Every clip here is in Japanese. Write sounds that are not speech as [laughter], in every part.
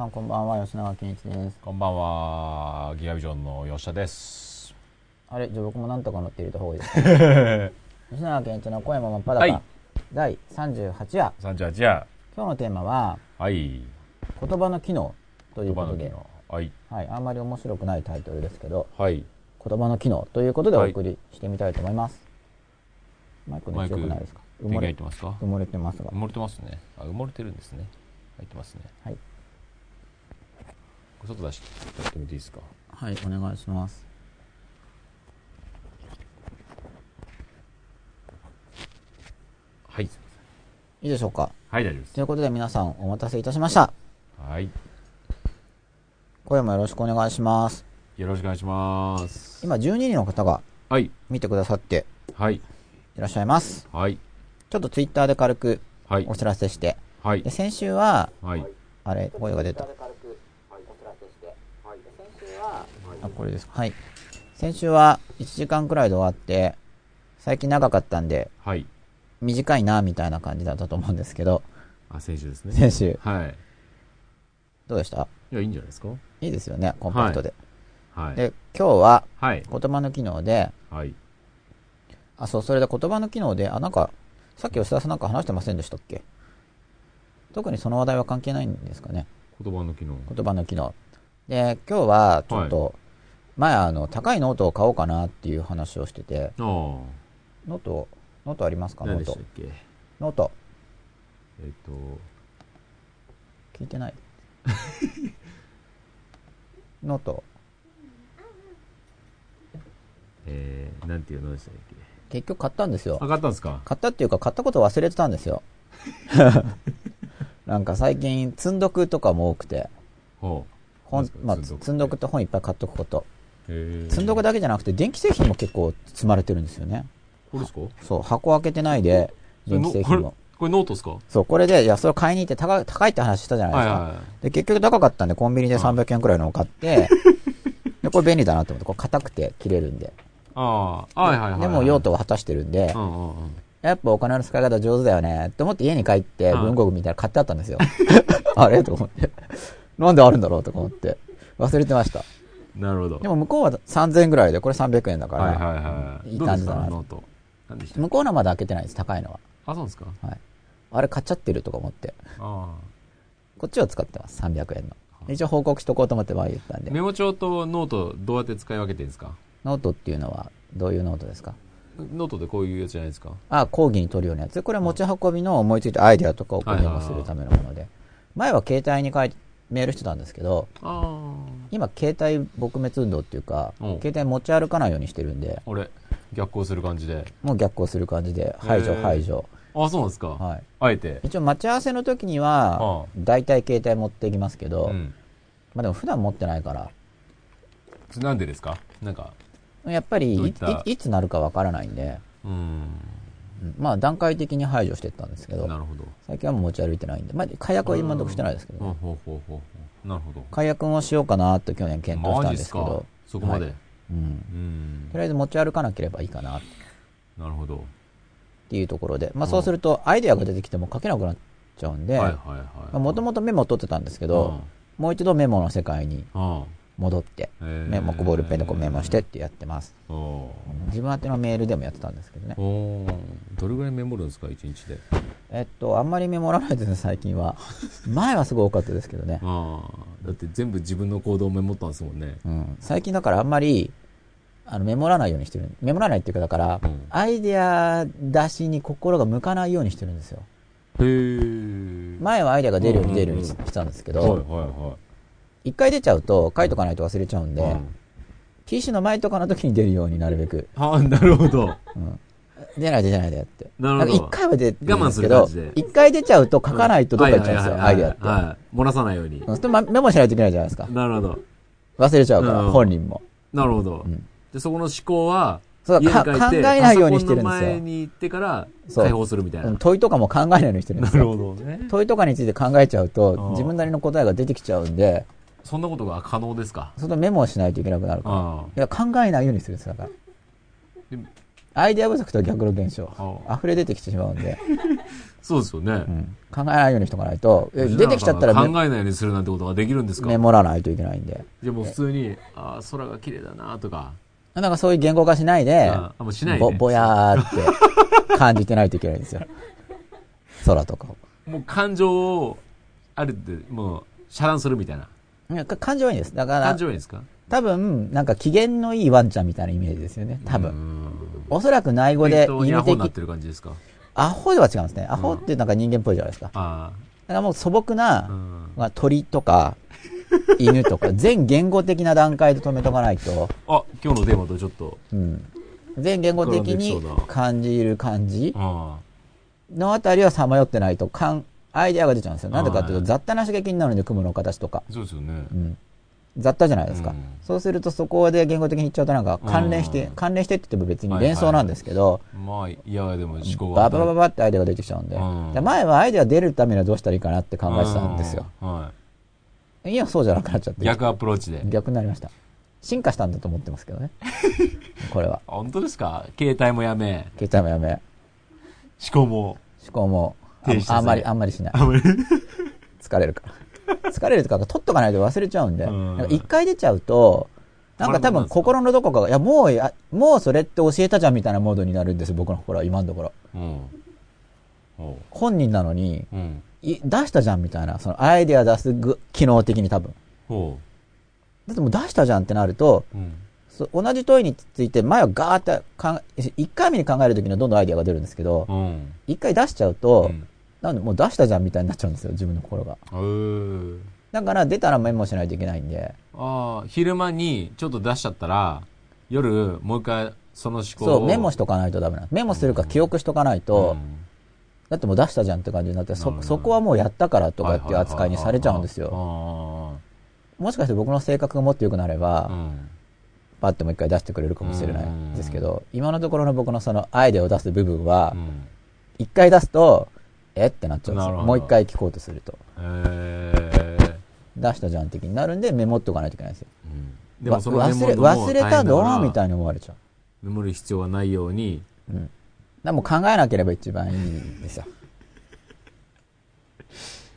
さんこんばんは吉永健一ですこんばんは。ギガビジョンの吉田です。あれじゃあ僕もなんとか乗って入れた方がいいですか？[laughs] 吉永健一の声も真っ裸、はい第38話38夜。今日のテーマははい。言葉の機能ということで。はい。はい、あんまり面白くないタイトルですけどはい。言葉の機能ということでおはい送りしてみたいと思います、マイクの強くないですか？埋もれってますか？埋もれてますが埋もれてますね。あ、埋もれてるんですね。入ってますね。はい、外出してやってみていいですか？はい、お願いしますはい。いいでしょうか？はい、大丈夫ですとい。うことで皆さんお待たせいたしましたはい。声もよろしくお願いしますよろしくお願いします。今12人の方がはい。見てくださってはい。いらっしゃいますはい。ちょっとツイッターで軽くはいお。知らせして、はいで。先週は、はい。あれ、声が出た。あ、これです。はい。先週は1時間くらいで終わって、最近長かったんで、はい。短いな、みたいな感じだったと思うんですけど、あ、先週ですね。先週、はい。どうでした？いや、いいんじゃないですか？いいですよね、コンパクトで。はい。で、今日ははい。言葉の機能で、はい。あ、そう、それで言葉の機能で、あ、なんか、さっき吉田さんなんか話してませんでしたっけ？特にその話題は関係ないんですかね？言葉の機能。言葉の機能。で、今日はちょっと、前あの、高いノートを買おうかなっていう話をしてて。ノート、ノートありますか？ノート。ノート、えっ、と、聞いてない。[laughs] ノート、えー、なんていうのでしたっけ？結局買ったんですよ。あ、。買ったんですか？買ったっていうか、買ったこと忘れてたんですよ。[laughs] なんか最近、積んどくとかも多くて、ほ本まあ、積んどくって本いっぱい買っとくこと。積んどくだけじゃなくて、電気製品も結構積まれてるんですよね。これですか？そう、箱開けてないで、電気製品も。これノートですか？そう、これで、いや、それを買いに行って高い、高いって話したじゃないですか。はいはいはい。で、結局高かったんで、コンビニで300円くらいのを買って、で、これ便利だなと思って、これ硬くて切れるんで。ああ、はいはいはい。でも用途を果たしてるんでう、んうんうん。やっぱお金の使い方上手だよね、って思って家に帰ってうん文房具見たら買ってあったんですよ。[laughs] あれ？と思って。なんであるんだろうとか思って。忘れてました。なるほど。でも向こうは3000円ぐらいで、これ300円だから、はいはいはい。いい感じだなかノ向こうのはまだ開けてないです、高いのは。あ、そうですかはい。あれ買っちゃってるとか思って。あこっちを使ってます、300円の。一応報告しとこうと思って前言ったんあ。で。メモ帳とノートどうやって使い分けてるんですか？ノートっていうのは、どういうノートですか？ノートでこういうやつじゃないですか？あ、講義に取るようなやつ。これは持ち運びの思いついたアイデアとかをメモするためのもので。前は携帯に書いて、メールしてたんですけど、ああ。今携帯撲滅運動っていうかうん、携帯持ち歩かないようにしてるんで、俺、逆行する感じで。もう逆行する感じで、排除排除。あ、そうなんですか？はい。あえて？一応待ち合わせの時にはう、大体携帯持っていきますけど、うん。まあでも普段持ってないから、なんでですか？なんか、やっぱりいいいつなるかわからないんで、うん。うんまあ段階的に排除していったんですけどな、るほど。最近は持ち歩いてないんで、まあ解約は今のところしてないですけどほうね。ほうほうほうほう。なるほど。解約もしようかなと去年検討したんですすけど、そこまで？はいうん。うんと。りあえず持ち歩かなければいいかなっなるほど。ていうところで、まあそうするとアイデアが出てきても書けなくなっちゃうんで。もともとメモを取ってたんですけど、もう一度メモの世界にうん。戻って、うん。メモ、ボールペンでこうメモしてってやってます。自分宛てのメールでもやってたんですけどね。どれぐらいメモるんですか一日で？えっと、あんまりメモらないですね、最近は。[laughs] 前はすごい多かったですけどね。ああ。だって全部自分の行動をメモったんですもんね。うん。最近だからあんまり、あの、メモらないようにしてる。メモらないっていうか、だから、うんアイデア出しに心が向かないようにしてるんですよ。へえ。前はアイデアが出るように出るようにしてたんですけはいど、は一回出ちゃうと書いとかないと忘れちゃうんで、いはい。うん PC の前とかの時に出るようになるべく。ああ、なるほど。うん。出ないで出ないでって。なるほど一回は出我慢するど感じで、一回出ちゃうと書かないとどっか行っちゃうんですよ、アイデアって。はい。漏らさないようにうん。。そしてまメモしないといけないじゃないですか。なるほど。忘れちゃうから、うん本人も。なるほどん。で、そこの思考は、そう考えないようにしてるんですよ前に行ってから解放するみたいな。うん問いとかも考えないようにしてるんですよ。どね。問いとかについて考えちゃうとう、ん自分なりの答えが出てきちゃうんで、そんなことが可能ですか？それとメモをしないといけなくなるから。あいや、考えないようにするんですよ、だから。アイデア不足と逆の現象あ。溢れ出てきてしまうんで、[laughs] そうですよね。うん考えないようにしとかないと、え出てきちゃったら考えメないようにするなんてことができるんですか？メモらないといけないんで。じゃあもう普通に、ああ、空が綺麗だなとか、なんかそういう言語化しないで、ああもうしないでぼぼやーって感じてないといけないんですよ。[laughs] 空とかを。もう感情を、あるって、もう、遮断するみたいな。感情はいいんです。だから感、情はいいですか？多分、なんか機嫌のいいワンちゃんみたいなイメージですよね。多分。分。おそらく内語で適当に犬的、アホになってる感じですか？アホでは違うんですね。アホってなんか人間っぽいじゃないですか。あだからもう素朴な。まあ、鳥とか、[laughs] 犬とか、全言語的な段階で止めとかないと、あ、今日のテーマとちょっと、うん。全言語的に感じる感じあのあたりはさまよってないと、かん、アイデアが出ちゃうんですよ。なんでかっていうと、はい雑多な刺激になるんで、雲の形とか。あ。そうですよねう。ん。雑多じゃないですか。うんそうすると、そこで言語的に言っちゃうと、なんか関連して、うん関連してって言っても別に連想なんですけど、まあ、いや、でも思考が。バババババってアイデアが出てきちゃうんで。うんで前はアイデア出るためにはどうしたらいいかなって考えてたんですよ。うん。は今そうじゃなくなっちゃっい。て。逆アプローチで。逆になりました。進化したんだと思ってますけどね。[laughs] これは。あ本当ですか？携帯もやめ、携帯もやめ、思考も。思考もああんまり、あんまりしない。あまり。疲れるから。疲れるとか、取っとかないと忘れちゃうんで。一回出ちゃうと、なんか多分心のどこかが、いや、もうや、もうそれって教えたじゃんみたいなモードになるんですよ、僕の心は、今のところ。本人なのに、うん。い出したじゃんみたいな、そのアイデア出すぐ機能的に多分。だってもう出したじゃんってなると、うん。そ同じ問いについて前はガーってかん、一回目に考えるときにはどんどんアイデアが出るんですけど、うん。一回出しちゃうと、うんなんでもう出したじゃんみたいになっちゃうんですよ、自分の心が。だから出たらメモしないといけないんで、ああ、昼間にちょっと出しちゃったら、夜もう一回その思考を。そう、メモしとかないとダメなんです。メモするか記憶しとかないと、だってもう出したじゃんって感じになって、そ、そこはもうやったからととかっていう扱いにされちゃうんですよ。よ。もしかして僕の性格がもっと良くなれば、うん。パッてもう一回出してくれるかもしれないんですけど、今のところの僕のそのアイデアを出す部分はう、ん。一回出すと、え？ってなっちゃうんですよ。もう一回聞こうとすると。へえ。出したじゃん的になるんでメモっとかないといけないんですよ。うんでもそのわ忘れ、忘れたの大変だからみたいに思われちゃう。メモる必要がないように、うん。だからもう考えなければ一番いいんですよ。[laughs]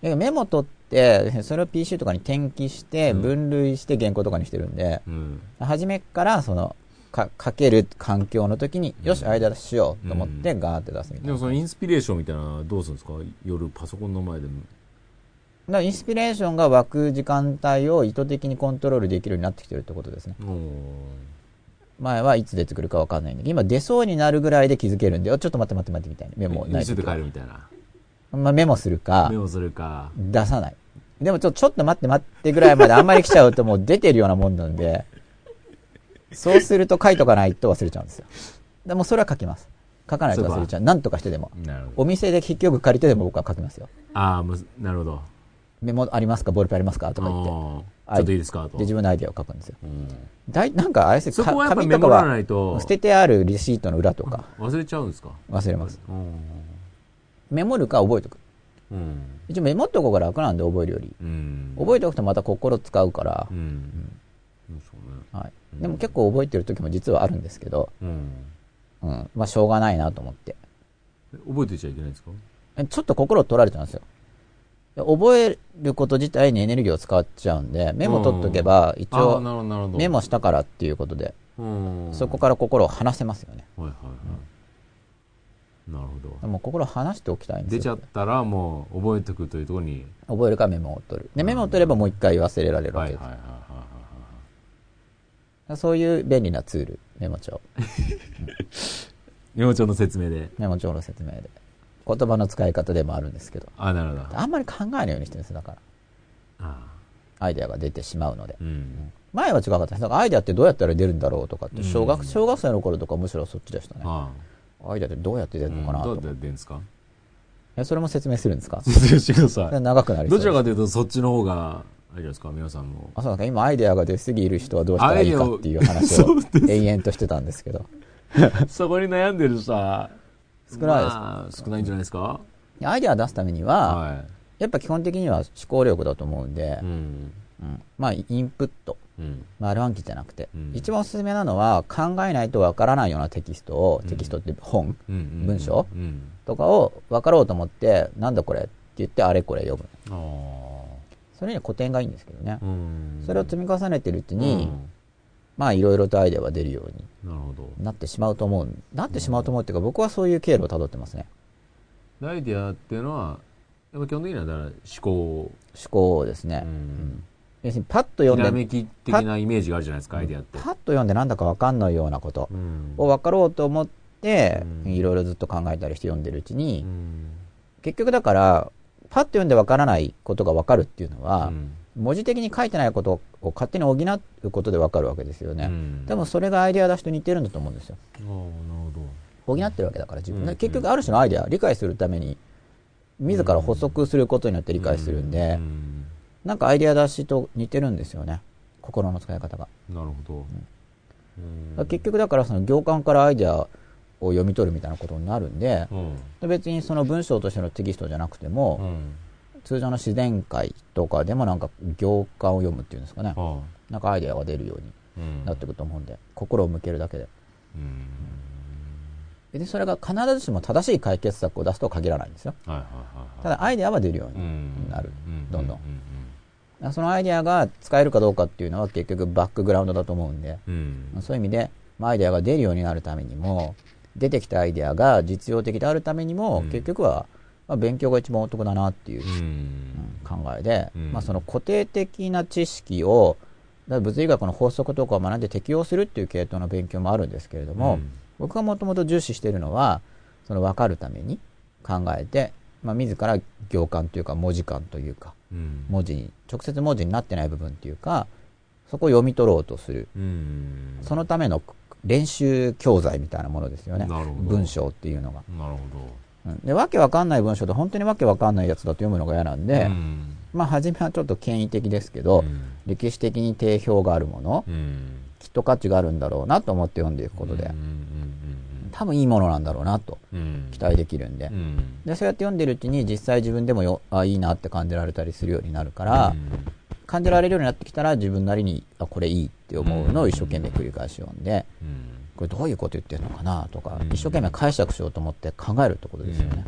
でメモ取って、それを PC とかに転記して、うん分類して原稿とかにしてるんで、うん。初めからその、か、書ける環境の時に、よし、間出ししようと思ってガーって出すみたいな。でもそのインスピレーションみたいなどうするんですか？夜パソコンの前でも。だインスピレーションが湧く時間帯を意図的にコントロールできるようになってきてるってことですね。前はいつ出てくるかわかんないんで、今出そうになるぐらいで気づけるんで、おちょっと待って待って待ってみたいな。メモない時見帰るみたいな。まあ、メモするかメ、モするか。出さない。でもちょ、ちょっと待って待ってぐらいまであんまり来ちゃうともう出てるようなもんなんで、そうすると書いとかないと忘れちゃうんですよ。でもそれは書きます。書かないと忘れちゃう。なんとかしてでも。お店で結局借りてでも僕は書きますよ。ああ、なるほど。メモありますか？ボールペンありますか？とか言って。ちょっといいですか？と。で、自分のアイデアを書くんですよ。うんだい、なんかあれですよ紙とかはいと捨ててあるレシートの裏とか忘れちゃうんですか？忘れます。うん。メモるか覚えとく。うん。一応メモっとこうが楽なんで覚えるより。うん。覚えておくとまた心使うからう、ん。うん。でも結構覚えてる時も実はあるんですけど、うん。うん。まあしょうがないなと思って。覚えてちゃいけないんですか？えちょっと心を取られちゃうんですよ。で覚えること自体にエネルギーを使っちゃうんで、メモ取っとけば、一応。メモしたからっていうことで、うん。そこから心を離せますよね。はいはいはい。なるほど。でも心を離しておきたいんですよ。出ちゃったらもう覚えておくというところに。覚えるかメモを取る。で、メモを取ればもう一回忘れられるわけです。はいはいはいはいそういう便利なツール、メモ帳。はい。メモ帳の説明で。メモ帳の説明で。言葉の使い方でもあるんですけど。あ、なるほど。あんまり考えないようにしてるんですよ、だから。あアイデアが出てしまうので。うん。前は違かったです。だからアイデアってどうやったら出るんだろうとかって、小学、うん小学生の頃とかむしろそっちでしたね。あアイデアってどうやって出あ。るのかなとか。どうやって出るんですか？えそれも説明するんですか？説明してください。長くなりそうどちらかというとそっちの方が、あれですか、皆さんも。あ、そうなんか今アイデアが出すぎる人はどうしたらいいかっていう話を [laughs] 延々としてたんですけど。[laughs] そこに悩んでる人は、少ないですまあ少ないんじゃないですか？アイデア出すためには、はやっぱ基本的には思考力だと思うんでい。う、ん。うんまあインプット。うん。丸暗記じゃなくて、うん一番おすすめなのは考えないとわからないようなテキストを、テキストって本うんうん。文章うん。とかを分かろうと思って、なんだこれって言ってあれこれ読む。それには古典がいいんですけどね。うん。それを積み重ねてるうちに、うんまあいろいろとアイデアは出るようになってしまうと思う。なってしまうと思うっていうか、僕はそういう経路を辿ってますね。アイデアっていうのは、やっぱ基本的にはだから思考。思考ですね。ううんん。要するにパッと読んで、ひらめき的なイメージがあるじゃないですか、アイデアって。パッと読んでなんだか分かんないようなことうんを分かろうと思って、うんいろいろずっと考えたりして読んでるうちに、うん結局だから、パッと読んで分からないことが分かるっていうのは、うん。文字的に書いてないことを勝手に補うことで分かるわけですよね。うん。でもそれがアイデア出しと似てるんだと思うんですよ。ああ、なるほ補ってるわけだから自分、うん。で結局ある種のアイデア理解するために自ら補足することによって理ど。解するんで、うん。なんかアイデア出しと似てるんですよね。心の使い方が、なるほど。うん。結局だからその行間からアイデアを読み取るみたいなことになるんでうん。別にその文章としてのテキストじゃなくても、うん。通常の自然界とかでもなんか行間を読むっていうんですかねあなんかアイデアが出るように。なってくると思うんで心を向けるだけでうん。別にそれが必ずしも正しい解決策を出すとは限らないんですよはいはいはいはい。ただアイデアは出るよううにんなるうどんどんそのアイデアが使えるかどうかっていうのは結局バックグラウンドだと思うんで、うん。うん。そういう意味で、まあ、アイデアが出るようになるためにも、出てきたアイデアが実用的であるためにも、うん結局は、まあ、勉強が一番お得だなっていう。考えで、うんまあ、その固定的な知識を、物理学の法則とかを学んで適用するっていう系統の勉強もあるんですけれども、うん僕がもともと重視しているのは、その分かるために考えて、まあ、自ら行間というか文字間というか、うん。文字に、直接文字になってない部分っていうか、そこを読み取ろうとする。うん。そのための練習教材みたいなものですよね。文章っていうのが。なるほうんで、わけわかんない文章で本当にわけわかんないやつだと読むのが嫌なんど。で、うん。まあ初めはちょっと権威的ですけど、うん歴史的に定評があるもの、うん。きっと価値があるんだろうなと思って読んでいくことで、多分いいものなんだろうなと。期待できるんで、うん。で、そうやって読んでるうちに実際自分でもよ、あ、いいなって感じられたりするようになるから、うん感じられるようになってきたら自分なりに、あ、これいいって思うのを一生懸命繰り返し読んで、うん。これどういうこと言ってるのかなとか、うん一生懸命解釈しようと思って考えるってことですよね。うんだか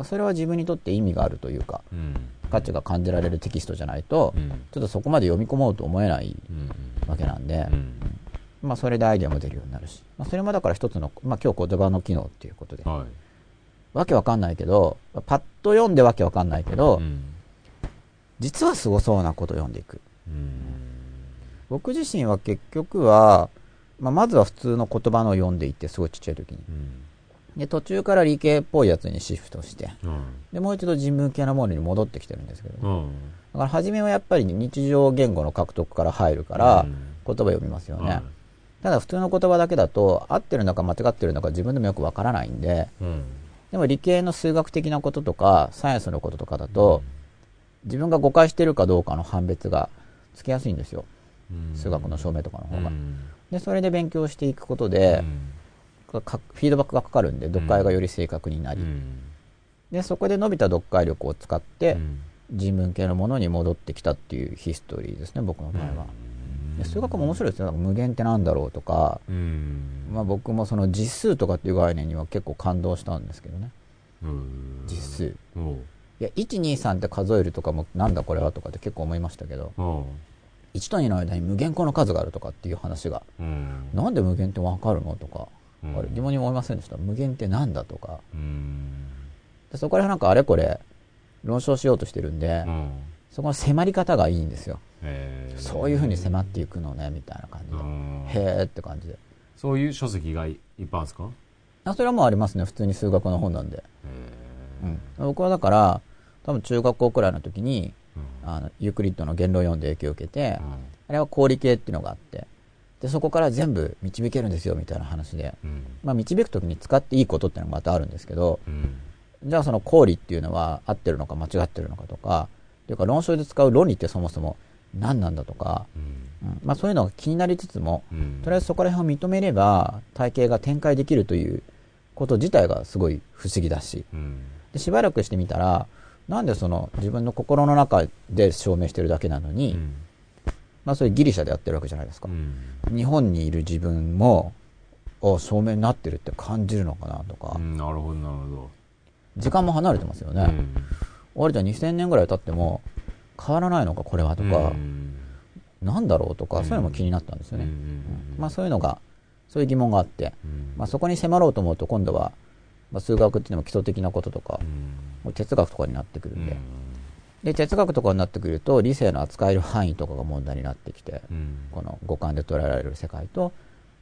らそれは自分にとって意味があるというか、うん。価値が感じられるテキストじゃないと、うんちょっとそこまで読み込もうと思えないうん。わけなんで、うん。まあそれでアイデアも出るようになるし、まあそれもだから一つの、まあ今日言葉の機能っていうことで、はい。わけわかんないけど、パッと読んでわけわかんないけど、うん。実はすごそうなことを読んでいく。うん。僕自身は結局は、まあまずは普通の言葉のを読んでいって、すごいちっちゃい時に。うん。で、途中から理系っぽいやつにシフトして、うん。で、もう一度人文系のものに戻ってきてるんですけど、うん。だから初めはやっぱり日常言語の獲得から入るから、言葉読みますよね。はいただ普通の言葉だけだと、合ってるのか間違ってるのか自分でもよくわからないんで、うん。でも理系の数学的なこととか、サイエンスのこととかだと、自分が誤解してるかどうかの判別がつきやすいんですよ。うん。数学の証明とかの方が。うん。で、それで勉強していくことで、かフィードバックがかかるんで、読解がより正確になり、うん。で、そこで伸びた読解力を使って、うん。人文系のものに戻ってきたっていうヒストリーですね、僕の場合は。で数学も面白いですよ。無限ってなんだろうとか、うん。まあ僕もその実数とかっていう概念には結構感動したんですけどね。うん。実数。いや、1、2、3って数えるとかも、なんだこれはとかって結構思いましたけど、1と2の間に無限個の数があるとかっていう話が、うんなんで無限ってわかるのとか、うんあれ疑問に思いませんでした？無限ってなんだとか。うんでそこら辺なんかあれこれ論証しようとしてるんで、うんそこの迫り方がいいんですよ。そういうふうに迫っていくのね、みたいな感じで。うんへーって感じで。そういう書籍がいいっぱいあるんですか？あそれはもうありますね。普通に数学の本なんで。へうん。僕はだから、多分中学校くらいの時に、あの、ユークリッドの言論を読んで影響を受けて、うん。あれは氷系っていうのがあって、で、そこから全部導けるんですよ、みたいな話で。うん。まあ、導く時に使っていいことっていうのがまたあるんですけど、うん。じゃあその公理っていうのは合ってるのか間違ってるのかとか、というか論証で使う論理ってそもそも何なんだとか、うん。うん。まあそういうのが気になりつつも、うん。とりあえずそこら辺を認めれば体系が展開できるということ自体がすごい不思議だし、うん。でしばらくしてみたら、なんでその自分の心の中で証明してるだけなのに、まあそれギリシャでやってるわけじゃないですかう。ん。日本にいる自分も、あ、証明になってるって感じるのかなとかう、ん、なるほど、なるほ時間も離れてますよど。ね。割と2000年ぐらい経っても、変わらないのかこれはとうんかう、んなんだろうとか、うんそういうのも気になったんですよね。うんうんまあそういうのが、そういう疑問があって、うんまあそこに迫ろうと思うと今度は、まあ数学っていうのも基礎的なこととかう、ん。もう哲学とかになってくるうん。んで、で、哲学とかになってくると、理性の扱える範囲とかが問題になってきて、うん。この五感で捉えられる世界と、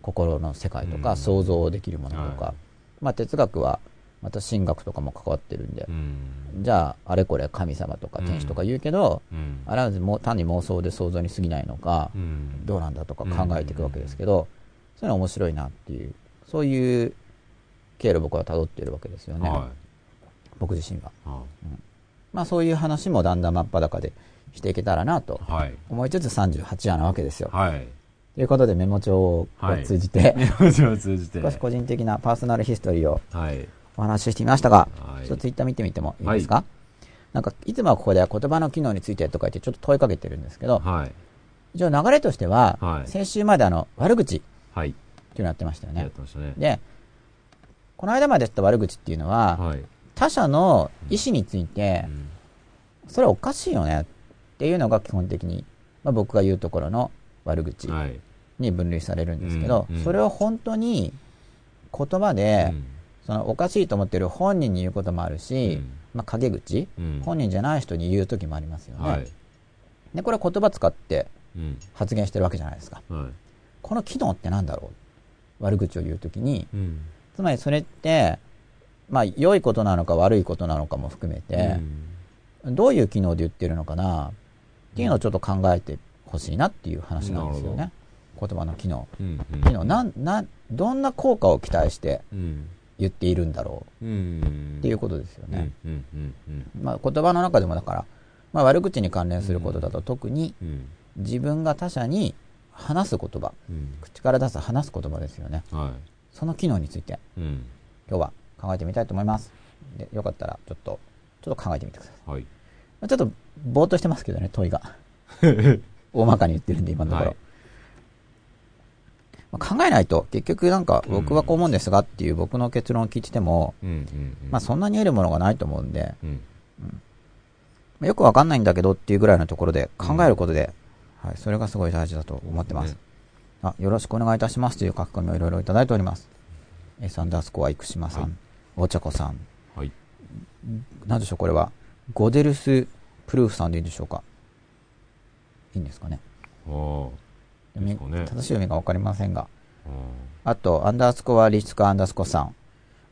心の世界とか、うん。想像できるものとか、はい。まあ哲学は、また神学とかも関わってるんで。う、ん。じゃあ、あれこれ神様とか天使とか言うけど、うん。あれはもう単に妄想で想像に過ぎないのか、うん。どうなんだとか考えていくわけですけど、そういうのは面白いなっていう、そういう経路を僕は辿っているわけですよね。は僕自身は。い。はまあそういう話もだんだん真っ裸でしていけたらなといはい。思いつつ38話なわけですよ。はい。ということでメモ帳を通じて、文字を通じて。少し個人的なパーソナルヒストリーをはい。お話ししてみましたが、はい。ちょっとツイッター見てみてもいいですか、なんか、いつもはここでは言葉の機能についてとか言ってちょっと問いかけてるんですけど、はい。一応流れとしては、はい。先週まであの、悪口ってはいいうのやってましたよね。やっ。てましたね。で、この間まで言った悪口っていうのは、はい。他者の意思についてう、ん。それはおかしいよねっていうのが基本的に、まあ、僕が言うところの悪口はい。に分類されるんですけど、それを本当に言葉で、そのおかしいと思ってる本人に言うこともあるし、うん。まあ、陰口、うん。本人じゃない人に言う時もありますよね。はい。で、これは言葉使ってうん。発言してるわけじゃないですか。はい。この機能って何だろう？悪口を言う時に、うんつまりそれって、まあ、良いことなのか悪いことなのかも含めて、どういう機能で言ってるのかなっていうのをちょっと考えてほしいなっていう話なんですよなね。言葉の機能。うんうん。機能、なん、なん、どんな効果を期待してうん。言っているんだろう。うん。っていうことですよね。うんうんうんまあ、言葉の中でもだから、まあ、悪口に関連することだと特にうん。自分が他者に話す言葉、うん。口から出す話す言葉ですよね。はその機能についていうん今日は考えてみたいと思います。でよかったらちょっと、ちょっと考えてみてください。はいまあちょっとぼーっとしてますけどね、問いが。[laughs] 大まかに言ってるんで、今のところ。はいまあ考えないと、結局なんか、僕はこう思うんですがっていう僕の結論を聞いてても、うんうんまあそんなに得るものがないと思うんで、うんまあよくわかんないんだけどっていうぐらいのところで考えることで、はい、それがすごい大事だと思ってます。ねあ、よろしくお願いいたしますという書き込みをいろいろいただいております。エサンダースコア生島さん、はいお茶子さん、はいなんでしょうこれは、ゴデルスプルーフさんでいいんでしょうかいいんですかねああね正しい読みがわかりませんが。ああと、アンダースコアリスクアンダースコさん。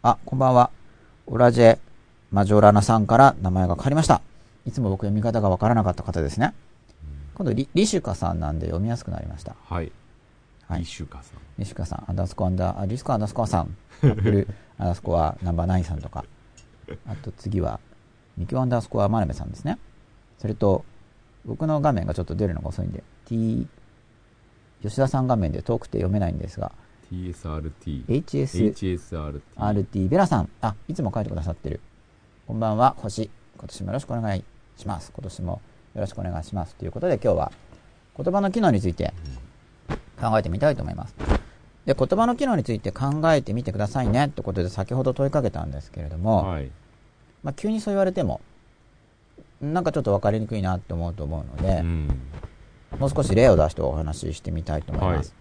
あ、こんばんは。オラジェマジョラナさんから名前が変わりました。いつも僕読み方がわからなかった方ですね。今度リ、リシュカさんなんで読みやすくなりました。はいはいイシュカさんリシュカさん、アンダースコアアンダー、あリスクアンダースコアさん。アップルアンダースコアナンバーナインさんとか。あと次は、ミキュアンダースコアマナベさんですね。それと、僕の画面がちょっと出るのが遅いんで、T、吉田さん画面で遠くて読めないんですが、TSRT HS、HSRT RT ベラさん。あ、いつも書いてくださってる。こんばんは、星。今年もよろしくお願いします。今年もよろしくお願いします。ということで今日は言葉の機能について考えてみたいと思います。で、言葉の機能について考えてみてくださいねってことで先ほど問いかけたんですけれども、はいまあ急にそう言われても、なんかちょっと分かりにくいなって思うと思うので、うんもう少し例を出してお話ししてみたいと思います。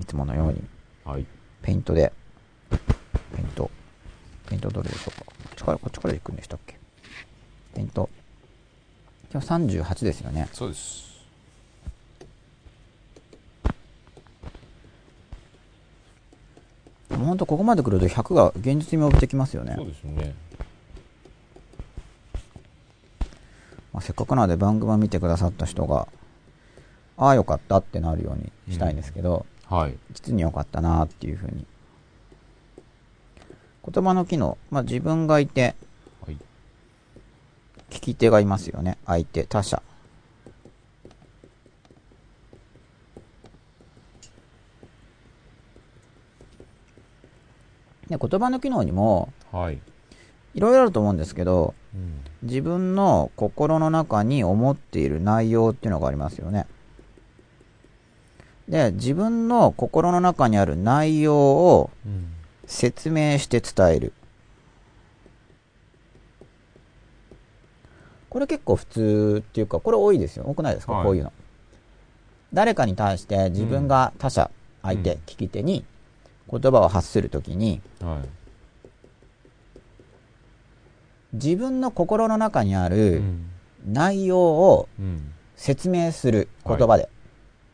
い、つものようにはいペイントで、ペイント、ペイントどれでしょうか。こっちから、こっちから行くんでしたっけ。ペイント。今日38ですよね。そうですもうほんとここまで来ると100が現実味を帯びてきますよねそう。ですねまあ、せっかくなので番組を見てくださった人が、ああよかったってなるようにしたいんですけど、はい実によかったなっていうふうに。言葉の機能、まあ自分がいて、はい聞き手がいますよね。相手、他者。で言葉の機能にも、はいいろいろあると思うんですけど、うん自分の心の中に思っている内容っていうのがありますよね。で、自分の心の中にある内容をうん。説明して伝える。これ結構普通っていうか、これ多いですよ。多くないですか、はいこういうの。誰かに対して自分が他者、相手、うん聞き手に言葉を発するときに、はい。自分の心の中にあうるん。内容をうん。説明する言葉で。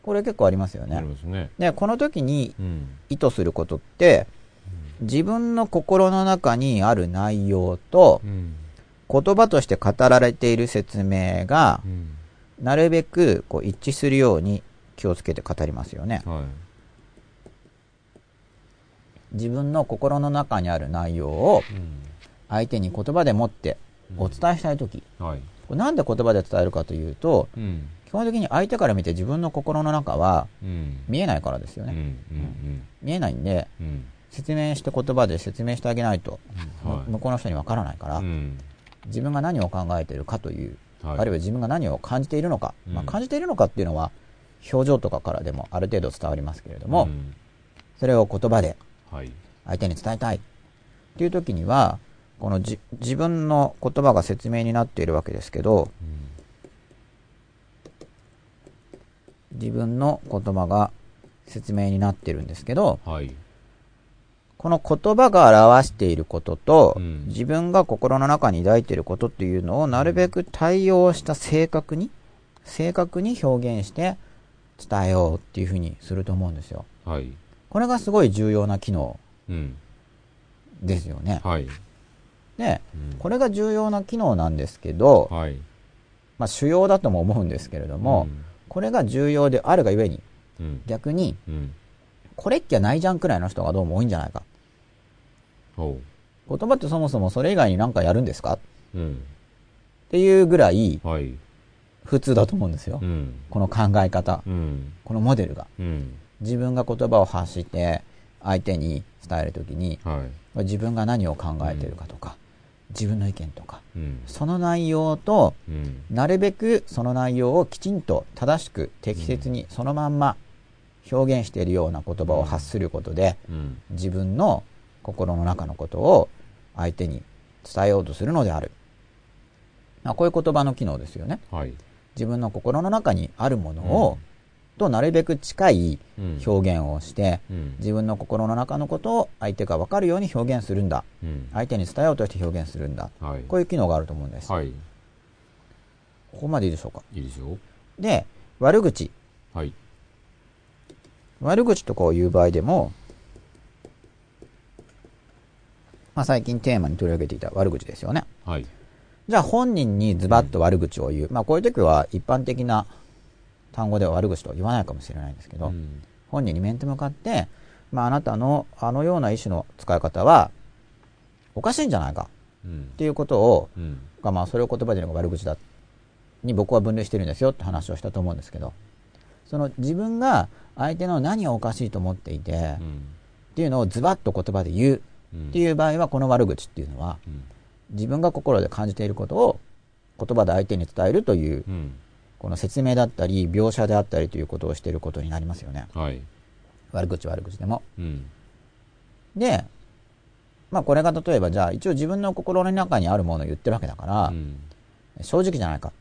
これ結構ありますよねね。で、この時にうん。意図することって、自分の心の中にある内容とうん。言葉として語られている説明がうん。なるべくこう一致するように気をつけて語りますよね。はい。自分の心の中にある内容をうん。相手に言葉で持ってお伝えしたいとき、はい。これなんで言葉で伝えるかというと、うん。基本的に相手から見て自分の心の中はうん。見えないからですようん。うね。ん。見えないんで、うん。説明して言葉で説明してあげないと。向こうの人にわからないから、うん。自分が何を考えているかという、はい。あるいは自分が何を感じているのか、うんまあ、感じているのかっていうのは表情とかからでもある程度伝わりますけれども、うんそれを言葉ではい。相手に伝えたいっていう時にはこのじ自分の言葉が説明になっているわけですけどうん。自分の言葉が説明になってるんですけどはい。この言葉が表していることと、うん自分が心の中に抱いていることっていうのをなるべく対応した正確に正確に表現して伝えようっていうふうにすると思うんですよはい。これがすごい重要な機能うん。ですよねはい。でうんこれが重要な機能なんですけど、はい。まあ、主要だとも思うんですけれども、うんこれが重要であるがゆえにうん。逆にうん。これっきゃないじゃんくらいの人がどうも多いんじゃないかほ言葉ってそもそもそれ以外に何かやるんですか？っう。うん。ていうぐらいはい。普通だと思うんですよ、うん。この考え方うん。このモデルがうん。自分が言葉を発して相手に伝えるときにはい。自分が何を考えているかとか、自分の意見とかうん。その内容とうん。なるべくその内容をきちんと正しく適切にそのまんま表現しているような言葉を発することでうん。自分の心の中のことを相手に伝えようとするのである。まあこういう言葉の機能ですよね。はい。自分の心の中にあるものを、となるべく近いうん。表現をして、うん。自分の心の中のことを相手が分かるように表現するんだ。うん。相手に伝えようとして表現するんだ。はい。こういう機能があると思うんです。はい。ここまでいいでしょうか？いいでしょで、悪口。うはい。悪口とかを言う場合でも、まあ、最近テーマに取り上げていた悪口ですよね。はい。じゃあ本人にズバッと悪口を言う。まあこういう時は一般的な単語では悪口とは言わないかもしれないんですけど、うん。本人に面と向かって、まああなたのあのような意思の使い方はおかしいんじゃないかうんっ。ていうことを、うん。がまあそれを言葉での悪口だに僕は分類してるんですよって話をしたと思うんですけど、その自分が相手の何をおかしいと思っていて、うん。っていうのをズバッと言葉で言ううん。っていう場合はこの悪口っていうのはうん。自分が心で感じていることを言葉で相手に伝えるといううん。この説明だったり描写であったりということをしていることになりますよねはい。悪口悪口でもうん。でまあこれが例えばじゃあ一応自分の心の中にあるものを言ってるわけだから、うん。正直じゃないか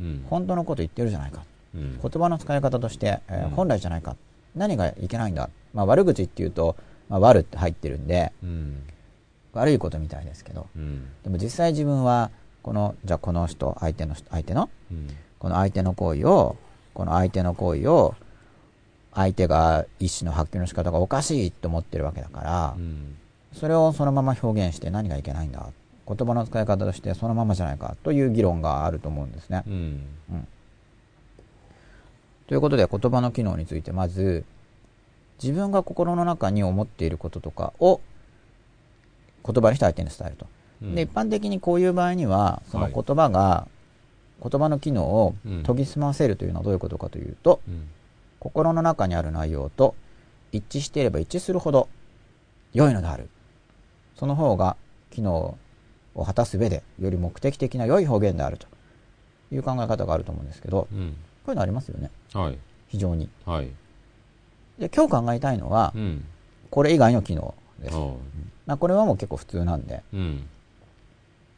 うん。本当のこと言ってるじゃないかうん。言葉の使い方として、えーうん本来じゃないか何がいけないんだ、まあ、悪口っていうと、まあ、悪って入ってるんでうん。悪いことみたいですけどうん。でも実際自分はこのじゃあこの人相手の人相手のうん。この相手の行為をこの相手の行為を相手が意思の発揮の仕方がおかしいと思ってるわけだからうん。それをそのまま表現して何がいけないんだ言葉の使い方としてそのままじゃないかという議論があると思うんですね。うん。ということで言葉の機能についてまず自分が心の中に思っていることとかを言葉にして相手に伝えると。うんで一般的にこういう場合にはそのはい言葉が、言葉の機能をうん研ぎ澄ませるというのはどういうことかというと、うん。心の中にある内容と一致していれば一致するほど良いのである。その方が機能を果たす上でより目的的な良い表現であるという考え方があると思うんですけど、こうん。ういうのありますよね。はい。非常に。はい。で今日考えたいのはう、ん。これ以外の機能です。まあ、これはもう結構普通なんで、うん。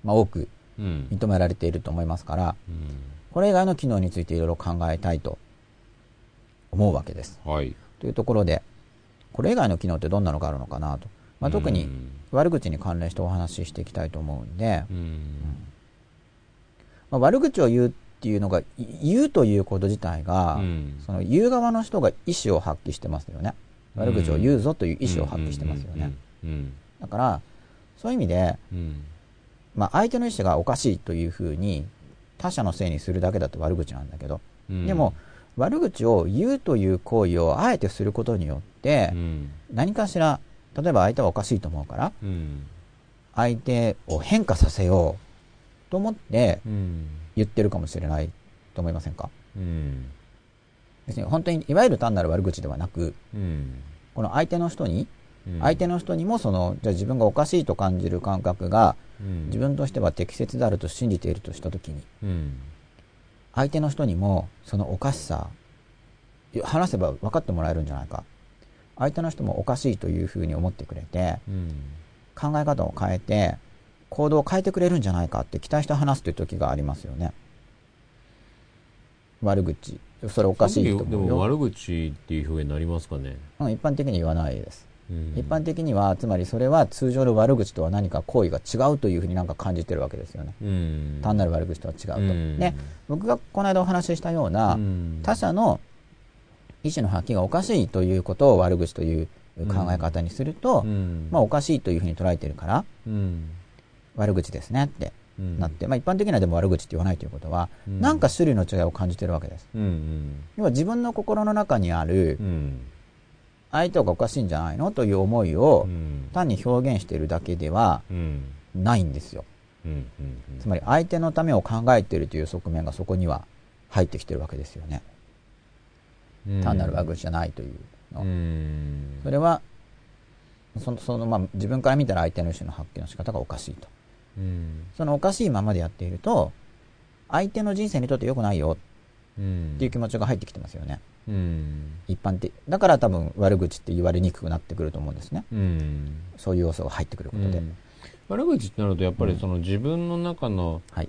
まあ、多くうん。認められていると思いますから、うんこれ以外の機能についていろいろ考えたいと思うわけです。はい。というところで、これ以外の機能ってどんなのがあるのかなと。まあ、特にうん悪口に関連してお話ししていきたいと思うんで、うん。まあ、悪口を言うっていうのが、い言うということ自体が、うんその言う側の人が意思を発揮してますよね。悪口を言うぞという意思を発揮してますよね。うん。だから、そういう意味で、うん。まあ、相手の意思がおかしいというふうに他者のせいにするだけだと悪口なんだけど、うんでも、悪口を言うという行為をあえてすることによってう、ん。何かしら例えば相手はおかしいと思うからうん。相手を変化させようと思ってうん。言ってるかもしれないと思いませんか？うん。別に本当にいわゆる単なる悪口ではなくうん。この相手の人にうん相手の人にもそのじゃあ自分がおかしいと感じる感覚がうん自分としては適切であると信じているとした時にうん。相手の人にもそのおかしさ話せば分かってもらえるんじゃないか相手の人もおかしいというふうに思ってくれてうん。考え方を変えて行動を変えてくれるんじゃないかって期待して話すという時がありますよね悪口それおかしいとで思うよ、も悪口っていう表現になりますかね。うん、一般的に言わないです、うん一般的にはつまりそれは通常の悪口とは何か行為が違うというふうになんか感じてるわけですよね。うん。単なる悪口とは違うと、うん。で僕がこの間お話ししたような、うん。他者の意思の発揮がおかしいということを悪口という考え方にすると、うん。まあ、おかしいというふうに捉えているからうん。悪口ですねってうんなって、まあ、一般的にはでも悪口って言わないということは、うん。なんか種類の違いを感じてるわけです。うん。要は自分の心の中にあるうん。相手がおかしいんじゃないの？という思いをうん。単に表現しているだけではうん。ないんですようん。つまり相手のためを考えているという側面がそこには入ってきてるわけですよねうん。単なる悪口じゃないというの、うん。それはそのその、まあ、自分から見たら相手の意思の発揮の仕方がおかしいとうん。そのおかしいままでやっていると相手の人生にとって良くないようん。っていう気持ちが入ってきてますよねうん。一般的。だから多分悪口って言われにくくなってくると思うんですね。うん。そういう要素が入ってくることで、うん。悪口ってなるとやっぱりその自分の中のはい。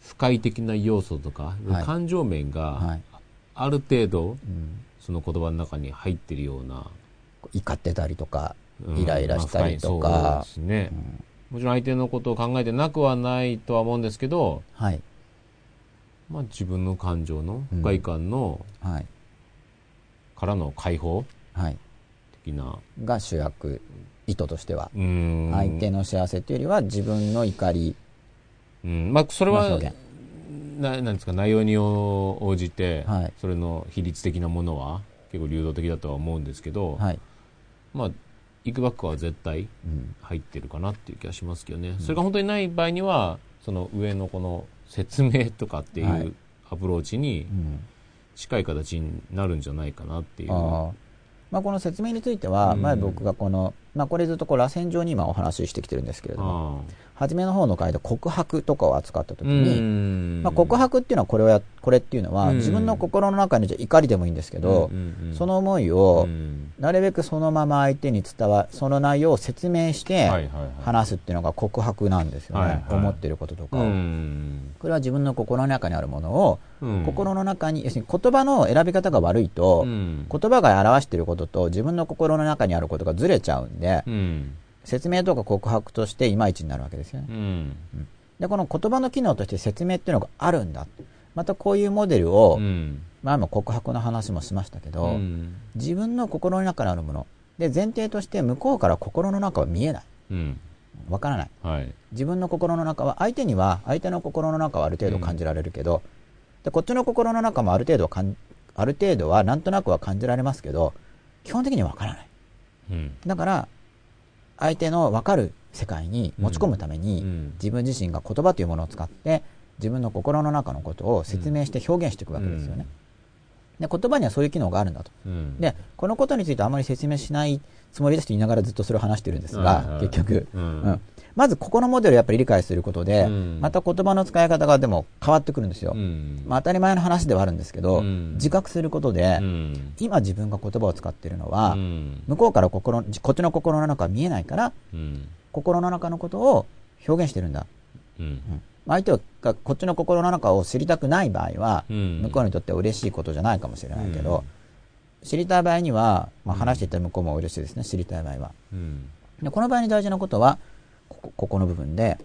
不快的な要素とか、はい。感情面はがい、ある程度うん、その言葉の中に入ってるような、怒ってたりとかうん。イライラしたりとまあか深いそうですね。う、ん。もちろん相手のことを考えてなくはないとは思うんですけど、はい。まあ、自分の感情の不快感の、はいからの解放？はい。的な。が主役意図としては、うん。相手の幸せっていうよりは自分の怒り。うん。まあ、それはななんですか？内容に応じて、はい。それの比率的なものは結構流動的だとは思うんですけど、はい、まあいくばくは絶対うん。入ってるかなっていう気がしますけどね、それが本当にない場合にはその上のこの説明とかっていはい。うアプローチにうん近い形になるんじゃないかなっていう、あー。まあ、この説明については、うん。前僕がこの、まあ、これずっとこう螺旋状に今お話ししてきてるんですけれどもあ初めの方の回で告白とかを扱った時あに、うん。まあ、告白っていうのはこれをやこれっていうのは、うん。自分の心の中にじゃ怒りでもいいんですけど、その思いをうん。なるべくそのまま相手に伝わその内容を説明して話すっていうのが告白なんですよね、思ってることとかこれは自分の心の中にあるものを、うん心の中に要するに言葉の選び方が悪いと、うん言葉が表していることと自分の心の中にあることがずれちゃうんで、うん説明とか告白としていまいちになるわけですよね。うんで、この言葉の機能として説明っていうのがあるんだ。またこういうモデルを、うん前も告白の話もしましたけど、うん自分の心の中にあるもの。で、前提として向こうから心の中は見えない。うんわからない。はい自分の心の中は、相手には、相手の心の中はある程度感じられるけど、で、こっちの心の中もある程度はかん、ある程度はなんとなくは感じられますけど、基本的にはわからない。うん。だから、相手の分かる世界に持ち込むために、うん。自分自身が言葉というものを使って、自分の心の中のことを説明して表現していくわけですよね。で、言葉にはそういう機能があるんだと。うん。で、このことについてあまり説明しないつもりですと言いながらずっとそれを話してるんですが、結局、うん。うんまずここのモデルをやっぱり理解することで、うん。また言葉の使い方がでも変わってくるんですよ。うん。まあ当たり前の話ではあるんですけど、うん。自覚することで、うん。今自分が言葉を使っているのは、うん。向こうから心、こっちの心の中は見えないから、うん。心の中のことを表現してるんだ。うん。相手がこっちの心の中を知りたくない場合は、うん。向こうにとっては嬉しいことじゃないかもしれないけど、知りたい場合には、まあ、話していた向こうも嬉しいですね、知りたい場合は。うん。でこの場合に大事なことはここ、ここの部分で、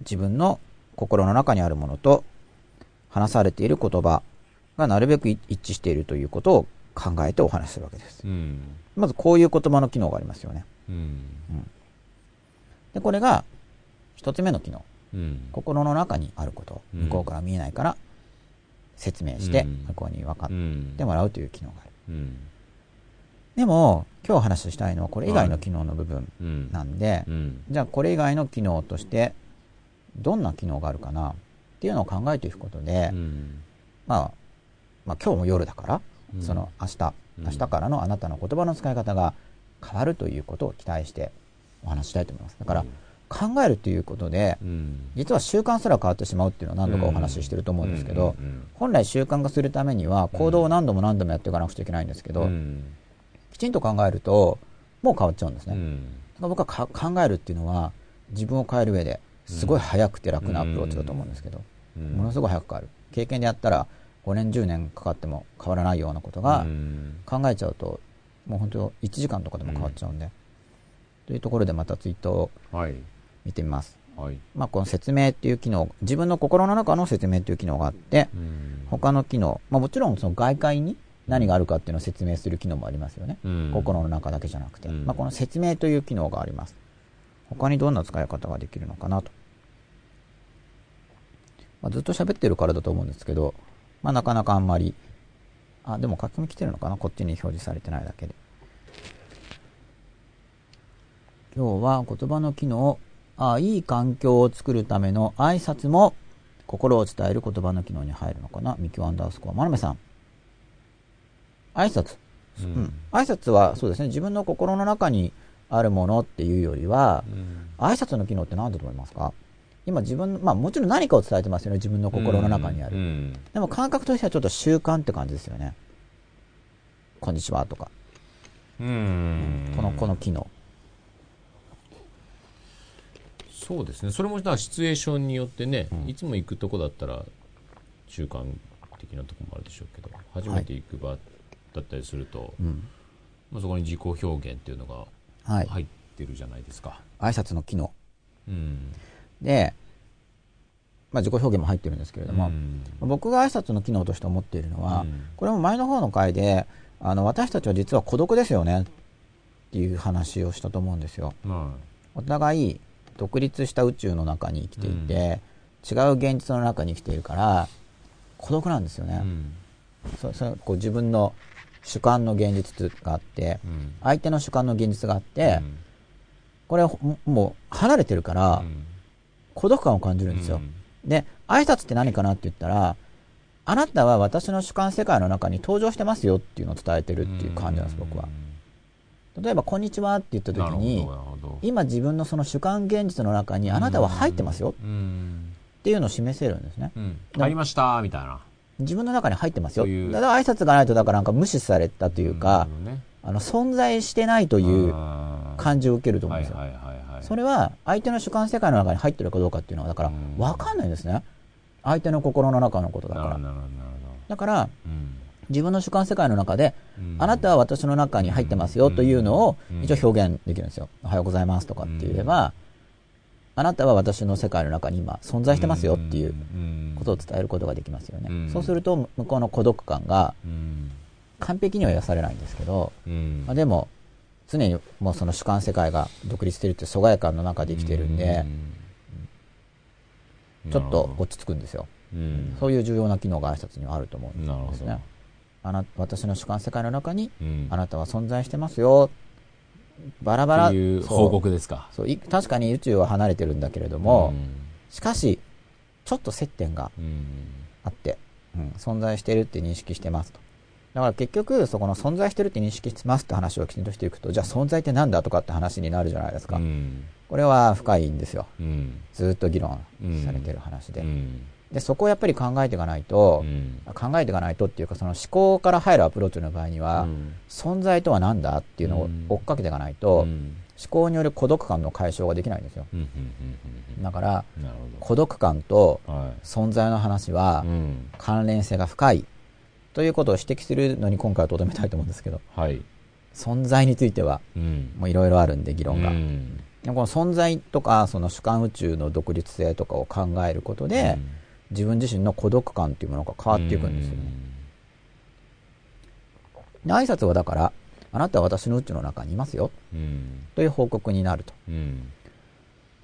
自分の心の中にあるものと、話されている言葉がなるべく一致しているということを考えてお話しするわけです。うん。まずこういう言葉の機能がありますよね。うん。で、これが一つ目の機能。うん。心の中にあること、うん。向こうから見えないから説明してうん。向こうに分かっうん。てもらうという機能がある。うんでも、今日お話ししたいのはこれ以外の機能の部分うん。なんで、うん。じゃあこれ以外の機能としてどんな機能があるかなっていうのを考えていくことで、うん。まあ、まあ今日も夜だから、うん。その明日、うん。明日からのあなたの言葉の使い方が変わるということを期待してお話ししたいと思います。だから、考えるということで、うん。実は習慣すら変わってしまうっていうのは何度かお話ししてると思うんですけど、本来習慣化するためには行動を何度も何度もやっていかなくちゃいけないんですけど、ちんと考えるともう変わっちゃうんですね。うん。僕はか考えるっていうのは自分を変える上ですごい早くて楽なアプローチだと思うんですけど、うん。ものすごい早く変わる。経験でやったら5年10年かかっても変わらないようなことがうん。考えちゃうともう本当1時間とかでも変わっちゃうんで、というところでまたツイートをはい。見てみます。はい。まあ、この説明っていう機能、自分の心の中の説明っていう機能があって、うん。他の機能、まあ、もちろんその外界に何があるかっていうのを説明する機能もありますよね。うん心の中だけじゃなくて、うんまあ、この説明という機能があります。他にどんな使い方ができるのかなと。まあ、ずっと喋ってるからだと思うんですけど、まあ、なかなかあんまり、あ、でも書き込み来てるのかな？こっちに表示されてないだけで。今日は言葉の機能、あ、いい環境を作るための挨拶も心を伝える言葉の機能に入るのかな？ミキュアンダースコア。マルメさん。挨拶。ううんん。挨拶はそうですね、自分の心の中にあるものっていうよりは、うん挨拶の機能って何だと思いますか？今自分、まあもちろん何かを伝えてますよね、自分の心の中にある。うんでも感覚としてはちょっと習慣って感じですよね。こんにちはとか。うんこの、この機能。そうですねそれもシチュエーションによってね、いつも行くとこだったら習慣的なとこもあるでしょうけど初めて行く場だったりすると、うん。まあ、そこに自己表現っていうのがはい。入ってるじゃないですか、挨拶の機能。うんで、まあ自己表現も入ってるんですけれども、うん僕が挨拶の機能として思っているのは、うんこれも前の方の回で、あの、私たちは実は孤独ですよねっていう話をしたと思うんですよ。まお互い独立した宇宙の中に生きていて、違う現実の中に生きているから、孤独なんですよね。そそこう自分の主観の現実があって、うん相手の主観の現実があって、うんこれほもう離れてるから、うん孤独感を感じるんですよ。で、挨拶って何かなって言ったら、あなたは私の主観世界の中に登場してますよっていうのを伝えてるっていう感じなんです、僕は。例えば、こんにちはって言った時に今自分のその主観現実の中にあなたは入ってますよっうんていうのを示せるんですね。うん入りましたみたいな自分の中に入ってますよ。だから挨拶がないと、だからなんか無視されたというか、あの、存在してないという感じを受けると思うんですよ。はいはいはいはいそれは相手の主観世界の中に入ってるかどうかっていうのは、だからうん分かんないんですね。相手の心の中のことだから。だから、自分の主観世界の中で、うんあなたは私の中に入ってますよというのをうん一応表現できるんですよ。おはようございますとかって言えば、あなたは私の世界の中に今存在してますよっていうことを伝えることができますよね。うんそうすると向こうの孤独感がうん完璧には癒されないんですけど、うんまあ、でも常にもうその主観世界が独立してるって疎外感の中で生きてるんで、ちょっと落ち着くんですよ。うんそういう重要な機能が挨拶にはあると思うんですね。あな私の主観世界の中にうんあなたは存在してますよ。バラバラ。っていう報告ですかそうい確かに宇宙は離れてるんだけれども、しかし、ちょっと接点がうんうんあって、うん存在してるって認識してますと。だから結局、そこの存在してるって認識しますって話をきちんとしていくと、じゃあ存在ってなんだとかって話になるじゃないですか。うんこれは深いんですよ。うんずっと議論されてる話で。うんで、そこをやっぱり考えていかないとう、ん。考えていかないとっていうか、その思考から入るアプローチの場合には、うん。存在とは何だっていうのを追っかけていかないと、思うん。考による孤独感の解消ができないんですよ。うんうんうんだから、孤独感と存在の話はうん。関連性が深いということを指摘するのに今回はとどめたいと思うんですけど、はい。存在についてはうん。もういろいろあるんで議論が。うん。でもこの存在とかその主観宇宙の独立性とかを考えることで、自分自身の孤独感っていうものが変わっていくんですよね。で挨拶はだから、あなたは私の宇宙の中にいますようんという報告になると。うん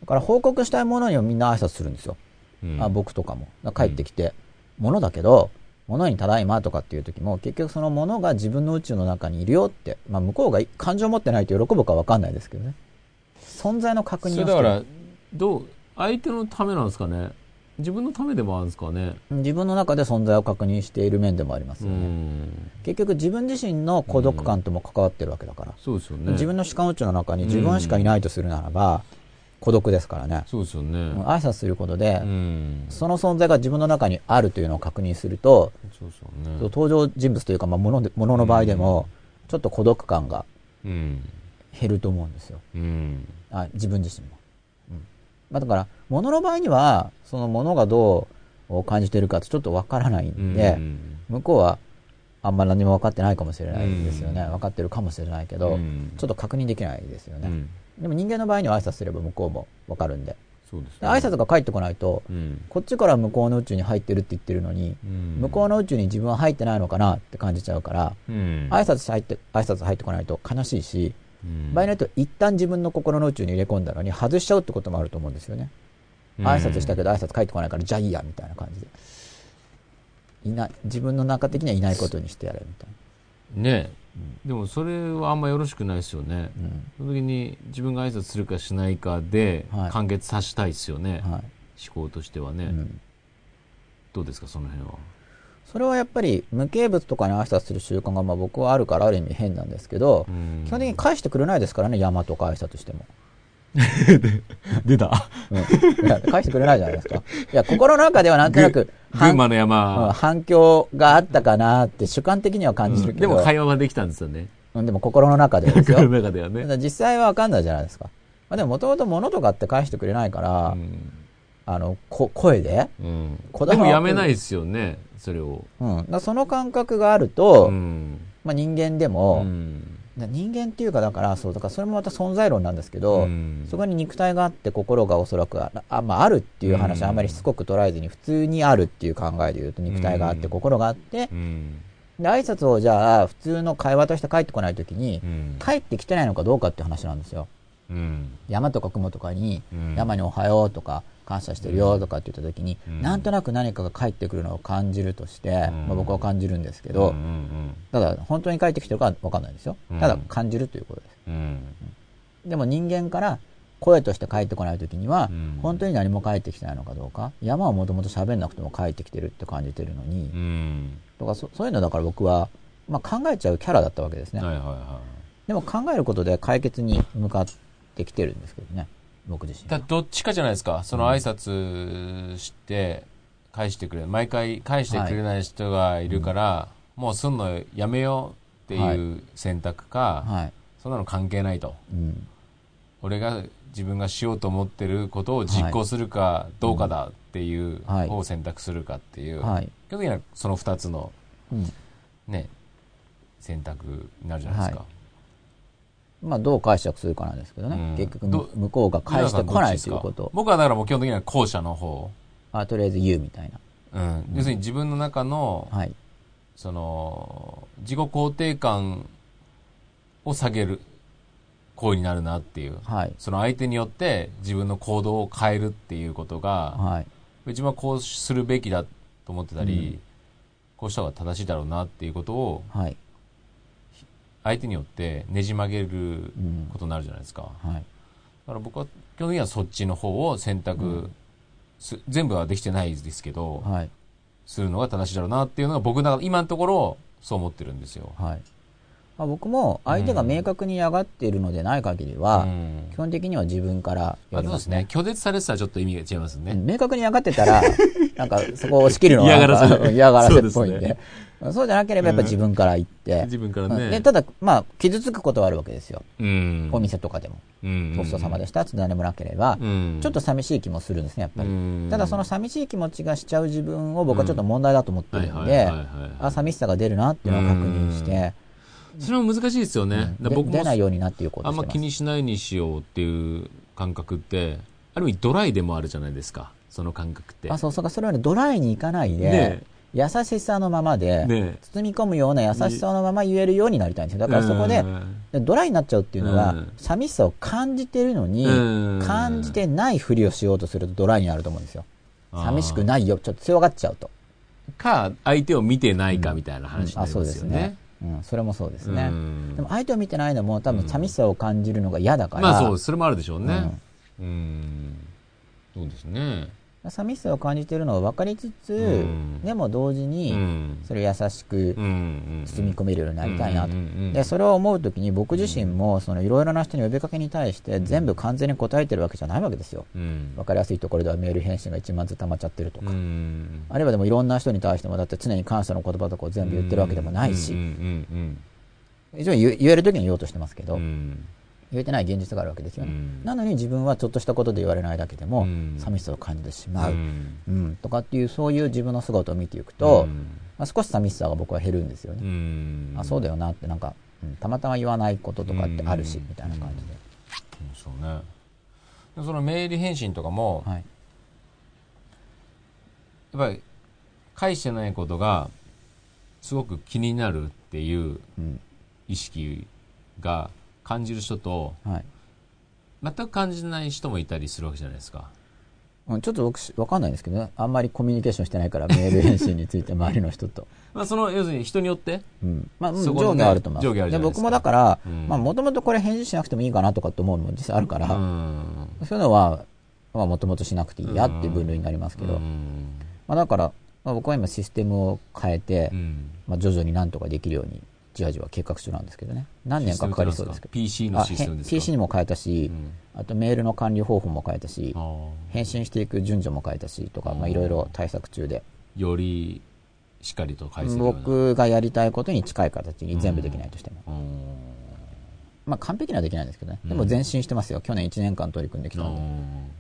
だから報告したいものにはみんな挨拶するんですよ。うんあ僕とかも。だから帰ってきて、物だけど、物にただいまとかっていう時も、結局その物が自分の宇宙の中にいるよって、まあ向こうが感情を持ってないと喜ぶかわかんないですけどね。存在の確認をしてるそれだからどう相手のためなんですかね自分のためでもあるんですかね自分の中で存在を確認している面でもありますうよね。ん結局自分自身の孤独感とも関わってるわけだから。そうですよね自分の主観宇宙の中に自分しかいないとするならば、孤独ですからね。そうですよね挨拶することで、うんその存在が自分の中にあるというのを確認すると、そうですよね登場人物というか、まあ、物で物の場合でも、ちょっと孤独感がうん減ると思うんですよ。うんあ自分自身も。うんまあ、だから、物の場合には、その物がどう感じてるかってちょっとわからないんで、うん。向こうはあんま何も分かってないかもしれないですよね。うん。分かってるかもしれないけど、うん。ちょっと確認できないですよね。うん。でも人間の場合には挨拶すれば向こうも分かるんで。そうですね。で挨拶が返ってこないと、うん。こっちから向こうの宇宙に入ってるって言ってるのに、うん。向こうの宇宙に自分は入ってないのかなって感じちゃうから、うん。挨拶入って、挨拶入ってこないと悲しいし、うん場合によっては一旦自分の心の宇宙に入れ込んだのに外しちゃうってこともあると思うんですよね。挨拶したけど挨拶返ってこないからじゃあいいやみたいな感じで。いない、自分の中的にはいないことにしてやれみたいねでもそれはあんまよろしくないですよねな。うん。その時に自分が挨拶するかしないかではい完結させたいですよね、はい。思考としてはね、うん。どうですかその辺は？それはやっぱり無形物とかに挨拶する習慣がまあ僕はあるからある意味変なんですけど、うん基本的に返してくれないですからね、山とか挨拶しても。[laughs] 出たうん。返してくれないじゃないですか。いや、心の中ではなんとなく、群馬のうん山、反響があったかなって主観的には感じるけど、でも会話はできたんですよねうんでも心の中でですよ。心の中ではね実際はわかんないじゃないですか。まあ、でももともと物とかって返してくれないから、うんあの、こ声で、うん。でもやめないですよねそれを。うん。だその感覚があると、うん。まあ人間でうも、ん。だ人間っていうかだから、そう、だからそれもまた存在論なんですけど、うん。そこに肉体があって心がおそらくあ、あまあ、あるっていう話はあんまりしつこく捉えずに、普通にあるっていう考えで言うと肉体があってうん心があって、うん。で、挨拶をじゃあ普通の会話として返ってこないときにう、ん。帰ってきてないのかどうかっていう話なんですよ。うん。山とか雲とかに、うん。山におはようとか、感謝してるよとかって言ったときに、うん。なんとなく何かが帰ってくるのを感じるとして、うん。まあ、僕は感じるんですけど、うんうんただ本当に帰ってきてるかわかんないですよ。うん。ただ感じるということです。うん。でも人間から声として帰ってこないときには、うん。本当に何も帰ってきてないのかどうか、山はもともと喋んなくても帰ってきてるって感じてるのに、うん。とかそそういうのだから僕は、まあ、考えちゃうキャラだったわけですね。はいはいはでも考えることで解決に向かってきてるんですけどね、僕自身いだどっちかじゃないですか。その挨拶して返してくれ毎回返してくれない人がいるから、もうすんのやめようっていう選択か、はい。そんなの関係ないと。うん。俺が自分がしようと思ってることを実行するかどうかだっていうを選択するかっていう、はい。基本的にはその2つのうん。ね選択になるじゃないですか、はまあ、どう解釈するかなんですけどね。うん結局ど、向こうが返してこないということ。僕はだからもう基本的には後者の方、あ、とりあえず言うみたいうん、要するに自分の中の、な。はい。その自己肯定感を下げる行為になるなっていうはい。その相手によって自分の行動を変えるっていうことがはい。自分はこうするべきだと思ってたり、うんこうした方が正しいだろうなっていうことをはい。相手によってねじ曲げるうんことになるじゃないですか。はい。だから僕は基本的にはそっちの方を選択す、全部はできてないですけど、はい。するのが正しいだろうなっていうのが僕の中今のところそう思ってるんですよ。はい。まあ、僕も相手が明確に嫌がっているのでない限りは、うん基本的には自分からまあ、やりまねそうですすね。。拒絶されてたらちょっと意味が違いますね。うん明確に嫌がってたら、なんかそこを押し切るのは嫌がらせなんか嫌がらせっぽいんでそうじゃなければやっぱ自分から言って、自分からうんね。でただ、まあ、傷つくことはあるわけですよ。うん。お店とかでも。うん、ごちそうさまでしたって何もなければ、うん。ちょっと寂しい気もするんですね、やっぱり。うんただその寂しい気持ちがしちゃう自分を僕はちょっと問題だと思ってるんであ、寂しさが出るなっていうのを確認して、それも難しいですよね。僕も出ないようになっていうことあんま。気にしないにしようっていう感覚って、ある意味ドライでもあるじゃないですか。その感覚って。あ、そうそうか、それはね、ドライにいかないで、ね優しさのままで、ね包み込むような優しさのまま言えるようになりたいんですよ。だからそこで、でドライになっちゃうっていうのは、うん寂しさを感じてるのに、うん感じてないふりをしようとするとドライになると思うんですよ。寂しくないよ、ちょっと強がっちゃうと。か、相手を見てないかみたいな話になあ、りそうますよねですね。。うん、それもそうですね。うんでも相手を見てないのも多分寂しさを感じるのが嫌だから、まあそう。それもあるでしょうね。うん。そうですね。寂しさを感じているのを分かりつつ、んでも同時うに、ん。それを優しくうん。包み込めるようになりたいなと。うんで、それを思うときに僕自身も、そのいろいろな人に呼びかけに対して全部完全に答えてるわけじゃないわけですよ。うん。分かりやすいところではメール返信が1万ずつ溜まっちゃってるとか。うん。あるいはでもいろんな人に対してもだって常に感謝の言葉とかを全部言ってるわけでもないし、うんうん一応言言えるときに言おうとしてますけど。言えてない現実があるわけですよね。うんなのに自分はちょっとしたことで言われないだけでも、うん寂しさを感じてしまう、うんうんとかっていうそういう自分の姿を見ていくと、うんまあ、少し寂しさが僕は減るんですよね。うん。あそうだよなってなんか、うんたまたま言わないこととかってあるし、うんみたいな感じで。そうね。でそのメール返信とかも、はい。やっぱり返してないことがすごく気になるっていううん。意識が感じる人とはい。全く感じない人もいたりするわけじゃないですか。うんちょっと僕しわかんないんですけどね。あんまりコミュニケーションしてないから、[laughs] メール返信について周りの人と。まあその要するに人によって？うん。まあ、ね上下あると思います。上下あるじゃないですか僕もだから、うんまあ、もともとこれ返事しなくてもいいかなとかって思うのも実際あるから、うん。そういうのは、まあ、もともとしなくていいやっていう分類になりますけど、うんまあ、だから、まあ、僕は今システムを変えて、うんまあ、徐々になんとかできるように、じわじわ計画中なんですけどね。何年かかかりそうですけど。PC のシステムですか？PC にも変えたし、うんあとメールの管理方法も変えたし、返信していく順序も変えたしとか、まあ、いろいろ対策中で、よりしっかりと返せるような。僕がやりたいことに近い形に全部できないとしても。うんまあ、完璧にはできないんですけどね。でも前進してますよ。去年1年間取り組んできたんで。うん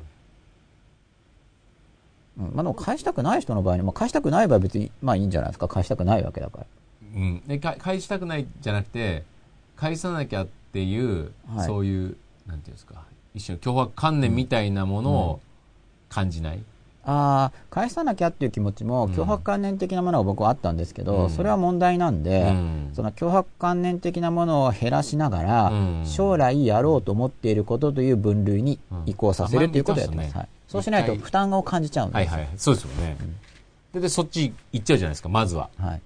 まあ、でも返したくない人の場合に、まあ、返したくない場合は別に、まあいいんじゃないですか。返したくないわけだから。うん、でか返したくないじゃなくて返さなきゃっていう、はい。そういうなんていうんですか一種の脅迫観念みたいなものを感じない、ああ、返さなきゃっていう気持ちも、脅迫観念的なものが僕はあったんですけど、うん。それは問題なんで、うん。その脅迫観念的なものを減らしながら、うん。将来やろうと思っていることという分類に移行させるうんということをやってます。はい、そうしないと負担を感じちゃうんですよ。はいはい。そうですよね、ででそっち行っちゃうじゃないですかまずは。はい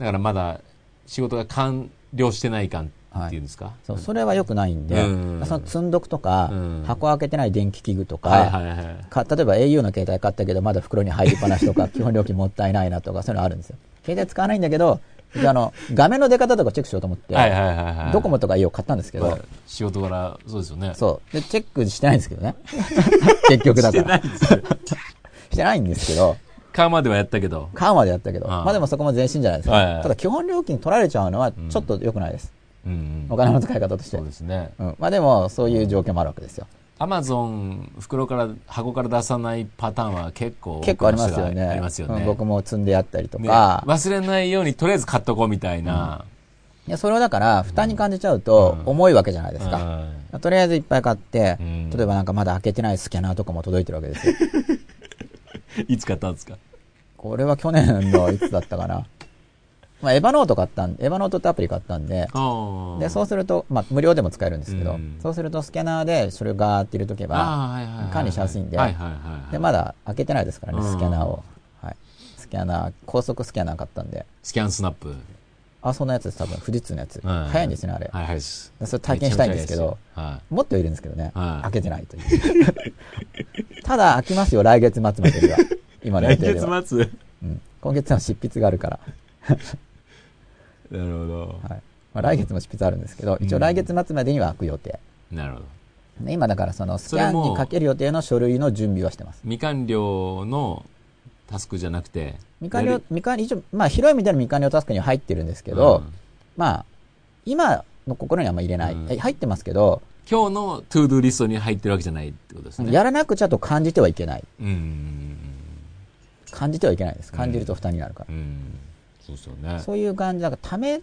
だからまだ仕事が完了してない感っていうんですか、そうそれは良くないんで、うん。その積んどくとか、うん。箱開けてない電気器具とか、はいはいはいか例えば au の携帯買ったけどまだ袋に入りっぱなしとか [laughs] 基本料金もったいないなとかそういうのあるんですよ。携帯使わないんだけどああの画面の出方とかチェックしようと思って、はいはいはいはい。ドコモとか au 買ったんですけど、まあ仕事柄そうですよね。そう。でチェックしてないんですけどね。[laughs] 結局だから。してないんですよ。[laughs] してないんですけど買うまではやったけど。買うまでやったけど、ああ。まあでもそこも前進じゃないですか、はいはいはい。ただ基本料金取られちゃうのはちょっと良くないです、うんうん。お金の使い方として。そうですね。うん、まあでもそういう状況もあるわけですよ。アマゾン袋から箱から出さないパターンは結構結構ありますよね。ありますよね、うん。僕も積んでやったりとね。か、忘れないようにとりあえず買っとこうみたいな、いやそれをだから負担に感じちゃうとうん。重いわけじゃないですか、うんとりあえずいっぱい買って、うん。例えばなんかまだ開けてないスキャナーとかも届いてるわけですよ。[laughs] [laughs] いつ買ったんですか？これは去年のいつだったかな。[laughs] まあ、エヴァノート買ったんエヴァノートってアプリ買ったんで、あで、そうすると、まあ、無料でも使えるんですけど、うん。そうするとスキャナーでそれをガーって入れとけば、管理しやすいんでで、まだ開けてないですからね、うん。スキャナーを。はい。スキャナー、高速スキャナー買ったんで、スキャンスナップあ、そんなやつです、多分、富士通のやつ。はい早いんですね、あれ。はいはいですそれ体験したいんですけど、はもっといるんですけどね、はい開けてないという。[laughs] ただ、開きますよ、来月末までには。[laughs] 今い、来の予定では。月末？うん、今月の執筆があるから。[laughs] なるほど。はい。まあ、来月も執筆あるんですけど、一応来月末までには開く予定。なるほど。で今だからそのスキャンにかける予定の書類の準備はしてます。未完了のタスクじゃなくて、未完了未完一応、まあ広い意味での未完了タスクには入ってるんですけど、うんまあ、今の心にはあんま入れない。うんえ入ってますけど、今日のトゥードゥーリストに入ってるわけじゃないってことですね。やらなくちゃと感じてはいけない。うん。感じてはいけないです。感じると負担になるから。うん。そうですよね。そういう感じだから、貯め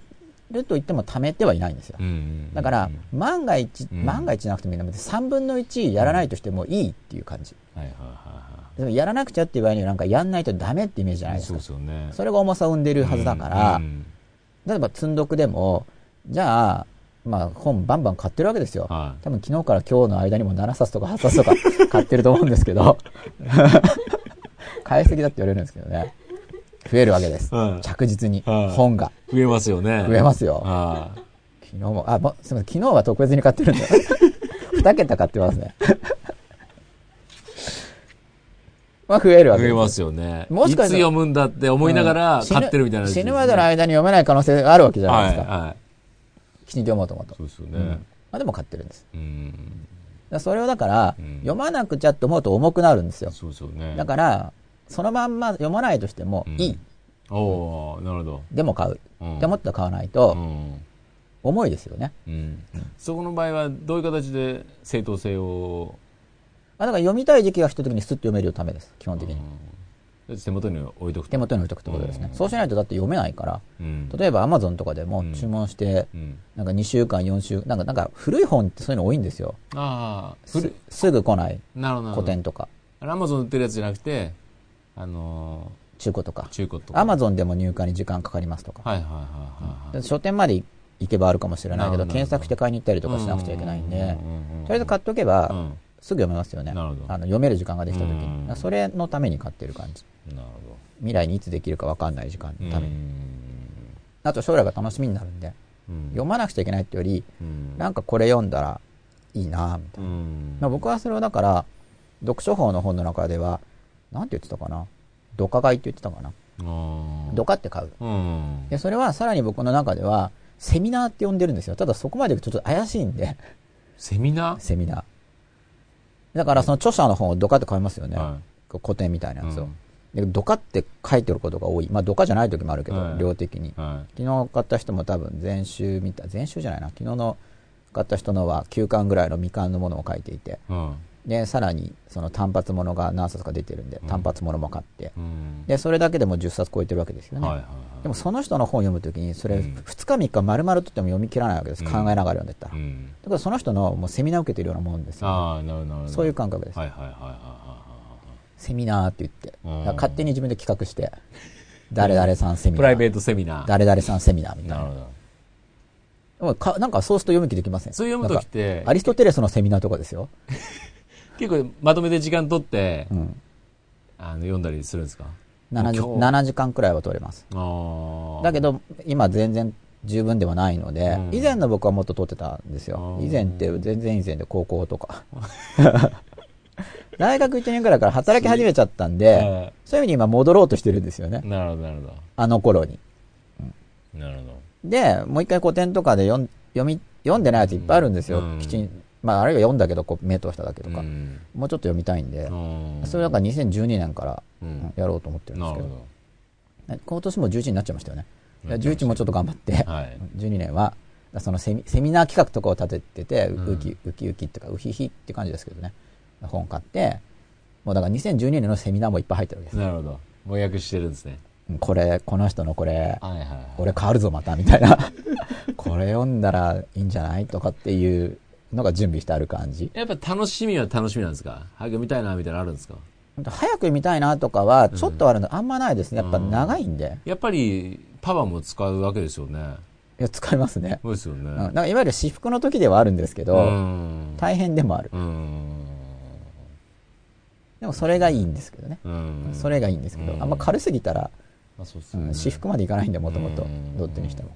ると言っても貯めてはいないんですよ。うん。だから、万が一、うん万が一じゃなくてもいいので、3分の1やらないとしてもいいっていう感じ。はいはいはでもやらなくちゃっていう場合にはなんかやんないとダメってイメージじゃないですか。ですよね。それが重さを生んでいるはずだから、うん例えば積んどくでも、じゃあ、まあ本バンバン買ってるわけですよ。は多分昨日から今日の間にも7冊とか8冊とか買ってると思うんですけど、買いすぎだって言われるんですけどね。増えるわけです。はい着実にはい本がい。増えますよね。増えますよ。は昨日も、あ、もすみません、昨日は特別に買ってるんで。[laughs] 2桁買ってますね。まあ増えるわい。けです。増えますよね。もしかしたらいつ読むんだって思いながら買ってるみたいなやつですね、死ぬまでの間に読めない可能性があるわけじゃないはい、ですか。はい。きちんと読もうと思うと。そうですよねうん。まあでも買ってるんです。うん。それをだから、うん読まなくちゃって思うと重くなるんですよ。そうですよね。だから、そのまんま読まないとしてもうんいい。おおなるほど。でも買う。うんって思ったら買わないうと、ん。重いですよね。うん。そこの場合はどういう形で正当性を、あだから読みたい時期が来た時にスッと読めるためです。基本的に。うん手元に置いとくと。手元に置いとくってことですね。うんそうしないとだって読めないから。うん。例えば Amazon とかでもうん注文して、うん。なんか2週間、4週、なんか、なんか古い本ってそういうの多いんですよ。ああ、すすぐ来ないなるほど。古典とか、アマゾン売ってるやつじゃなくて、あの中古とかー、。中古とか。Amazon でも入荷に時間かかりますとか。はいはいはいはいはい。書店まで行けばあるかもしれないけど、検索して買いに行ったりとかしなくちゃいけないんで、とりあえず買っとけば、うんすぐ読めますよね。なるほどあの読める時間ができた時うんに。それのために買ってる感じ。なる未来にいつできるか分かんない時間ほど。のために。うんあと将来が楽しみになるんで、うん読まなくちゃいけないってより、うんなんかこれ読んだらいいなみたいな。うんまあ、僕はそれをだから、読書法の本の中では、なんて言ってたかな？ドカ買いって言ってたかな？ドカって買う。うんで、それはさらに僕の中では、セミナーって呼んでるんですよ。ただそこまでとちょっと怪しいんで、セミナー？セミナー。だからその著者の本をドカって買いますよね。はこう古典みたいなやつを。うんでドカって書いてることが多い。まあドカじゃない時もあるけど、はい量的に。いは昨日買った人も多分前週見た、前週じゃないな。昨日の買った人のは9巻ぐらいの未完のものを書いていて。い。うんで、さらにその単発ものが何冊か出てるんで、単発ものも買って。うんで、それだけでも10冊超えてるわけですよね。はいはいはいでもその人の本を読むときに、それうん2日3日丸々とっても読み切らないわけです。うん考えながら読んでったら。うんだからその人のもうセミナー受けてるようなもんですよ、ああ、なるほどなるほど。そういう感覚です。はいはいはいはいはいセミナーって言って。勝手に自分で企画して、誰々さんセミナー。プライベートセミナー。誰々さんセミナーみたいな。なるほど。でもかなんかそうすると読み切りできません？そう読むときってア、リストテレスのセミナーとかですよ。[laughs] 結構まとめて時間取ってう、ん。あの読んだりするんですか？7時今日 ,7 時間くらいは取れます。だけど、今全然十分ではないので、うん以前の僕はもっと取ってたんですよ。うん以前って全然以前で高校とか。[laughs] 大学1年くらいから働き始めちゃったんで、はそういう意味に今戻ろうとしてるんですよねい。なるほどなるほあの頃に。ど。なるほど。で、もう一回古典とかで読ん読み、読んでないやついっぱいあるんですよ。うんきちん、まああるいは読んだけど、こう目通しただけとか。うんもうちょっと読みたいんで、うんそれだから2012年からうんうんやろうと思ってるんですけど、なるほ今年も11になっちゃいましたよね。なっちゃいました11もちょっと頑張って、はい [laughs] 12年は、そのセミセミナー企画とかを立ててて、うんウキウキウキっていうか、ウヒヒって感じですけどね、本買って、もうだから2012年のセミナーもいっぱい入ってるわけです。ど。なるほど。もやくしてるんですね。うんこれ、この人のこれ、はいはいはい。俺変わるぞまた、みたいな。[laughs] これ読んだらいいんじゃない？とかっていうのが準備してある感じ。やっぱ楽しみは楽しみなんですか？早く読みたいなみたいなのあるんですか？早く読みたいなとかは、ちょっとあるの、あんまないですね。やっぱ長いんで。やっぱりパワーも使うわけですよね。いや、使いますね。そうですよね。うん、なんかいわゆる私服の時ではあるんですけど、うん大変でもある。うん。でもそれがいいんですけどね。うん。それがいいんですけど、うんあんま軽すぎたら、まあねうん、私服までいかないんで、もともとうん、どっちにしても。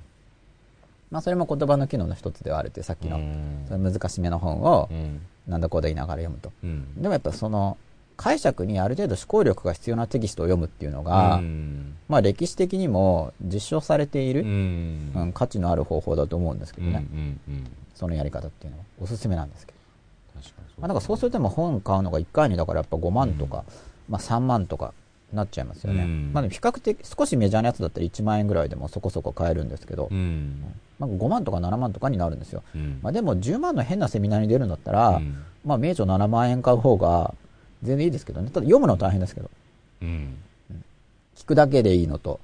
まあ、それも言葉の機能の一つではあるって、さっきの、うん。その難しめの本をう、ん。なんだこうだ言いながら読むと。うん。でもやっぱその、解釈にある程度思考力が必要なテキストを読むっていうのが、うん。まあ歴史的にも実証されている、うん。うん価値のある方法だと思うんですけうんどね、うんうんそのやり方っていうのは。おすすめなんですけど、確かにまあ、だからそうするとも本買うのが1回にだからやっぱ5万とか、まあ3万とかなっちゃいますよね、うん。まあ比較的少しメジャーなやつだったら1万円ぐらいでもそこそこ買えるんですけど、うん。まあ、5万とか7万とかになるんですよ、うん。まあ、でも10万の変なセミナーに出るんだったら、うん。まあ名著7万円買う方が全然いいですけどね。ただ読むのは大変ですけど。うん。聞くだけでいいのと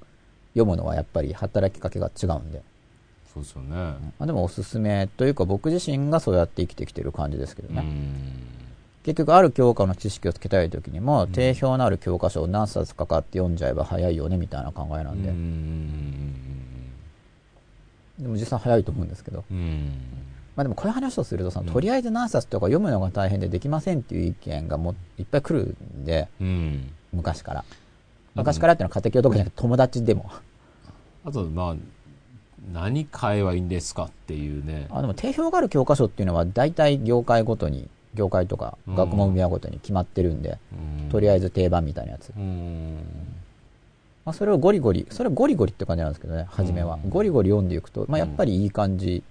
読むのはやっぱり働きかけが違うんで、そうですよね。まあ、でもおすすめというか僕自身がそうやって生きてきてる感じですけどね、うん結局ある教科の知識をつけたい時にも、定評のある教科書を何冊かかって読んじゃえば早いよねみたいな考えなんで、でも実際早いと思うんですけど、うん。うんまあ、でもこういう話をするとそのうん。とりあえず何冊とか読むのが大変でできませんっていう意見がもういっぱい来るんでうん。昔から。昔からっていうのは家庭教とかじゃなくて友達でも。あとまあ何買えばいいんですかっていうね。あでも定評がある教科書っていうのは大体業界ごとに業界とかうん。学問分野ごとに決まってるんで、とりあえず定番みたいなやつ、うん。まあ、それをゴリゴリそれはゴリゴリって感じなんですけどね初めは、うん。ゴリゴリ読んでいくと、まあ、やっぱりいい感じ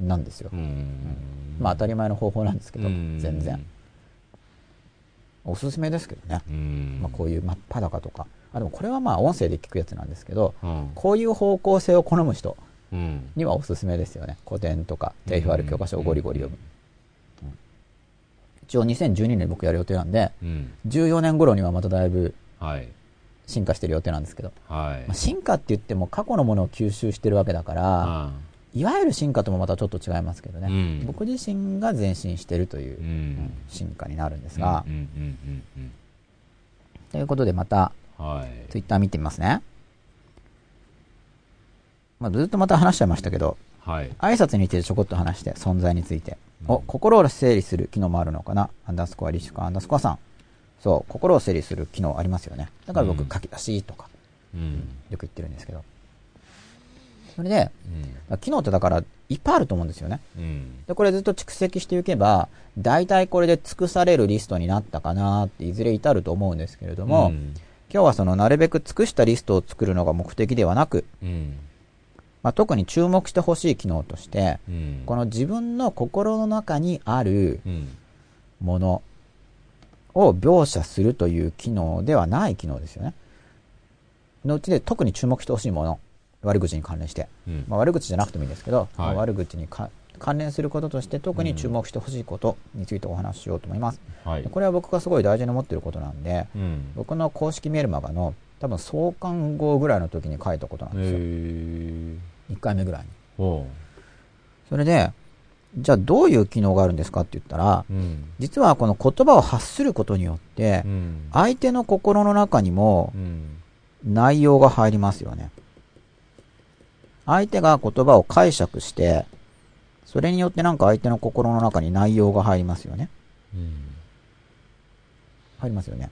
なんですよ、うん。まあ当たり前の方法なんですけど、うん。全然。おすすめですけどね、うん。まあ、こういう真っ裸とか。あでもこれはまあ音声で聞くやつなんですけどうん。こういう方向性を好む人うん。にはおすすめですよね。古典とか定評ある教科書をゴリゴリ読む、うん一応2012年に僕やる予定なんでうん。14年頃にはまただいぶはい。進化してる予定なんですけど、はい。まあ、進化って言っても過去のものを吸収してるわけだから、あいわゆる進化ともまたちょっと違いますけどね、うん。僕自身が前進してるという、ううん。ん進化になるんですが、うんうんうんうんということでまたうんはい。ツイッター見てみますね、まあ、ずっとまた話しちゃいましたけどはい。挨拶についてちょこっと話して存在について、うんお心を整理する機能もあるのかな？アンダースコアリシュカアンダースコアさん。そう心を整理する機能ありますよね。だから僕うん。書き出しとかうん。よく言ってるんですけど。それでうん。機能ってだからいっぱいあると思うんですよね。うん。でこれずっと蓄積していけば大体これで尽くされるリストになったかなっていずれ至ると思うんですけれども、うん。今日はそのなるべく尽くしたリストを作るのが目的ではなく、うんまあ、特に注目してほしい機能としてうん。この自分の心の中にあるうん。ものを描写するという機能ではない機能ですよね。のうちで特に注目してほしいもの悪口に関連して、うん。まあ、悪口じゃなくてもいいですけど、まあはい悪口にか関連することとして特に注目してほしいことについてお話ししようと思います。はい。でこれは僕がすごい大事に思っていることなんで、うん。僕の公式メルマガの多分創刊号ぐらいの時に書いたことなんですよ。へえ1回目ぐらいに。それで、じゃあどういう機能があるんですかって言ったら、うん実はこの言葉を発することによってう、ん相手の心の中にもうん内容が入りますよね。相手が言葉を解釈して、それによってなんか相手の心の中に内容が入りますよね。うん入りますよね。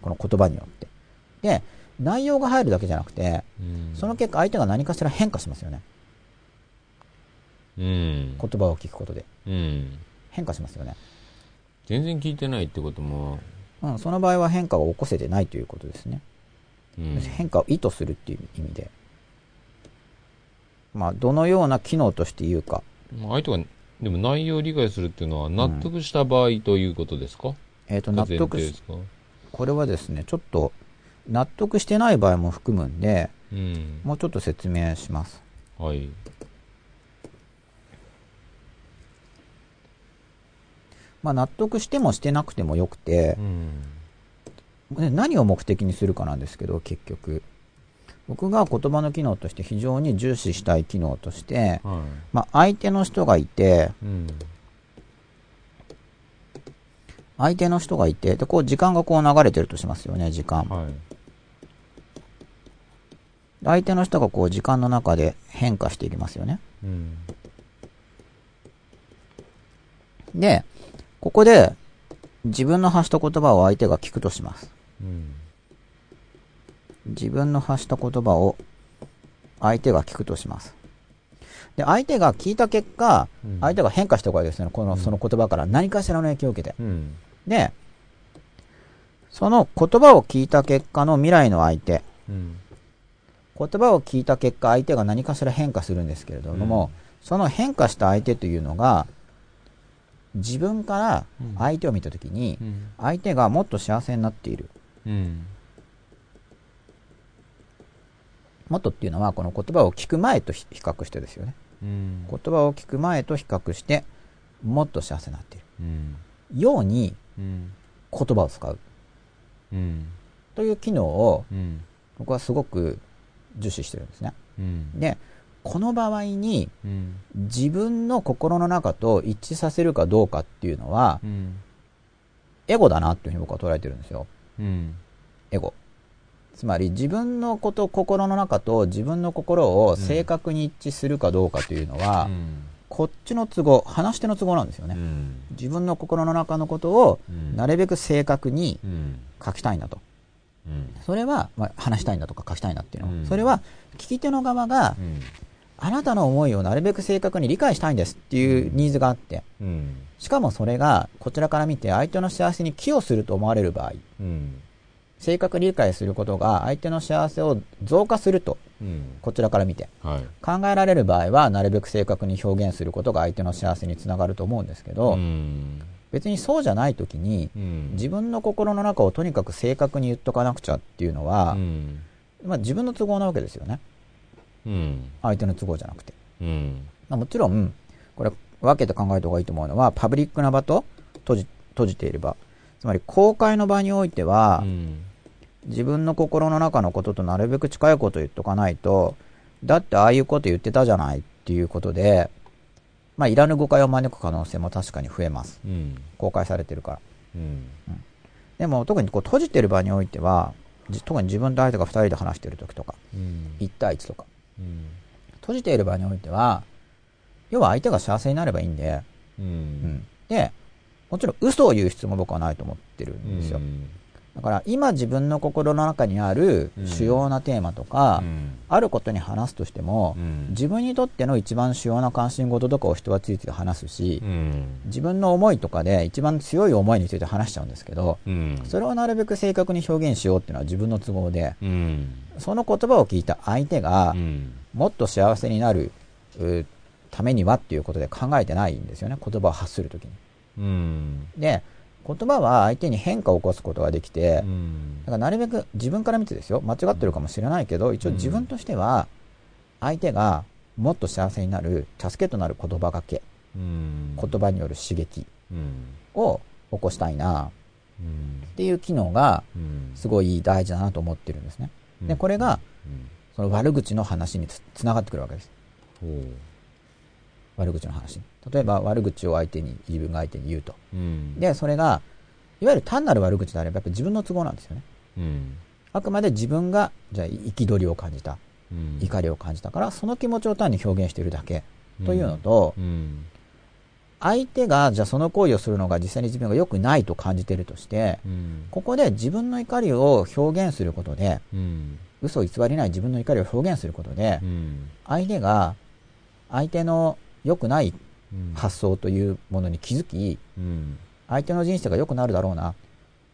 この言葉によって。で、内容が入るだけじゃなくて、うんその結果相手が何かしら変化しますよね。うん言葉を聞くことで。うん変化しますよね。全然聞いてないってこともうん、その場合は変化を起こせてないということですね。うん変化を意図するっていう意味で。まあ、どのような機能として言うか。相手がでも内容を理解するっていうのは納得した場合ということですか、えっ、と、納得し、前提ですか？これはですね、ちょっと、納得してない場合も含むんで、うんもうちょっと説明します。はいまあ、納得してもしてなくてもよくてう、んね何を目的にするかなんですけど、結局。僕が言葉の機能として非常に重視したい機能として、はまあ、相手の人がいて、いうん相手の人がいて、で、こう時間がこう流れてるとしますよね、時間。はい相手の人がこう時間の中で変化していきますよね。うんで、ここで自分の発した言葉を相手が聞くとします。うん自分の発した言葉を相手が聞くとします。で、相手が聞いた結果、うん相手が変化したわけですね。この、うんその言葉から何かしらの影響を受けて。うんで、その言葉を聞いた結果の未来の相手、うん。言葉を聞いた結果相手が何かしら変化するんですけれども、その変化した相手というのが、自分から相手を見たときに、うん。相手がもっと幸せになっている。うん。もっとっていうのは、この言葉を聞く前と比比較してですよね。うん。言葉を聞く前と比較して、もっと幸せになっている。うん。ようにうん。言葉を使ううん。という機能をうん。僕はすごく重視してるんですね。うん。で、この場合にうん。自分の心の中と一致させるかどうかっていうのはう、ん。エゴだなっていうふうに僕は捉えてるんですよ。うん。エゴ。つまり自分のこと、心の中と自分の心を正確に一致するかどうかというのは、こっちの都合、話し手の都合なんですよね。うん。自分の心の中のことをうんなるべく正確にうん。書きたいんだと。うん。それは、まあ、話したいんだとか書きたいなっていうのは、うんそれは聞き手の側がうん。あなたの思いをなるべく正確に理解したいんですっていうニーズがあって、うん。しかもそれがこちらから見て相手の幸せに寄与すると思われる場合、うん。正確に理解することが相手の幸せを増加すると、うん。こちらから見てはい。考えられる場合はなるべく正確に表現することが相手の幸せにつながると思うんですけど、うん。別にそうじゃない時にうん。自分の心の中をとにかく正確に言っとかなくちゃっていうのは、うん。まあ、自分の都合なわけですよねうん。相手の都合じゃなくて、うん。まあ、もちろんこれ分けて考えた方がいいと思うのはパブリックな場と閉じ閉じている場つまり公開の場においては、うん。自分の心の中のこととなるべく近いことを言っとかないと、だってああいうこと言ってたじゃないっていうことで、まあ、いらぬ誤解を招く可能性も確かに増えます。うん。公開されてるから。うん。でも特にこう閉じてる場においては、じ特に自分と相手が二人で話してる時とか、うん。1対1とか、うん。閉じている場においては、要は相手が幸せになればいいんで、う。うんん。で、もちろん嘘を言う必要も僕はないと思ってるんですよ。だから今自分の心の中にある主要なテーマとか、うん。あることに話すとしても、うん。自分にとっての一番主要な関心事とかを人はついて話すし、うん。自分の思いとかで一番強い思いについて話しちゃうんですけど、うん。それをなるべく正確に表現しようっていうのは自分の都合で、うん。その言葉を聞いた相手がうん。もっと幸せになるうためにはっていうことで考えてないんですよね、言葉を発するときに。うん。で、言葉は相手に変化を起こすことができて、うんだからなるべく自分から見てですよ、間違ってるかもしれないけど、一応自分としては、相手がもっと幸せになる助けとなる言葉がけ、うん。言葉による刺激うん。を起こしたいなっうん。ていう機能がうん。すごい大事だなと思ってるんですね。で、これがうん。その悪口の話につつながってくるわけです。悪口の話に。例えば悪口を相手に、自分が相手に言うと。うん。で、それが、いわゆる単なる悪口であればやっぱり自分の都合なんですよね。うん。あくまで自分が、じゃあ憤りを感じた、うん。怒りを感じたから、その気持ちを単に表現しているだけというのと、うん。相手が、じゃあその行為をするのが実際に自分が良くないと感じているとして、うん。ここで自分の怒りを表現することで、うん。嘘を偽りない自分の怒りを表現することでう、ん。相手が、相手の良くないうん。発想というものに気づき、うん。相手の人生が良くなるだろうな、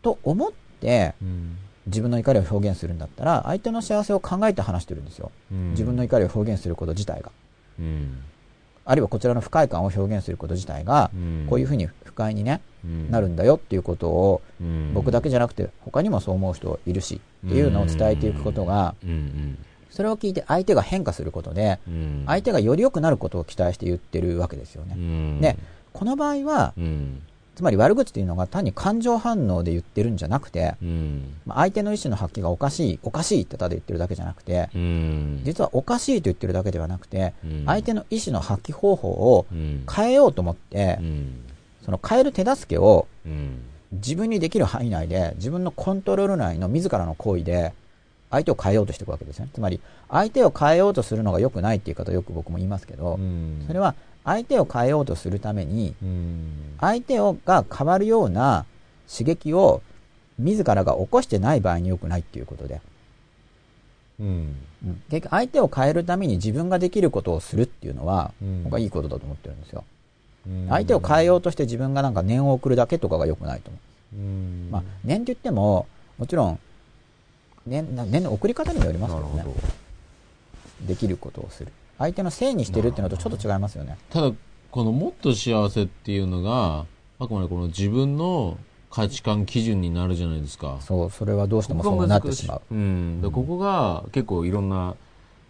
と思ってうん。自分の怒りを表現するんだったら、相手の幸せを考えて話してるんですよ。うん。自分の怒りを表現すること自体が。うん。あるいはこちらの不快感を表現すること自体が、うん。こういうふうに不快にね、うんなるんだよっていうことを、うん。僕だけじゃなくて他にもそう思う人いるしっていうのを伝えていくことが、うん。それを聞いて相手が変化することで、うん。相手がより良くなることを期待して言ってるわけですよね。うん。で、この場合は、うん。つまり悪口というのが単に感情反応で言ってるんじゃなくて、うん。まあ相手の意思の発揮がおかしい、おかしいってただ言ってるだけじゃなくて、うん。実はおかしいと言ってるだけではなくて、うん相手の意思の発揮方法をうん。変えようと思ってう、ん。その変える手助けをうん。自分にできる範囲内で、自分のコントロール内の自らの行為で、相手を変えようとしていくわけですね。つまり、相手を変えようとするのが良くないっていう方よく僕も言いますけど、うん。それは相手を変えようとするために、うん。相手をが変わるような刺激を自らが起こしてない場合に良くないっていうことで、うん。うん結局相手を変えるために自分ができることをするっていうのは、うん僕はいいことだと思ってるんですよ。うん相手を変えようとして自分がなんか念を送るだけとかが良くないと思うんまあ、念って言っても、もちろん、念な念の送り方にもよりますけどね。できることをする。相手のせいにしてるっていうのとちょっと違いますよね。ただこのもっと幸せっていうのがあくまでこの自分の価値観基準になるじゃないですかそう、それはどうしてもそうなってしまう。うん、でここが結構いろんな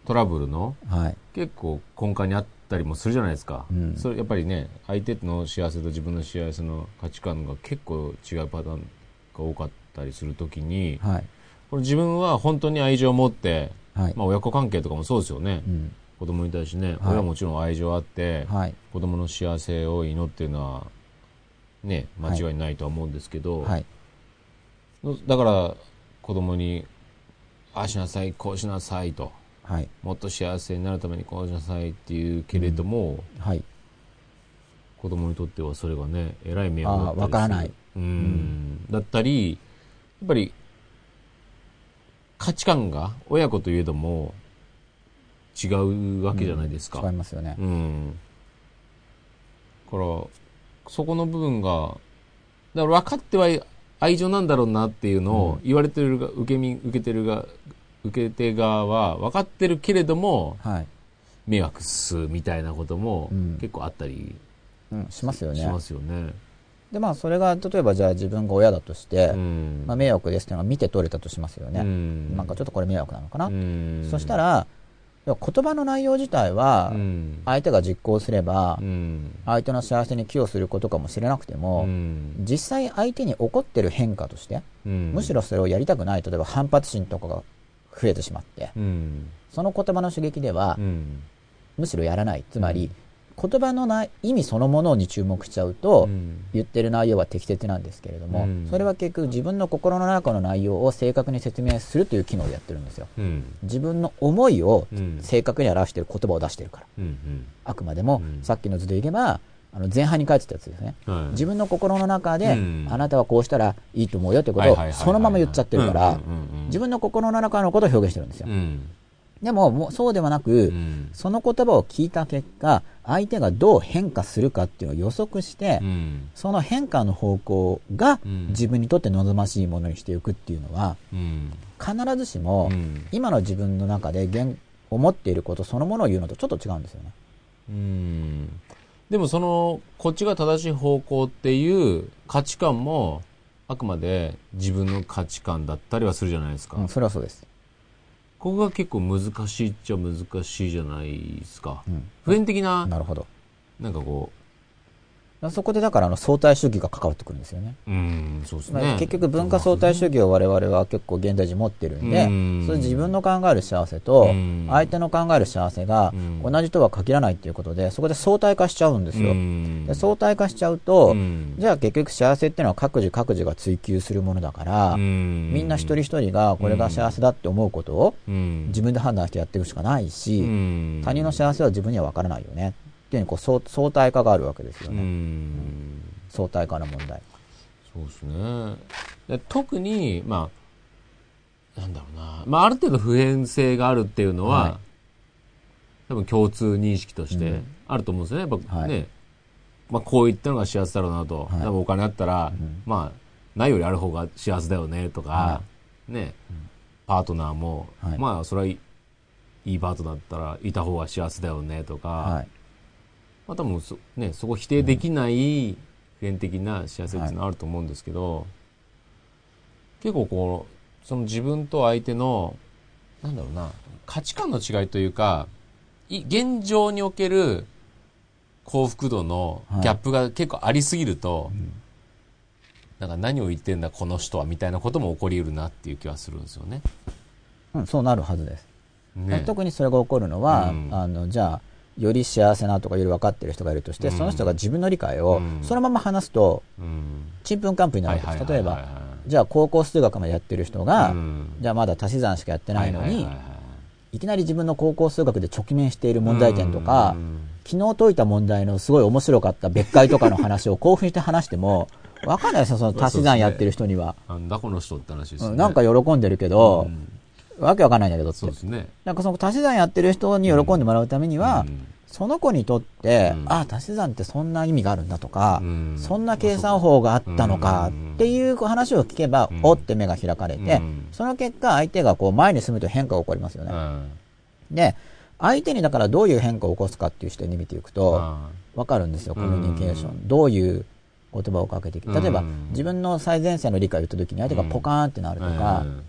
トラブルのはい。結構根幹にあったりもするじゃないですか、うんそれやっぱりね相手の幸せと自分の幸せの価値観が結構違うパターンが多かったりするときにはい。これ自分は本当に愛情を持って、はい。まあ、親子関係とかもそうですよね、うん。子供に対してね、はい親はもちろん愛情あって、はい。子供の幸せを祈ってるのはね間違いないとは思うんですけど、はい。だから子供にああしなさいこうしなさいとはい。もっと幸せになるためにこうしなさいっていうけれども、はい。子供にとってはそれがねえらい迷惑だったりするわからないうんだったりやっぱり価値観が親子といえども違うわけじゃないですか、違いますよね。うん。だから、そこの部分が、だから分かっては愛情なんだろうなっていうのを言われてるが、受け身、受けてるが、受け手側は分かってるけれども、はい。迷惑すみたいなこともうん結構あったりうん、しますよねし。ますよね。で、まあ、それが、例えばじゃあ自分が親だとして、うん。まあ、迷惑ですっていうのが見て取れたとしますよね。うんなんかちょっとこれ迷惑なのかな。うんそした、ら、言葉の内容自体はう、ん。相手が実行すればう、ん。相手の幸せに寄与することかもしれなくても、うん実際相手に起こってる変化として、うんむしろそれをやりたくない、例えば反発心とかが増えてしまって、うん。その言葉の刺激ではう、ん。むしろやらない。つまり、言葉のない意味そのものに注目しちゃうと、うん言ってる内容は適切なんですけれども、うんそれは結局自分の心の中の内容を正確に説明するという機能でやってるんですよ。うん。自分の思いをうん正確に表している言葉を出してるから。うん。あくまでも、うんさっきの図でいけば、あの前半に書いてたやつですね。自分の心の中で、うんあなたはこうしたらいいと思うよってことをそのまま言っちゃってるから自分の心の中のことを表現してるんですよう。ん。でも、もうそうではなく、うん。その言葉を聞いた結果、相手がどう変化するかっていうのを予測して、うん。その変化の方向がうん自分にとって望ましいものにしていくっていうのは、うん。必ずしもうん今の自分の中で現思っていることそのものを言うのとちょっと違うんですよね。うん。でもその、こっちが正しい方向っていう価値観も、あくまで自分の価値観だったりはするじゃないですか。うん、それはそうです。ここが結構難しいっちゃ難しいじゃないですか。うん。普遍的な、なるほど。なんかこそこでだからあの相対主義が関わってくるんですよね。う、うん、そうですまね。あ結局文化相対主義を我々は結構現代人持ってるんで、うん。それ自分の考える幸せとうん。相手の考える幸せがうん。同じとは限らないっていうことで、そこで相対化しちゃうんですよ。うん。で相対化しちゃうと、うん。じゃあ結局幸せっていうのは各自各自が追求するものだから、うん。みんな一人一人がこれが幸せだって思うことをうん。自分で判断してやっていくしかないし、うん。他人の幸せは自分には分からないよねっていうこう相相対化があるわけですようね。ん相対化の問題。そうですね。で特に、まあ、なんだろうな。まあ、ある程度普遍性があるっていうのは、はい多分共通認識としてうんあると思うんですよね。やっぱはいね、まあ、こういったのが幸せだろうなと。はい多分お金あったら、うんまあ、ないよりある方が幸せだよねとか、はね、パートナーも、はいまあ、それはいいパートナーだったらいた方が幸せだよねとか、はい。まあ多分そ、ね、そこ否定できない普遍的な幸せっていうのはあると思うんですけど、結構こう、その自分と相手の、なんだろうな、価値観の違いというか、い現状における幸福度のギャップが結構ありすぎると、なんか何を言ってんだこの人はみたいなことも起こりうるなっていう気はするんですよね。うん、そうなるはずです。ね特にそれが起こるのは、うんあの、じゃあ、より幸せなとかより分かってる人がいるとして、うんその人が自分の理解をうんそのまま話すと、うん。ちんぷんかんぷんになるわけです。例えば、じゃあ高校数学までやってる人が、うんじゃあまだ足し算しかやってないのに、はいきなり自分の高校数学で直面している問題点とか、うん昨日解いた問題のすごい面白かった別解とかの話を興奮して話しても、[laughs] わかんないですよ、その足し算やってる人には。なんだこの人って話ですよね。うんなんか喜んでるけど、うんわけわかんないんだけどって。そう。ですね。なんかその足し算やってる人に喜んでもらうためには、その子にとって、うん。あ、足し算ってそんな意味があるんだとか、うん。そんな計算法があったのかっていう話を聞けば、うん。おって目が開かれて、うん。その結果相手がこう前に進むと変化が起こりますよね。うん。で、相手にだからどういう変化を起こすかっていう視点で見ていくと、あわかるんですよ、コうん。ミュニケーション。どういう言葉をかけていく。例えばうん、自分の最前線の理解を言った時に相手がポカーンってなるとーか、うん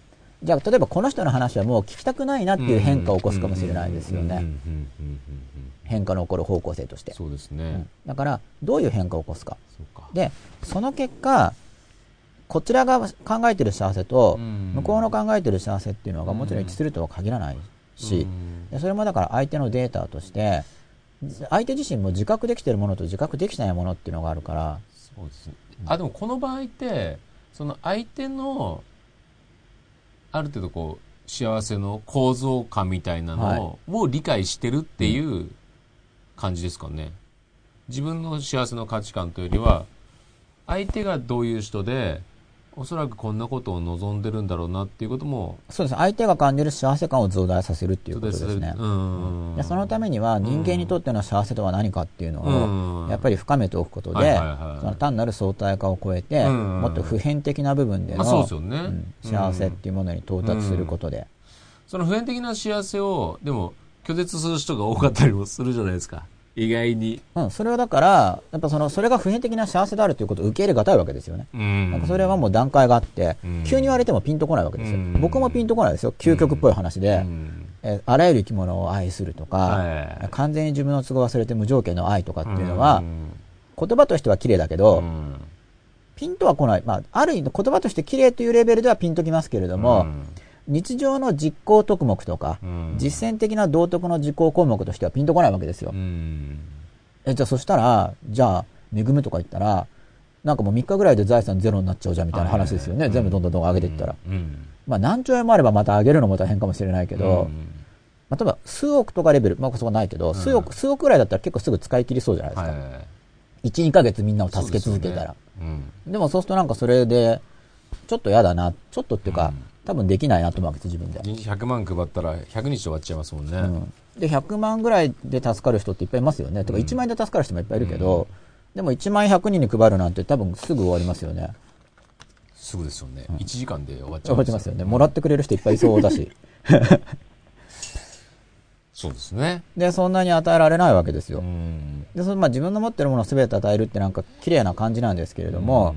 じゃあ例えばこの人の話はもう聞きたくないなっていう変化を起こすかもしれないですよね。変化の起こる方向性として。そうですねうん。だから、どういう変化を起こすか。で、その結果、こちらが考えてる幸せと、うん向こうの考えてる幸せっていうのがもちろん一致するとは限らないし、それもだから相手のデータとして、相手自身も自覚できてるものと自覚できてないものっていうのがあるから、そうですね。あ、でもこの場合って、その相手の、ある程度こう、幸せの構造感みたいなのを理解してるっていう感じですかね。自分の幸せの価値観というよりは、相手がどういう人で、おそらくこんなことを望んでるんだろうなっていうことも、そうです。相手が感じる幸せ感を増大させるっていうことですね。うん。でそのためには人間にとっての幸せとは何かっていうのを、うん。やっぱり深めておくことで、その単なる相対化を超えて、うん。もっと普遍的な部分での、まあそうですよね。うん幸せっていうものに到達することで、その普遍的な幸せを、でも、拒絶する人が多かったりもするじゃないですか。意外に。うん、それはだから、やっぱその、それが普遍的な幸せであるということを受け入れがたいわけですよね。うんなんかそれはもう段階があって、うん急に言われてもピンとこないわけですよ。うん僕もピンとこないですよ。究極っぽい話で、うんえーあらゆる生き物を愛するとか、はい完全に自分の都合を忘れて無条件の愛とかっていうのは、うん言葉としては綺麗だけど、うんピンとは来ない。まあ、ある意味言葉として綺麗というレベルではピンときますけれども、日常の実行特目とか、うん。実践的な道徳の実行項目としてはピンとこないわけですよ。うん。え、じゃあそしたら、じゃあ、恵むとか言ったら、なんかもう3日ぐらいで財産ゼロになっちゃうじゃんみたいな話ですよね。はい全部どんどんどん上げていったら。うん。まあ何兆円もあればまた上げるのも大変かもしれないけど、うん。まあ、例えば数億とかレベル、まあそこはないけど、数億、数億ぐらいだったら結構すぐ使い切りそうじゃないですか。はい1、2ヶ月みんなを助け続けたら。でもそうするとなんかそれで、ちょっと嫌だな、ちょっとっていうか、うん多分できないなと思うわけです、自分でうん。100万配ったら100日で終わっちゃいますもんね。うんで、100万ぐらいで助かる人っていっぱいいますよね。とか1万円で助かる人もいっぱいいるけど、でも1万円100人に配るなんて多分すぐ終わりますよね。すぐですよね。1時間で終わっちゃ終わうりますよね。もらってくれる人いっぱいいそうだし。[laughs] そうですね。で、そんなに与えられないわけですよう。んで、そのまあ自分の持ってるものを全て与えるってなんか綺麗な感じなんですけれども、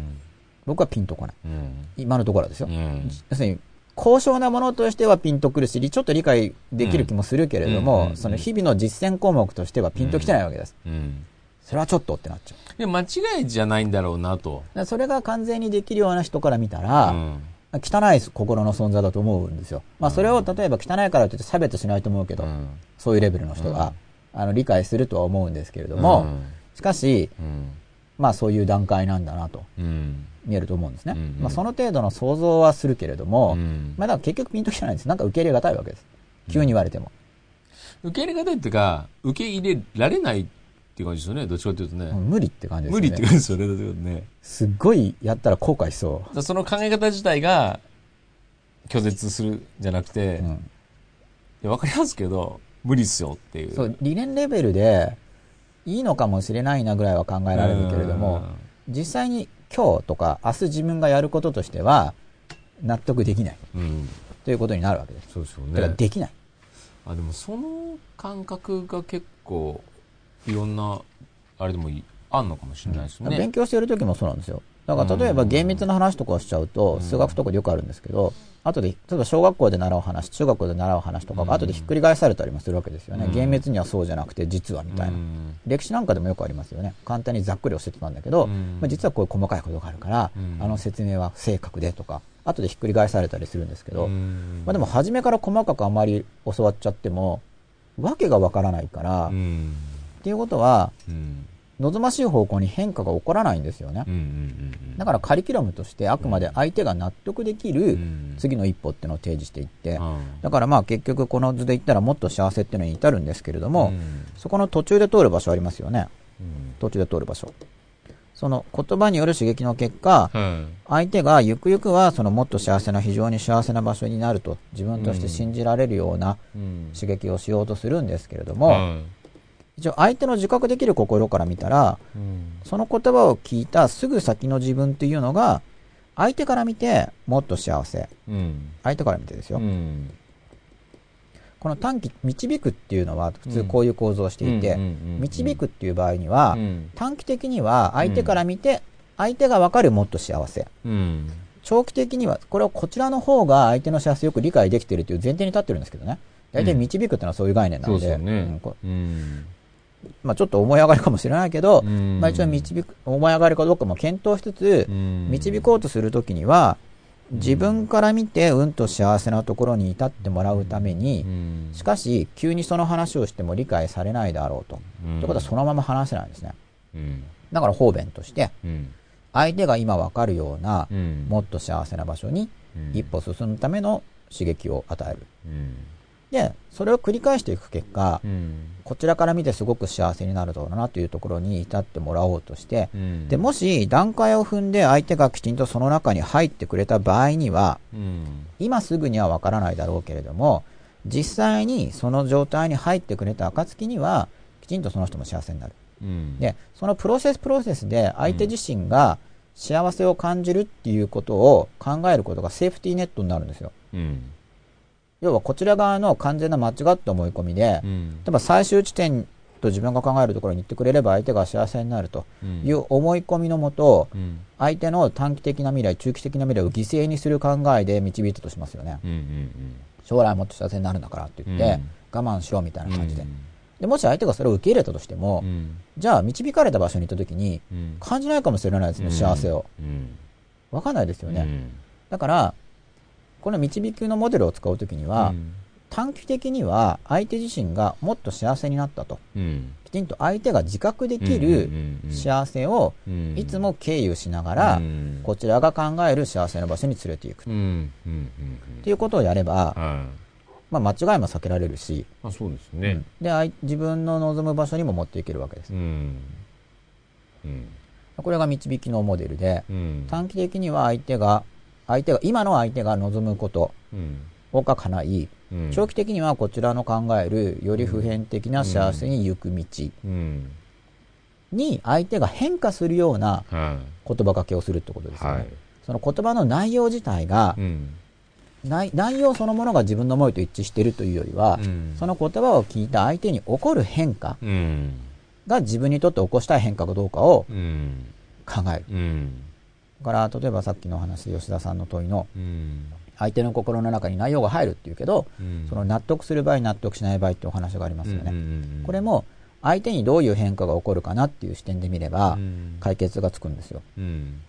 僕はピンとこない。うん今のところはですよ。うん要するに、高尚なものとしてはピンとくるし、ちょっと理解できる気もするけれども、うんその日々の実践項目としてはピンときてないわけです。うんそれはちょっとってなっちゃう。で間違いじゃないんだろうなと。それが完全にできるような人から見たうら、ん。汚い心の存在だと思うんですよ。まあそれを例えば汚いからといって差別しないと思うけど、うん。そういうレベルの人が、あの理解するとは思うんですけれども、うん。しかし、うん。まあそういう段階なんだなと。うん見えると思うんですね。うんうんまあその程度の想像はするけれども、うんまあだから結局ピンときてないんです。なんか受け入れがたいわけです。急に言われても。受け入れ方っていうか、受け入れられないっていう感じですよね。どっちかっていうとね。うん無理って感じですよね。無理って感じですよね。どっちかっていうとね。すっごいやったら後悔しそだからその考え方自体が拒絶するんじゃなくて、う。うん。いやわかりますけど、無理っすよっていう。そう、理念レベルで、いいのかもしれないなぐらいは考えられるけれども、実際に今日とか明日自分がやることとしては、納得できないうん、うん。ということになるわけです。そうですよだからね。できない。あ、でもその感覚が結構、いろんな、あれでもいい、あんのかもしれないですね。勉強してる時もそうなんですよ。だから例えば厳密な話とかをしちゃうと、うん数学とかでよくあるんですけど、後で、例えば小学校で習う話、中学校で習う話とかが後でひっくり返されたりもするわけですよね。うん厳密にはそうじゃなくて実はみたいな。うん歴史なんかでもよくありますよね。簡単にざっくり教えてたんだけど、うんまあ、実はこういう細かいことがあるから、うんあの説明は不正確でとか、後でひっくり返されたりするんですけど、うんまあ、でも初めから細かくあまり教わっちゃっても、わけがわからないから、っうん。ていうことは、うん。望ましい方向に変化が起こらないんですよね。だからカリキュラムとしてあくまで相手が納得できるうん。次の一歩っていうのを提示していって、うんだからまあ結局この図で言ったらもっと幸せっていうのに至るんですけれども、うん。そこの途中で通る場所ありますよね。うん。途中で通る場所。その言葉による刺激の結果、うん相手がゆくゆくはそのもっと幸せな非常に幸せな場所になると自分として信じられるようなうん。刺激をしようとするんですけれども、うん一応相手の自覚できる心から見たら、うん。その言葉を聞いたすぐ先の自分っていうのが、相手から見てもっと幸せ。うん。相手から見てですよ。うん。この短期、導くっていうのは普通こういう構造をしていて、導くっていう場合には、うん。短期的には相手から見て、相手がわかるもっと幸せ。うん。長期的には、これはこちらの方が相手の幸せよく理解できているという前提に立ってるんですけどね。大体導くっていうのはそういう概念なそうので、ですよね。うん。まあちょっと思い上がりかもしれないけど、うんまあ一応導く、思い上がりかどうかも検討しつつ、うん導こうとするときには、自分から見てうんと幸せなところに至ってもらうために、うんしかし、急にその話をしても理解されないだろうと。うんということはそのまま話せないんですね。うん。だから方便として、うん。相手が今わかるような、うん。もっと幸せな場所にうん一歩進むための刺激を与える。うん。で、それを繰り返していく結果う、ん。こちらから見てすごく幸せになるだろうなというところに至ってもらおうとして、うん。で、もし段階を踏んで相手がきちんとその中に入ってくれた場合には、うん。今すぐにはわからないだろうけれども、実際にその状態に入ってくれた暁には、きちんとその人も幸せになる。うん。で、そのプロセスプロセスで相手自身が幸せを感じるっていうことを考えることがセーフティーネットになるんですよ。うん。要はこちら側の完全な間違った思い込みで、うん。例えば最終地点と自分が考えるところに行ってくれれば相手が幸せになるという思い込みのもと、うん。相手の短期的な未来、中期的な未来を犠牲にする考えで導いたとしますよね。うん。うん。将来もっと幸せになるんだからって言って、うん我慢しろみたいな感じで。うんで、もし相手がそれを受け入れたとしても、うん。じゃあ導かれた場所に行った時にうん。感じないかもしれないですね、幸せを。うん。わかんないですよね。うん。だから、この導きのモデルを使うときには、うん短期的には相手自身がもっと幸せになったと。うん。きちんと相手が自覚できうんる幸せをうんいつも経由しながらう、んこちらが考える幸せの場所に連れていく。っうん。うん。うん。ていうことをやれば、はい。まあ間違いも避けられるし、あ、そうですね。で、自分の望む場所にも持っていけるわけです。これが導きのモデルで、うん。短期的には相手が、相手が、今の相手が望むことうん。をが叶い、うん。長期的にはこちらの考えるより普遍的な幸せに行く道うん。に相手が変化するようなは言葉かけをするってことでい。すよね。はい。その言葉の内容自体がう、ん。内内容そのものが自分の思いと一致しているというよりは、うんその言葉を聞いた相手に起こる変化うん。が自分にとって起こしたい変化かどうかをうん。考える。うん。だから、例えばさっきの話で吉田さんの問いの、うん。相手の心の中に内容が入るっていうけど、うんその納得する場合、納得しない場合ってお話がありますよね。これも、相手にどういう変化が起こるかなっていう視点で見ればう、ん解決がつくんですよ。うん。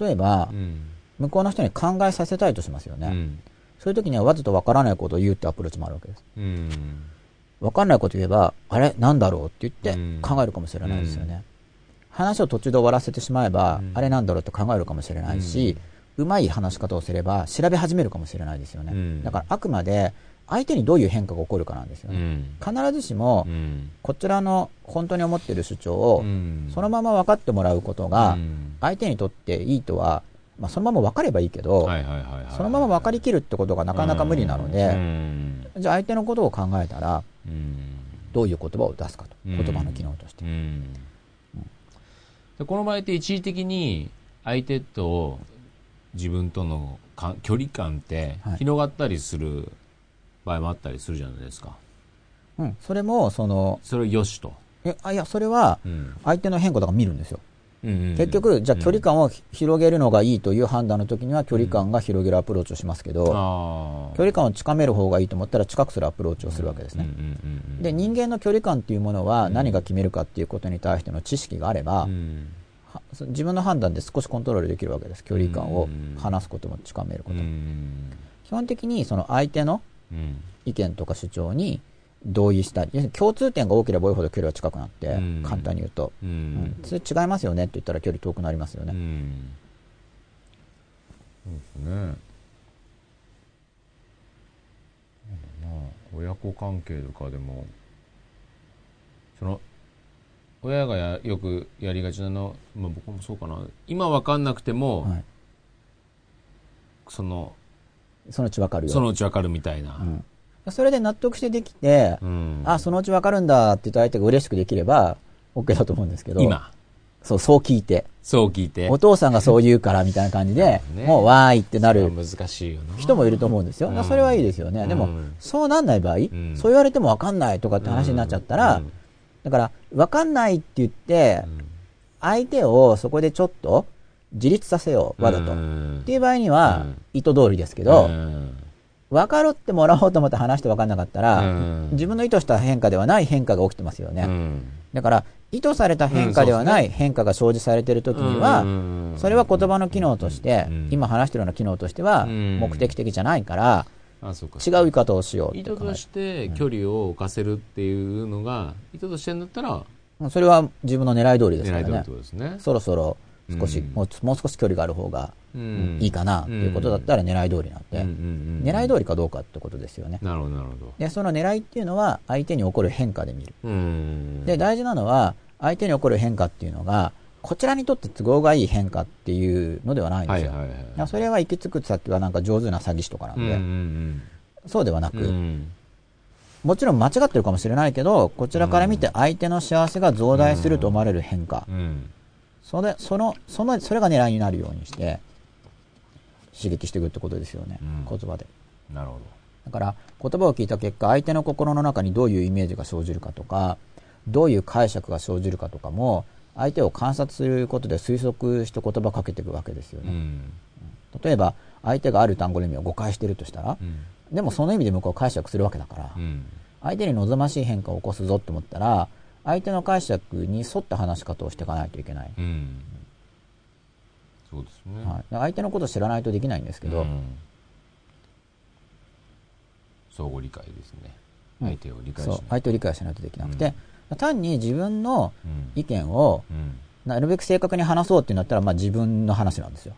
例えばう、ん。向こうの人に考えさせたいとしますよね。うん。そういう時にはわざとわからないことを言うってアプローチもあるわけです。うん。わかんないこと言えば、あれ？なんだろうって言うんって考えるかもしれないですよね。話を途中で終わらせてしまえば、うんあれなんだろうって考えるかもしれないし、うまい話し方をすれば調べ始めるかもしれないですよね。うんだからあくまで相手にどういう変化が起こるかなんですよね。うん。必ずしもう、ん。こちらの本当に思っている主張を、うんそのまま分かってもらうことがう、ん相手にとっていいとは、まあ、そのまま分かればいいけど。そのまま分かりきるってことがなかなか無理なのうで、ん。じゃあ相手のことを考えたら、うん。どういう言葉を出すかと。うん言葉の機能としてこの場合って一時的に相手と自分とのか距離感ってはい広がったりする場合もあったりするじゃないですか。うん。それも、その、それをよしと。え、あ、いや、それは、うん。相手の変化とか見るんですよ。うん結局、じゃあ距離感をひ広げるのがいいという判断の時には距離感が広げるアプローチをしますけど。距離感を近める方がいいと思ったら近くするアプローチをするわけですね。で、人間の距離感っていうものは何が決めるかっていうことに対しての知識があれば、自分の判断で少しコントロールできるわけです。距離感をうん離すことも近めるこうとも。ん基本的にその相手のうん意見とか主張に同意したり、要するに共通点が多ければ多いほど距離は近くなって、うん簡単に言うと。ううんんそれ違いますよねって言ったら距離遠くなりますよね。うんそうですね。まあ親子関係とかでもその親がやよくやりがちなの、まあ、僕もそうかな今分かんなくても、はい。そのそのうちわかるよ。そのうち分かるみたいな、うんそれで納得してできて、うん。あ、そのうちわかるんだって言った相手が嬉しくできれば、OK だと思うんですけど。今、そう、そう聞いて。そう聞いて。お父さんがそう言うからみたいな感じで、ねもうわーいってなる難しいよな。人もいると思うんですよ。それはいいですよね。でも、うんそうなんない場合、んそう言われてもわかんないとかって話になっちゃったら、うんだから、わかんないって言って、相手をそこでちょっと自立させよう、わざと。っうんていう場合にはうん、意図通りですけど、うん分かるってもらおうと思って話して分かんなかったら、うん。自分の意図した変化ではない変化が起きてますよね。うん。だから、意図された変化ではない変化が生じされている時には、うんそれは言葉の機能として、うん今話してるような機能としては、うん。目的的じゃないから、違う言い方をしよう意図として距離を置かせるっていうのが、意図としてんだったらるそれは自分の狙い通りですからね。そろそろ少し、うん。もうもう少し距離がある方がうん。いいかなっていうことだったら狙い通りなんで、うんうんうん狙い通りかどうかってことですよね。なるほどなるほど。で、その狙いっていうのは相手に起こる変化で見る。うんで、大事なのは相手に起こる変化っていうのが、こちらにとって都合がいい変化っていうのではないんですよ。はいはいはいそれは行き着く先はなんか上手な詐欺師とかなんで、うんうんそうではなく、うん。うんもちろん間違ってるかもしれないけど、こちらから見て相手の幸せが増大すると思われる変化。うんそれ、その、その、それが狙いになるようにして、刺激していくってことですよね。うん言葉で。なるほど。だから、言葉を聞いた結果、相手の心の中にどういうイメージが生じるかとか、どういう解釈が生じるかとかも、相手を観察することで推測して言葉をかけていくわけですよね。うん例えば、相手がある単語の意味を誤解してるとしたらう、んでもその意味で向こう解釈するわけだからう、ん相手に望ましい変化を起こすぞと思ったら、相手の解釈に沿った話し方をしていかないといけない。うん。そうですね。はい、相手のことを知らないとできないんですけど、うん。相互理解ですね。うん。相手を理解しない。相手を理解しないとできなくて、単に自分のうん。意見をうん。なるべく正確に話そうってなったら、まあ、自分の話なんですよ。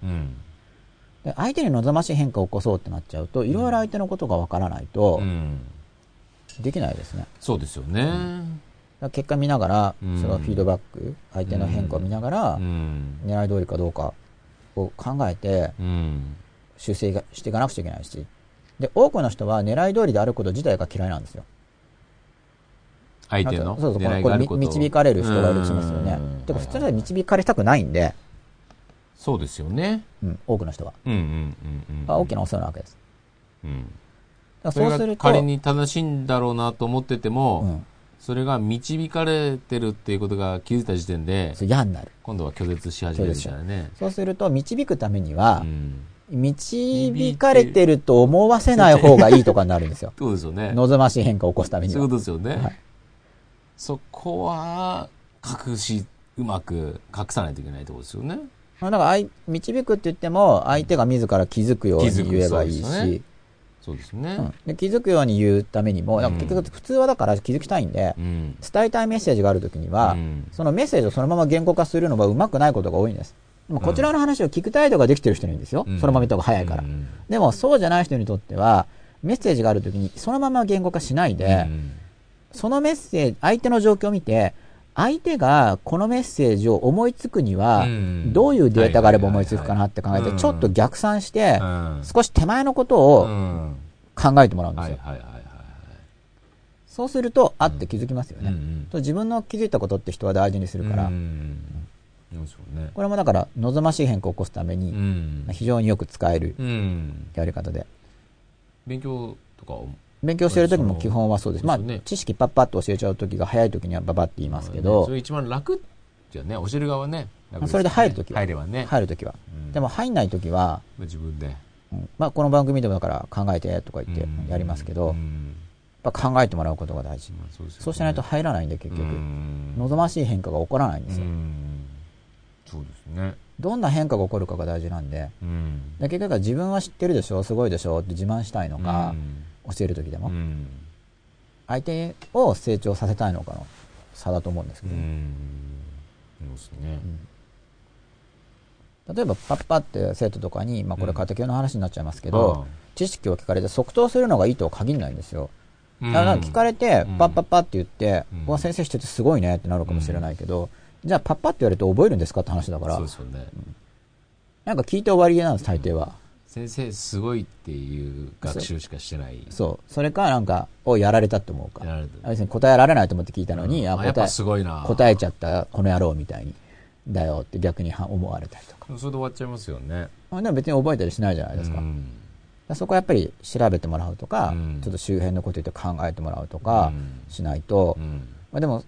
相手に望ましい変化を起こそうってなっちゃうといろいろ相手のことがわからないとうん。できないですね、だかそうですよね。ら結果見ながら、うんそのフィードバック相手の変化を見ながら、うん狙い通りかどうかを考えてうん修正がしていかなくちゃいけないしで多くの人は狙い通りであること自体が嫌いなんですよ相手の？そうそう、こ狙れこれ導かれる人がいるとしますよねうん。てか普通は導かれたくないんで、そうですよね。うん、多くの人は。うんうんうんうん。が大きなお世話なわけです。うん。そうすると、が仮に正しいんだろうなと思ってても、うん、それが導かれてるっていうことが気づいた時点で、そう嫌になる。今度は拒絶し始めるみたいなね。そうすると、導くためにはう、ん。導かれてると思わせない方がいいとかになるんですよ。[laughs] そうですよね。望ましい変化を起こすためにはそういうこ。とですよね。はいそこは、隠し、うまく隠さないといけないところですよね。だからあい、導くって言っても、相手が自ら気づくように言えばいいしそうですよね、そうんで気づくように言うためにも、結うん局普通はだから気づきたいんでう、ん。伝えたいメッセージがあるときには、うんそのメッセージをそのまま言語化するのがうまくないことが多いんです。でもこちらの話を聞く態度ができてる人にいいんですよ。うんそのまま見た方が早いから。うんでもそうじゃない人にとっては、メッセージがあるときにそのまま言語化しないで、うんそのメッセージ、相手の状況を見て、相手がこのメッセージを思いつくにはうん、どういうデータがあれば思いつくかなって考えて、ちょっと逆算してう、ん少し手前のことうをん考えてもらうんですよ。そうすると、あって気づきますよね。と自分の気づいたことって人は大事にするから。これもだから望ましい変化を起こすためうに、ん非常によく使えるうん。やり方で。勉強とかを勉強してる時も基本はそうです。まあ知識パッパッと教えちゃう時が早い時にはババって言いますけどそ、れ一番楽じゃね、教える側はね。それで入る時は入ればね。入る時は。うんでも入んない時は、まあ自分で。うんまあこの番組でもだから考えてとか言ってやりますけど、やっうんぱ考えてもらうことが大事。まあそうしないと入らないんで結局う、ん望ましい変化が起こらないんですよ。うんそうですね。どんな変化が起こるかが大事なんで、うん。で結局は自分は知ってるでしょ、すごいでしょって自慢したいのか、教える時でも、うん。相手を成長させたいのかの差だと思うんですけど、うん。そうですね。例えばパッパって生徒とかに、まあこれ家庭教の話になっちゃいますけあど、知識を聞かれて即答するのがいいとは限らないんですよ。うんだから聞かれてうん、パッパッパって言って、うん先生しててすごいねってなるかもしれないけど、じゃあパッパって言われて覚えるんですかって話だからそう、ですよね。なんか聞いて終わりなんです、大抵は。先生すごいっていう学習しかしてない。そう。それか、なんか、をやられたと思うか。やられた別に答えられないと思って聞いたのに、あ答えあやっぱすごいな。答えちゃった、この野郎みたいに。だよって逆には思われたりとか。それで終わっちゃいますよね。あでも別に覚えたりしないじゃないですか。うんそこはやっぱり調べてもらうとか、うんちょっと周辺のこと言って考えてもらうとかうんしないと、うんまあ、でも、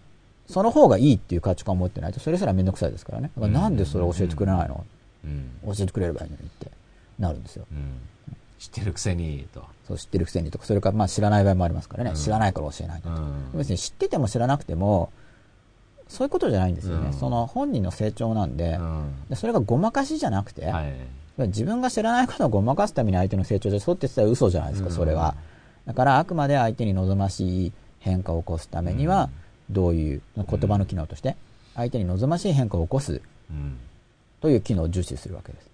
その方がいいっていう価値観を持ってないと、それすらめんどくさいですからね。だからなんでそれ教えてくれないの、うん教えてくれればいいのにってなるんですよ。うん知ってるくせに、と。そう知ってるくせにとか、それからまあ知らない場合もありますからね。うん知らないから教えないと。うん別に知ってても知らなくても、そういうことじゃないんですよね。うんその本人の成長なんで、うんでそれがごまかしじゃなくて、はい。自分が知らないことをごまかすために相手の成長でそうって言ってたら嘘じゃないですか、うんそれは。だからあくまで相手に望ましい変化を起こすためには、どういう言葉の機能として、相手に望ましい変化を起こすうん。という機能を重視するわけです。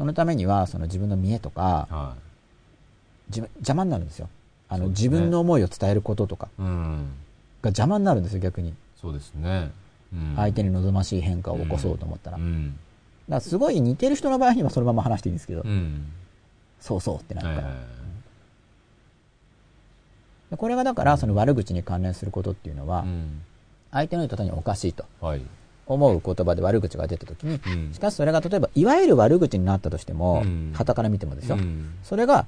うん。そのためには、その自分の見栄とか、は自分邪魔になるんですよ。あの、ね自分の思いを伝えることとか。が邪魔になるんですよ、逆に。そうですね。うん相手に望ましい変化を起こそうと思ったら。だかうん。らすごい似てる人の場合にはそのまま話していいんですけど、うん。そうそうってなるから。はいはいはいでこれがだから、その悪口に関連することっていうのはう、ん。相手の言うことにおかしいとはい。思う言葉で悪口が出たときに、うんしかしそれが例えば、いわゆる悪口になったとしてもうん、傍から見てもですよ。うんそれが、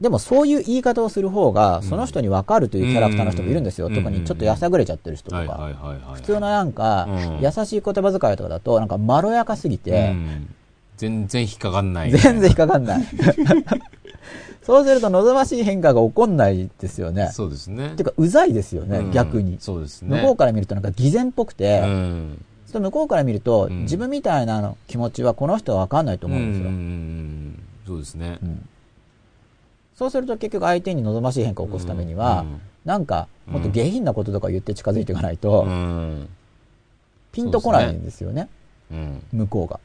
でもそういう言い方をする方が、その人に分かるというキャラクターの人もいるんですよ。うん特にちょっとやさぐれちゃってる人とか。普通のなんかうん、優しい言葉遣いとかだと、なんかまろやかすぎうて、ん全然引っかかんない。全然引っかかんない。[laughs] そうすると望ましい変化が起こんないですよね。そうですね。ていうか、うざいですよね、うん逆に。そうですね。向こうから見るとなんか偽善っぽくて、うん。それ向こうから見ると、うん自分みたいな気持ちはこの人は分かんないと思うんですよ。うんそうですね。うんそうすると結局相手に望ましい変化を起こすためには、うんなんか、もっと下品なこととか言って近づいていかないと、うん。ピンとこないんですよね、うん。向こうが、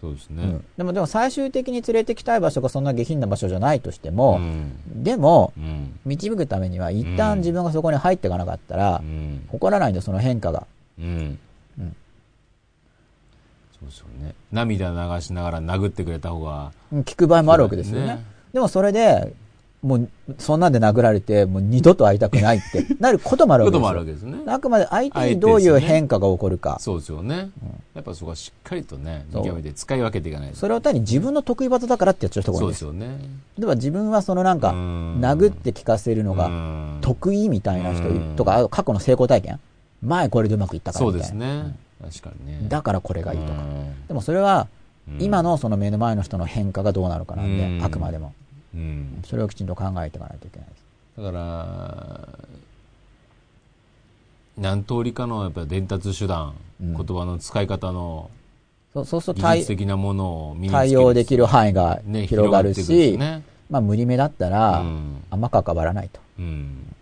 そうですねうん。でも、でも最終的に連れてきたい場所がそんな下品な場所じゃないとしても、うんでも、うん。導くためには一旦自分がそこに入っていかなかったら、うん。誇らないんでその変化が。うん。うんそうですよね。涙流しながら殴ってくれた方が、うん聞く場合もあるわけですよね。ねでもそれで、もう、そんなんで殴られて、もう二度と会いたくないって [laughs] なることもあるわことけですよ。もあるわけですね。あくまで相手にどういう変化が起こるか。そうですよね。やっぱそこはしっかりとね、そう見極めて使い分けていかないと。それを単に自分の得意技だからってやっちゃう人が多いんですよ。そうですよね。例えば自分はそのなんか、うん殴って聞かせるのがうん得意みたいな人うんとか、あ過去の成功体験前これでうまくいったからそうでみたいな。すね。確かにね。だからこれがいいとか。うんでもそれは、うん今のその目の前の人の変化がどうなるかなんで、うんあくまでも。うん。それをきちんと考えていかないといけないです。だから、何通りかのやっぱり伝達手段、うん言葉の使い方のそうすると技的なものを身につける対応できる範囲がね広がるし、すねまあ無理めだったら、うんあんま関わらないと。うん。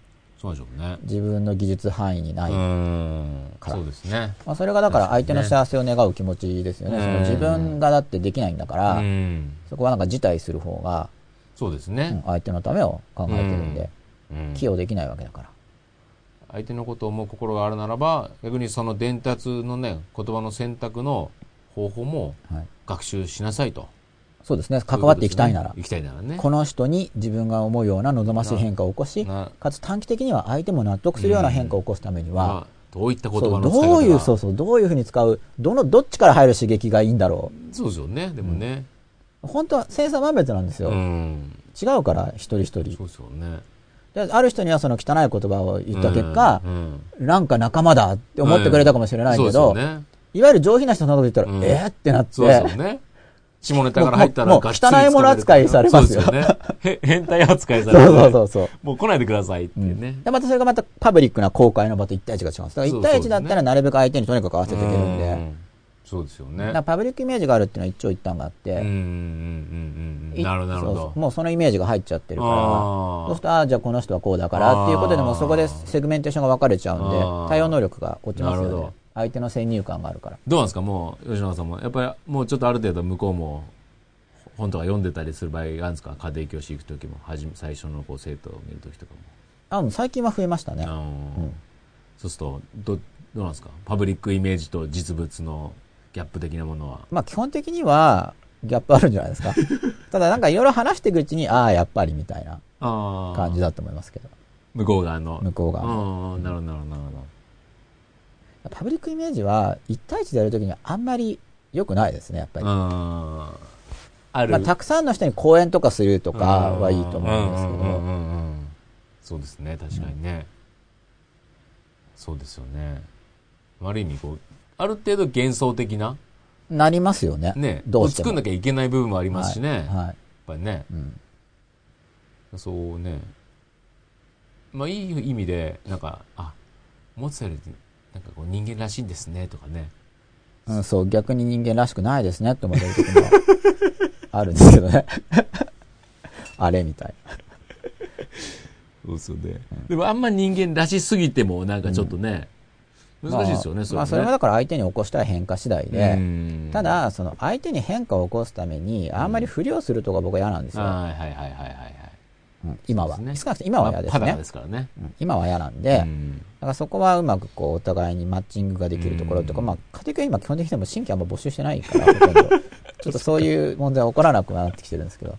そうでしょうね。自分の技術範囲にない。うん。からそうですね。まあ、それがだから相手の幸せを願う気持ちですよね。うんその自分がだってできないんだから、うん。そこはなんか辞退する方が、うんそうですね。相手のためを考えてるんで、うん寄与できないわけだから。相手のことを思う心があるならば、逆にその伝達のね、言葉の選択の方法もはい、学習しなさいと。そうですね。関わっていきたいならね行きたいならね。この人に自分が思うような望ましい変化を起こし、なかつ短期的には相手も納得するような変化を起こすためには、まあどういった言葉の使いどういう、そうそう、どういうふうに使う、どの、どっちから入る刺激がいいんだろそうですよね。でもね。う。本当は千差万別なんですよ。うん。違うから、一人一人そう。ですよね。である人にはその汚い言葉を言った結果、うんうんなんか仲間だって思ってくれたかもしれないけど、ね。いわゆる上品な人のこと言ったら、うんえーってなって、そうですよね。下ネタから入ったらもうもうがっつり汚いもの扱いされますよそうですよね。へ変態扱いさそうれて。そうそうそう。もう来ないでくださいっていうね。で、またそれがまたパブリックな公開の場と1対1が違うんです。だから1対1だったらなるべく相手にとにかく合わせていけるんで、うんそうですよね。パブリックイメージがあるっていうのは一長一短があって、うんうんうんうんなるほど、な。もうそのイメージが入っちゃってるから、そうすると、ああ、じゃあこの人はこうだからっていうことでもうそこでセグメンテーションが分かれちゃうんで対応能力が落ちますよねなるほど。相手の先入観があるから。どうなんですか？もう、吉野さんも。やっぱり、もうちょっとある程度向こうも、本とか読んでたりする場合があるんですか？家庭教師行くときも、はじめ、最初のこう生徒を見るときとかも。あもう最近は増えましたねあ。のーうんそうすると、ど、どうなんですか？パブリックイメージと実物のギャップ的なものは。まあ基本的には、ギャップあるんじゃないですか。[laughs] ただなんかいろいろ話していくうちに、ああ、やっぱりみたいなああ。感じだと思いますけど。向こう側の。向こう側うん、なるほど、なるほど、なるほど。パブリックイメージは、1対1でやるときにはあんまり良くないですね、やっぱり。あある。まあ、たくさんの人に講演とかするとかはいいと思うんですけど、うんうんうんうんそうですね、確かにね。そうですよね。ある意味、こう、ある程度幻想的な、なりますよね。ね、どうしても。作んなきゃいけない部分もありますしね。やっはい。はいぱりね。うん。そうね。まあ、いい意味で、なんか、あ、モーツァルトなんかこう人間らしいんですね、とかね。うん、そう、逆に人間らしくないですねって思ってる時もあるんですけどね。[laughs] あれみたいそうそうね。でもあんま人間らしすぎても、なんかちょっとね、な。難しいですよね、それまあ、それはだから相手に起こしたい変化次第で、うんた、だ、その相手に変化を起こすために、あんまり不良するとか僕は嫌なんですよ。はいはいはいはいはい今は。ね少なくとも今は嫌ですねまあ裸で。すからね。うん今は嫌なんで、うんだからそこはうまくこうお互いにマッチングができるところとか、うんまあ家庭教今基本的にでも新規あんま募集してないから、ほとんど。ちょっとそういう問題は起こらなくなってきてるんですけど。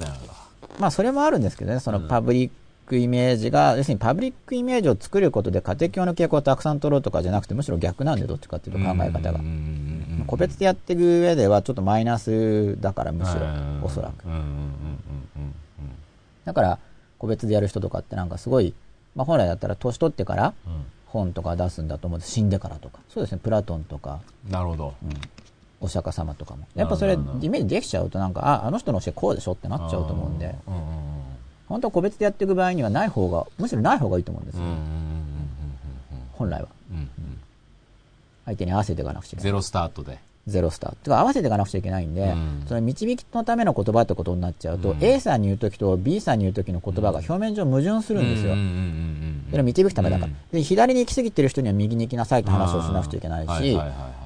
なるほど。まあそれもあるんですけどね、そのうんパブリックイメージが、要するにパブリックイメージを作ることで家庭教の傾向をたくさん取ろうとかじゃなくて、むしろ逆なんでどっちかっていうと考え方が。個別でやっていく上ではちょっとマイナスだからむしろ。うんおそらくだから個別でやる人とかってなんかすごい、まあ、本来だったら年取ってから本とか出すんだと思うんです。死んでからとか。そうですね。プラトンとか、なるほど。うん、お釈迦様とかも。やっぱそれイメージできちゃうとなんかああの人の教えこうでしょってなっちゃうと思うんで。うんうんうん本当は個別でやっていく場合にはない方がむしろない方がいいと思うんですよ、本来はうんうんうん相手に合わせていかなくちゃいけない。ゼロスタートで。ゼロスターてか合わせていかなくちゃいけないんで、うん。その導きのための言葉ってことになっちゃうと、うん。A さんに言うときと B さんに言うときの言葉が表面上矛盾するんですよ。それを導くためだから、うん。で。左に行き過ぎてる人には右に行きなさいって話をしなくちゃいけないし、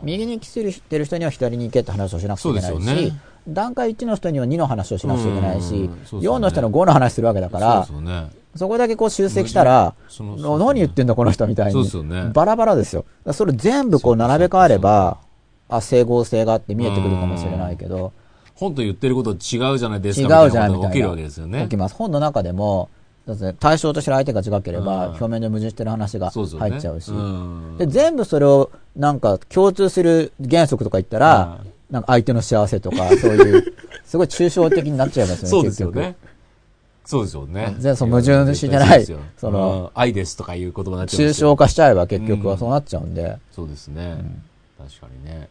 右に行き過ぎてる人には左に行けって話をしなくちゃいけないし、段階1の人には2の話をしなくちゃいけないし、うんそうですよね4の人の5の話するわけだから、そこだけこう修正したら、何言ってんだこの人みたいに。バラバラですよ。それ全部こう並べ替えれば、あ、整合性があって見えてくるかもしれないけど、本と言ってること違うじゃないです違か。うじゃないみたいな。起きるわけですよね。起きます。本の中でも、対象としてる相手が違ければ、うん表面で矛盾してる話が入っちゃうし。うんで、全部それを、なんか、共通する原則とか言ったら、うんなんか相手の幸せとか、[laughs] そういう、すごい抽象的になっちゃいますよね、そうですよ結ね。そうですよね。全然そう矛盾してないそのうん愛ですとかいう言葉になっちゃうんですよ象化しちゃえば結局うんはそうなっちゃうんで、そうですね。確かにね。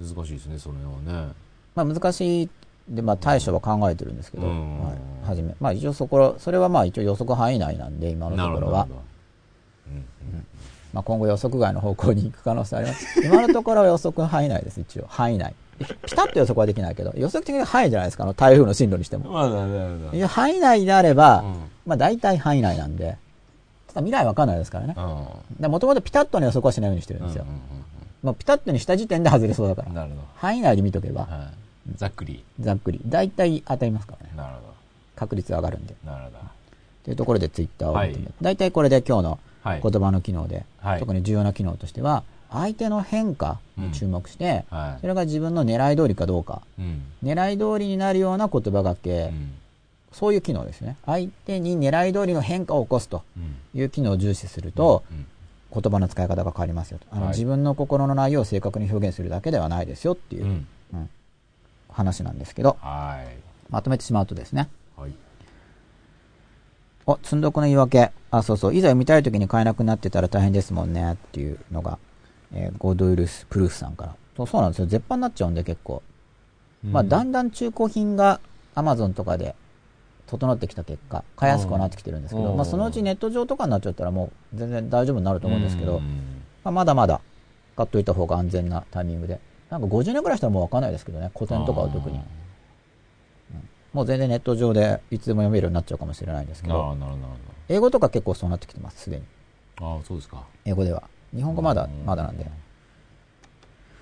難しいですね、その辺はね。まあ難しいで、まあ対処は考えてるんですけど、うんはい、初め。まあ一応そこ、それはまあ一応予測範囲内なんで、今のところはなるほどなる。ほど。まあ今後予測外の方向に行く可能性あります。[laughs] 今のところは予測範囲内です、一応。範囲内。ピタッと予測はできないけど、予測的に範囲じゃないですか、あの台風の進路にしても。まあ、なるほど。いや範囲内であれば、うんまあ大体範囲内なんで、ただ未来わかんないですからね。うんもともとピタッとの予測はしないようにしてるんですよ。うんうんまあピタッとにした時点で外れそうだから。うんなるほ範囲内で見とけば、ど。はいざっくり。ざっくり。大体当たりますからね。なるほ確率上がるんで。ど。なるほど。というところでツイッターをまとめて、はい大体これで今日のはい。言葉の機能で、はい特に重要な機能としては、相手の変化に注目して、はいそれが自分の狙い通りかどうか、うん。狙い通りになるような言葉がけ、うん。そういう機能ですね。相手に狙い通りの変化を起こすとうん。いう機能を重視すると、うん言葉の使い方が変わりますよと。あの、はい自分の心の内容を正確に表現するだけではないですよっていう話なんですけど、はい。まとめてしまうとですね、はい。お、積んどくの言い訳。あ、そうそう。いざ読みたい時に買えなくなってたら大変ですもんね。っていうのが、えーゴードウルス・プルースさんから。そうそうなんですよ。絶版になっちゃうんで結構。まあ、だんだん中古品が Amazon とかで整ってきた結果、買いやすくはなってきてるんですけど、うんまあ、そのうちネット上とかになっちゃったらもう全然大丈夫になると思うんですけど、うんまあ、まだまだ買っといた方が安全なタイミングで。なんか50年くらいしたらもうわかんないですけどね。古典とかは特に。もう全然ネット上でいつでも読めるようになっちゃうかもしれないですけああ、ど、なるほど、なる英語とか結構そうなってきてます、すでに。ああ、そうですか。英語では。日本語まだうん、まだなんで。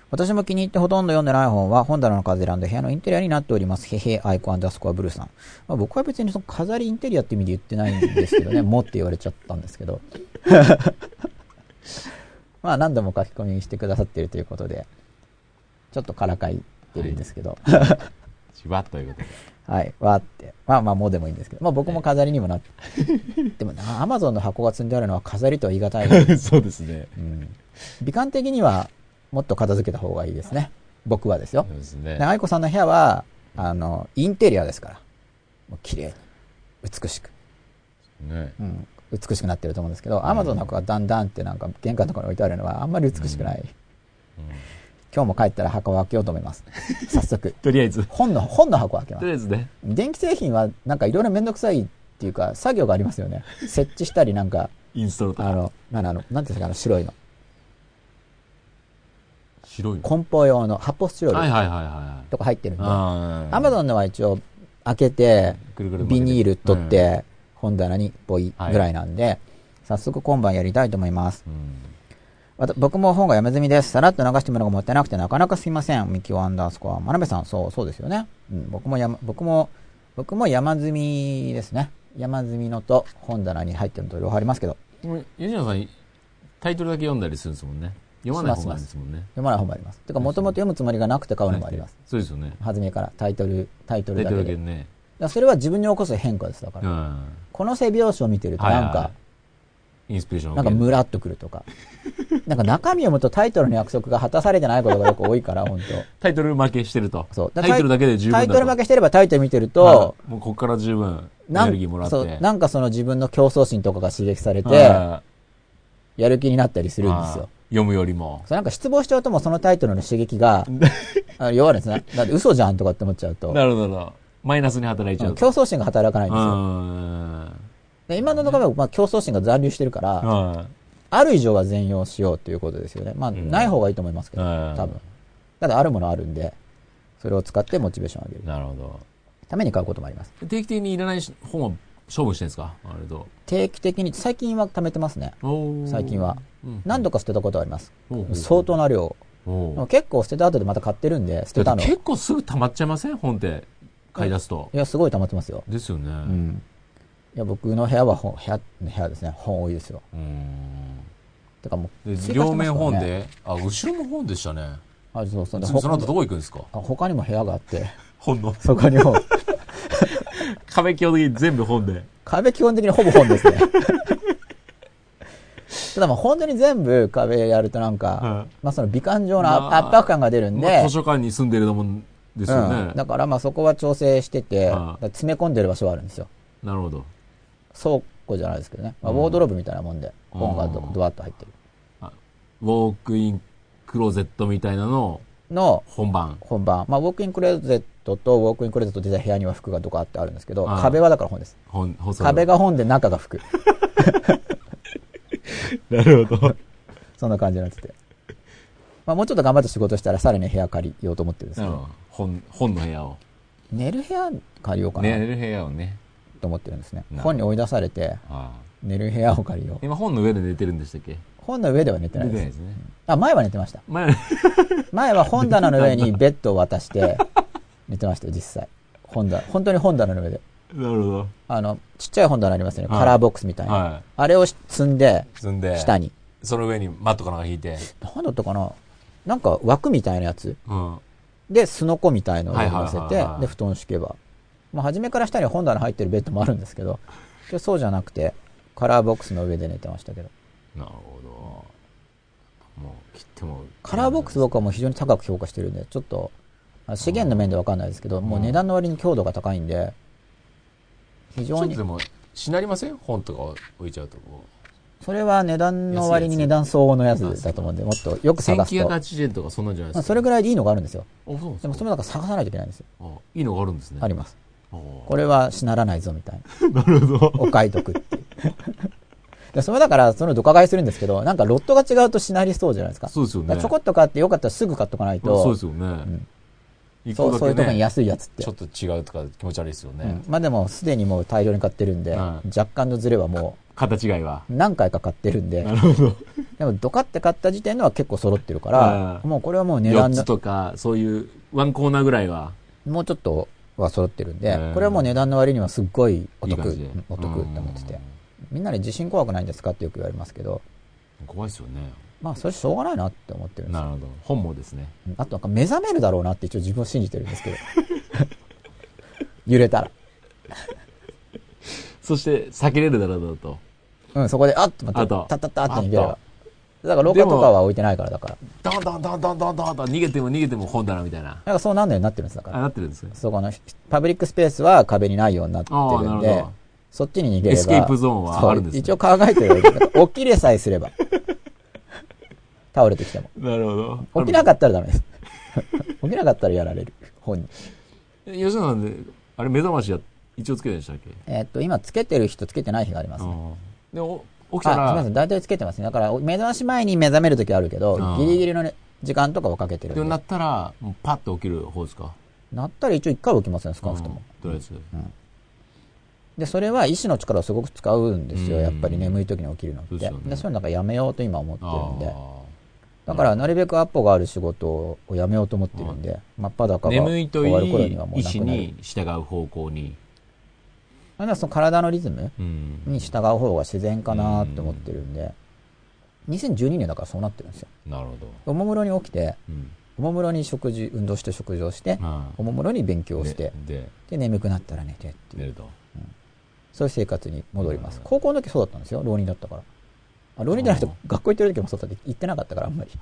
私も気に入ってほとんど読んでない本は、本棚の風選んで部屋のインテリアになっております。へへ、アイコアンダースコアブルーさん。まあ、僕は別にその飾りインテリアって意味で言ってないんですけどね、もって言われちゃったんですけど。[laughs] まあ何度も書き込みしてくださっているということで、ちょっとからかいてるんですけど、しばっということで。はい、わーって。まあまあ、もうでもいいんですけど、まあ僕も飾りにもなって。[laughs] でもな、アマゾンの箱が積んであるのは飾りとは言い難い。[laughs] そうですね。うん。美観的には、もっと片付けた方がいいですね。僕はですよそ。うですねで、。愛子さんの部屋は、あの、インテリアですから。もう綺麗に、美しく、ねうん、美しくなってると思うんですけど、アマゾンの箱がだんだんってなんか玄関のところに置いてあるのはあんまり美しくない。今日も帰ったら箱を開けようと思います。[laughs] 早速。とりあえず。本の、本の箱を開けますとり。あえずね。電気製品はなんかいろいろめんどくさいっていうか、作業がありますよね。[laughs] 設置したりなんか、インストールとか。あの、なんだあの、なんていうんですか、あの白いの。白いの？梱包用の発泡スチロールはいはいはいはとか入ってるんい。で、あアマゾンのは一応開けて、くるくるビニール取っ、て、本棚にポイはいぐらいなんで、早速今晩やりたいと思います。うん僕も本が読め済みです。さらっと流してもらうのがもったいなくてなかなかすいません。ミキオアンダースコア。真鍋さん、そう、そうですよね。うん、僕も山、僕も、僕も山積みですね。山積みのと本棚に入ってるのと両方ありますけど、吉野さん、タイトルだけ読んだりするんですもんね。読まない本があるんですもんね。読まない本もあります。てか、もともと読むつもりがなくて買うのもあります。そうですよね。初めからタイトル、タイトルだけで。だかルだけね。らそれは自分に起こす変化です。だから。うん。この背拍子を見てるとなんか、インスピレーションをなんかムラっとくるとか。[laughs] なんか中身を読むとタイトルの約束が果たされてないことがよく多いから、本タイトル負けしてると。当そう。タイトルだけで十分。タイトル負けしてればタイトル見てると、はいもうここから十分エなんネルギーもらっそうて。なんかその自分の競争心とかが刺激されて、はやる気になったりすいるんですよ。読むよりも。そうなんか失望しちゃうともうそのタイトルの刺激が、[laughs] あ弱るんですね。だって嘘じゃんとかって思っちゃうと、なるほど。マイナスに働いちゃう。競争心が働かないんですよ。うん。で今のところはまあ競争心が残留してるから、はある以上は全容しようということですよね。まあ、んない方がいいと思いますけど、うん多分。ただあるものあるんで、それを使ってモチベーションを上げるい。なるほど。ために買うこともあります。定期的にいらないし本は処分してるんですか？あれと。定期的に、最近は貯めてますね。最近は。うん何度か捨てたことあります。相当な量。結構捨てた後でまた買ってるんで、捨てたの。結構すぐ溜まっちゃいません？本って買い出すと。や、すごい溜まってますよ。ですよね。うん。いや、僕の部屋は本、部屋、部屋ですね。本多いですよ。うんてかもう、で追加して両面。本で、あ、後ろも本でしたね。あ、そうそう。でそその後ど他こ行くんですか？あ他にも部屋があって、本の。そこにも、[laughs] 壁基本的に全部本で。壁基本的にほぼ本ですね。[laughs] ただまあ本当に全部壁やるとなんか、はいまあその美観上のまあ圧迫感が出るんで、まあ図書館に住んでるのもんですよね。うん、だからまあそこは調整してて、詰め込んでる場所はあるんですよ。なるほど。倉庫じゃないですけどね。まあ、うんウォードローブみたいなもんで、本がドワッと入ってる。あウォークインクローゼットみたいなのの本番。本番。まあウォークインクローゼットとウォークインクローゼットって部屋には服がどかってあるんですけど、はい壁はだから本です。本、壁。が本で中が服。[laughs] なるほど。[laughs] そんな感じになってて。まあもうちょっと頑張って仕事したらさらに部屋借りようと思ってるんですけど、本、本の部屋を。寝る部屋借りようかなね、寝る部屋をね。と思ってるんですね。本に追い出されて、寝る部屋を借りよう。今本の上で寝てるんでしたっけ？本の上では寝てないです。ですね。あ、前は寝てました。前、[laughs] 前は本棚の上に [laughs] ベッドを渡して寝てましたよ、実際。本棚、本当に本棚の上で。なるほど。あの、ちっちゃい本棚ありますよね。はいカラーボックスみたいな。はあれを積んで、い。積んで、下に。その上にマットかなんか引いて、なんだったかな？なんか枠みたいなやつうん。で、すのこみたいのを乗せては、いで、布団敷けば。まあ、初めから下に本棚入ってるベッドもあるんですけど、でそうじゃなくて、カラーボックスの上で寝てましたけど。なるほど。もう、切っても。カラーボックス僕はもう非常に高く評価してるんで、ちょっと、あ資源の面でわかんないですけど、もう値段の割に強度が高いんで、非常にちょっとで、も、しなりません？本とか置いちゃうとこそれは値段の割に値段相応のやつだと思うんで、もっとよくう。探すと。ま1980円とかそんなんじゃないであすか。それぐらいでいいのがあるんですよ。あ、そうなんですかでもそれもだから探さないといけないんですよ。あいいのがあるんですね。あります。あこれはしならないぞみたいな。[laughs] なるほど。お買い得っていう。[laughs] でそれだから、そのドカ買いするんですけど、なんかロットが違うとしなりそうじゃないですか。そうですよね。ちょこっと買ってよかったらすぐ買っとかないと、そうですよね。ん一個そうそういうとこに安いやつって。ちょっと違うとか気持ち悪いですよねうん。まあでも、すでにもう大量に買ってるんで、は若干のズレはも形違いは。う何回か買ってるんでな、るほど。でもドカって買った時点のは結構揃ってるからは、いもうこれはもう値4段のつ、とか、そういうワンコーナーぐらいは。もうちょっとは揃ってるんでこれはもう値段の割にはすっごいお得、いいお得って思ってて。みんなで地震怖くないんですかってよく言われますけど、うん。怖いですよね。まあ、それしょうがないなって思ってるんですよ。なるほど。本望ですね。あとなんか目覚めるだろうなって一応自分を信じてるんですけど。揺れたら。そして、避けれるだろうと。うん、そこで、あっと待って、あとタッタッタって逃げれば。だから廊下とかは置いてないから、だから。ドンドンドンドンドンドンと逃げても逃げても本棚みたいな。なんかそうなんだようになってるんです、だかあ、ら。なってるんですね。そこの、パブリックスペースは壁にないようになってああ、るんで。そっちに逃げれば。エスケープゾーンはあるんですね一応考えてる。[laughs] 起きれさえすれば。倒れてきても。なるほど。起きなかったらダメです。[laughs] 起きなかったらやられる。本人。え吉野さんで、あれ目覚ましや、一応つけてるんでしたっけ？えーっと、今つけてる人つけてない日がありますね。うんで、お起きあ、たら、すみません。大体つけてますね。だから、目覚まし前に目覚めるときあるけどギリギリのね、時間とかをかけてるんで。でもなったら、もうパッと起きる方ですか？なったら一応一回は起きますね、少なくとも。うんとりあえず。で、それは意志の力をすごく使うんですよ。うんやっぱり眠い時に起きるのって。でそういうのなんかやめようと今思ってるんで。あだから、なるべくアポがある仕事をやめようと思ってるんで、真っ裸ーが眠いとい終わる頃にいはもうなくなる。に従う方向に。だからその体のリズムうん。に従う方が自然かなって思ってるんで、2012年だからそうなってるんですよ。なるほおもむろに起きて、ど。うん。おもむろに食事、運動して食事をして、あおもむろに勉強をーして、で、で、眠くなったら寝てっていう、寝ると。そういう生活に戻りますうん。高校の時そうだったんですよ、浪人だったから。あ浪人じゃなくて、学校行ってる時もそうだって行ってなかったから、あんまり。[laughs]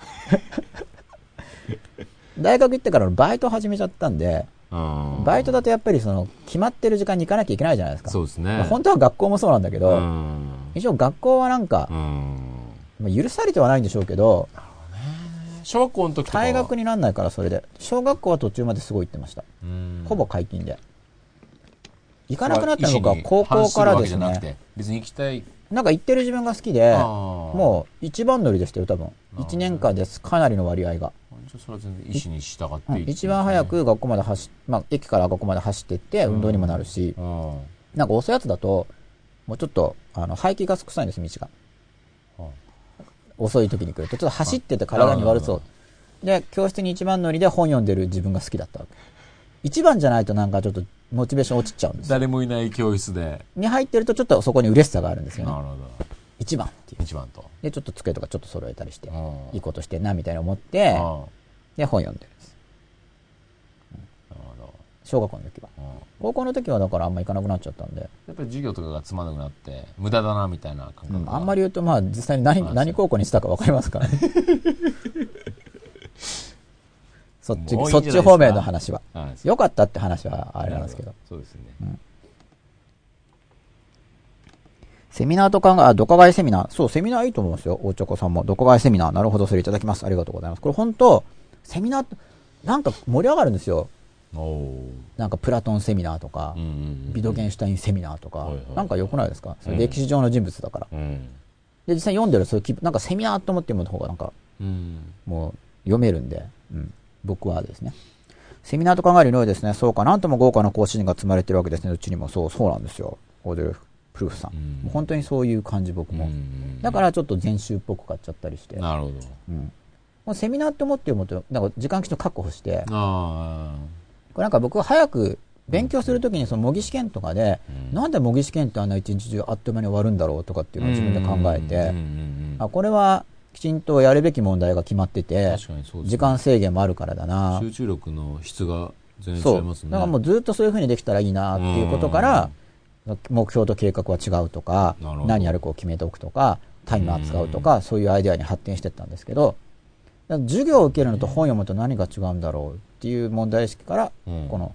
大学行ってからバイト始めちゃったんで、うんバイトだとやっぱりその、決まってる時間に行かなきゃいけないじゃないですか。そうですね。まあ本当は学校もそうなんだけうど、ん。一応学校はなんかう、ん。まあ許されてはないんでしょうけど、小学校の時とかは退学になんないからそれで。小学校は途中まですごい行ってました。うんほぼ解禁で。行かなくなったのが高校からですね。。別に行きたい。なんか行ってる自分が好きで、ももう一番乗りでしたよ、多分。あー1年間です。かなりの割合が。う、じゃあそれは全然意思に従ってうんいいっていうね一番早、く学校まで走まあ、駅から学校まで走ってって、運動にもなるしう、ん。なんか遅いやつだと、もうちょっと、あの、排気ガス臭いんです、道が。遅い時に来ると、ちょっと走ってて体に悪そう。で、教室に一番乗りで本読んでる自分が好きだったわけ。一番じゃないとなんかちょっとモチベーション落ちちゃうんですよ。誰もいない教室で。に入ってるとちょっとそこに嬉しさがあるんですよね。なるほ一番っていうど。。一番と。で、ちょっと机とかちょっと揃えたりして、うんいいことしてんな、みたいな思って、で、本読んでるんです。小学校の時は。うん高校の時はだからあんま行かなくなっちゃったんで、やっぱり授業とかがつまんなくなって、無駄だな、みたいな感覚があんまり言うとまあ実際に何何高校にしたか分かりますからね。[laughs] そっち、そっち方面の話は。はい良かったって話はあれなんですけど。そうですね。セミナーとかが、あ、ドカ買いセミナー。そう、セミナーいいと思いますよ。大チョコさんも。ドカ買いセミナー。なるほど、それいただきます。ありがとうございます。これ本当セミナーなんか盛り上がるんですよ。おおなんかプラトンセミナーとかー。うん、うん。ビドゲンシュタインセミナーとかはいはい、なんか良くないですか？歴史上の人物だから。うん。で、実際読んでるそういうなんかセミナーと思って読む方がなんか、うん。もう読めるんで、うん。僕はですね。セミナーと考えるようですね、そうか、なんとも豪華な講師陣が積まれてるわけですね、うちにも。そう、そうなんですよ。オーデルフ・プルーフさん。うんもう本当にそういう感じ、僕も。うんだからちょっと全集っぽく買っちゃったりして。なるほど。うん。もうセミナーって思って読むと、なんか時間きちんと確保して、あこれなんか僕は早く勉強するときにその模擬試験とかで、うんなんで模擬試験ってあんな一日中あっという間に終わるんだろうとかっていうのを自分で考えてうん、うんうんあ、これはきちんとやるべき問題が決まっててね時間制限もあるからだな。集中力の質が全。然違いますね。だからもうずっとそういうふうにできたらいいなっていうことから、目標と計画は違うとか何やるかを決めておくとか、タイマー使うとか、そういうアイデアに発展していったんですけど、授業を受けるのと本読むと何が違うんだろうっていう問題意識から、うんこの、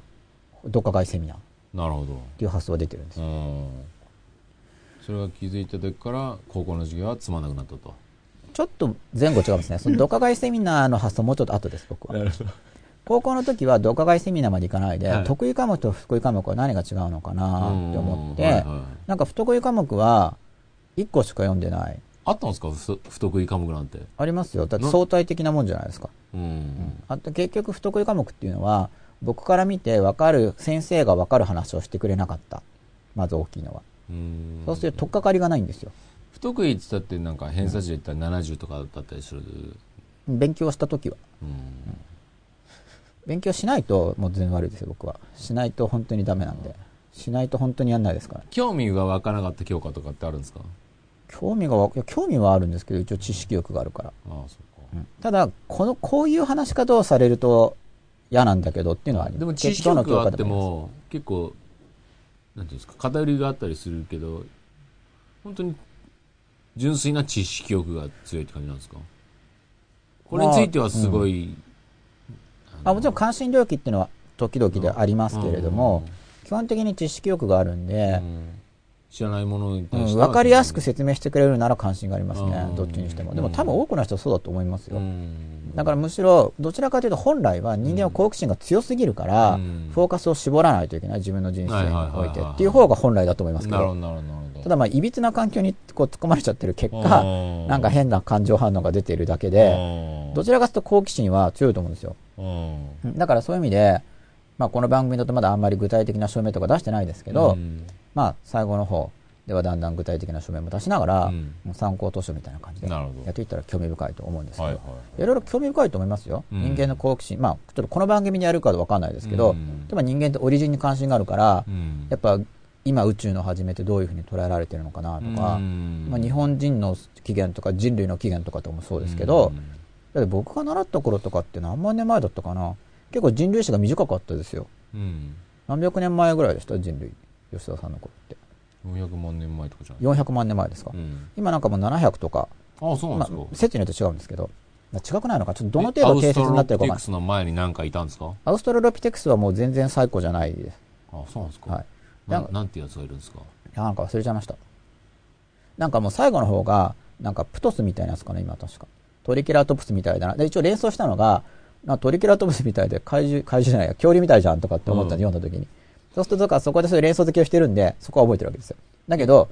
読化外セミナーっなるほど。ていう発想が出てるんですよ。うん。それが気づいた時から、高校の授業はつまんなくなったと。ちょっと前後違いますね。その読化外セミナーの発想もうちょっと後です、僕は。高校の時は読化外セミナーまで行かないで、はい得意科目と不得意科目は何が違うのかなって思って、うんはいはいなんか不得意科目は1個しか読んでない。あったんですか？不不得意科目なんて。ありますよ。だってな相対的なもんじゃないですか。うん。あと結局不得意科目っていうのは、僕から見て分かる、先生が分かる話をしてくれなかった。まず大きいのは。うんそうすると取っかかりがないんですよ。不得意って言ったってなんか偏差値で言ったら70とかだったりする？勉強した時は。うん。勉強しないともう全然悪いですよ、僕は。しないと本当にダメなんで。しないと本当にやんないですから。興味が湧かなかった教科とかってあるんですか？興味がわいや興味はあるんですけど一応知識欲があるから、ああ、そうか。ただこのこういう話し方をされると嫌なんだけどっていうのはありますでも知識欲があっても、結構、なんていうんですか、偏りがあったりするけど、本当に純粋な知識欲が強いって感じなんですか？これについてはすごい、あもちろん関心領域っていうのは時々でありますけれども、基本的に知識欲があるんうで、んうん。知らないものに対しては、分かりやすく説明してくれるなら関心がありますね、うん。どっちにしても。でも多分多くの人はそうだと思いますよ、うん。だからむしろどちらかというと本来は人間は好奇心が強すぎるから、うん。フォーカスを絞らないといけない自分の人生においてっていう方が本来だと思いますけど。ただまあいびつな環境にこう突っ込まれちゃってる結果うん。なんか変な感情反応が出ているだけでうん。どちらかというと好奇心は強いと思うんですようん。だからそういう意味で、まあ、この番組だとまだあんまり具体的な証明とか出してないですけど、うん。まあ最後の方ではだんだん具体的な書面も出しながら、うん。もう参考図書みたいな感じでやっていったら興味深いと思うんですけど、はいいはい。ろいろ興味深いと思いますよ、うん。人間の好奇心、まあ、ちょっとこの番組でやるかわかんないですけど、うん。例えば人間ってオリジンに関心があるから、うん。やっぱ今宇宙の始めってどういうふうに捉えられてるのかなとか、うん。まあ、日本人の起源とか人類の起源とかともそうですけど、だって僕が習った頃とかって何万年前だったかな。結構人類史が短かったですよ。うん。何百年前ぐらいでした？人類。吉田さんの頃って。400万年前とかじゃない？400万年前ですか、うん。今なんかもう700とか、ああそうなんまあですか、説によって違うんですけど。違くないのか？ちょっとどの程度定説になってるか。アウストロピテクスの前に何かいたんですか？アウストラロピテクスはもう全然最古じゃないです。あそうなんですか、はい。ななんなんてやつがいるんですか？いやなんか忘れちゃいました。なんかもう最後の方がなんかプトスみたいなやつかな今確かトリケラトプスみたいだな。で一応連想したのがなトリケラトプスみたいで怪獣怪獣じゃないや恐竜みたいじゃんとかって思ったんで、うん。読んだ時に。そうするとそこでそういう連想付けをしてるんでそこは覚えてるわけですよ。だけど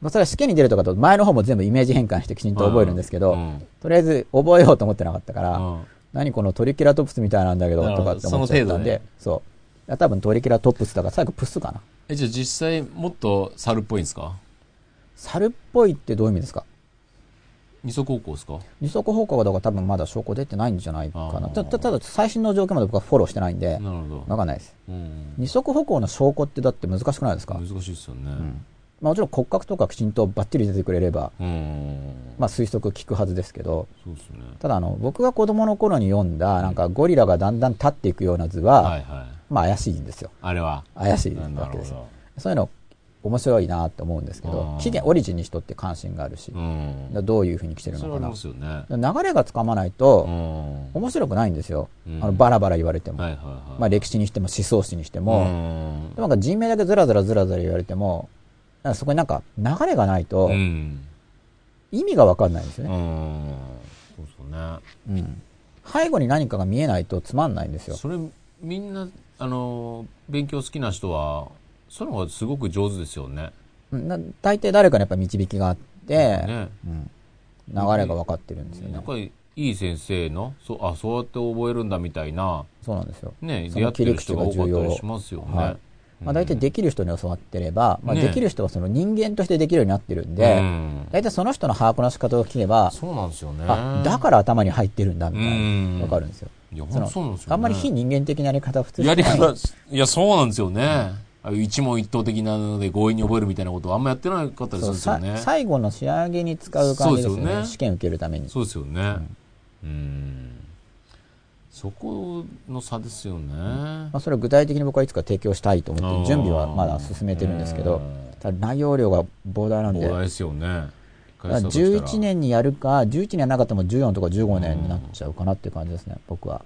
まあそれは試験に出るとかと前の方も全部イメージ変換してきちんと覚えるんですけど、うん。とりあえず覚えようと思ってなかったから、うん。何このトリケラトプスみたいなんだけどとかって思っちゃったんで、ねそう。多分トリケラトプスだから最後プスかな。えじゃあ実際もっと猿っぽいんですか？猿っぽいってどういう意味ですか？二足歩行ですか？二足歩行だから多分まだ証拠出てないんじゃないかな。たたただ最新の状況まで僕はフォローしてないんでなるほど。わかんないです。うん二足歩行の証拠ってだって難しくないですか、難しいですよね。うん。まあ、もちろん骨格とかきちんとバッチリ出てくれれば、うんまあ、推測聞くはずですけど。そうですね。ただあの僕が子供の頃に読んだなんかゴリラがだんだん立っていくような図は、はいはい。まあ怪しいんですよ。あれは。怪しいなわけですそういうの面白いなって思うんですけど起源オリジンに人って関心があるし、うん。どういうふうに来てるのかな。ね。流れがつかまないとうん。面白くないんですよ、うん。あのバラバラ言われても、はいはいはい。まあ、歴史にしても思想史にしても、うん。なんか人名だけずらずらずらずら言われてもそこになんか流れがないとうん。意味が分かんないんですよね、うん。ね。うん。背後に何かが見えないとつまんないんですよ。それみんなあの勉強好きな人はそのがすごく上手ですよね。うん。な大体誰かにやっぱ導きがあって、ね。うん、流れが分かってるんですよね。なんかいい先生のそうあそうやって覚えるんだみたいなそうなんですよ、ね出会ってる人が多かったりしますよね、はい。まあ、大体できる人に教わってれば、まあ、ね。できる人はその人間としてできるようになってるんで、うん。大体その人の把握の仕方を聞けば、そうなんですよね。あだから頭に入ってるんだみたいうん。なわかるんですよ。いやその本当そうなんですよ、ね、あんまり非人間的なやり方は普通やり方いやそうなんですよね、う一問一答的なので強引に覚えるみたいなことはあんまやってなかったりするんですよね。最後の仕上げに使う感じですよね。よね。試験受けるために。そうですよねうん。そこの差ですよね、まあ、それを具体的に僕はいつか提供したいと思って準備はまだ進めてるんですけどうん。ただ内容量が膨大なんで。膨大ですよね。だから11年にやるか11年なかったらもう14とか15年になっちゃうかなっていう感じですね僕は。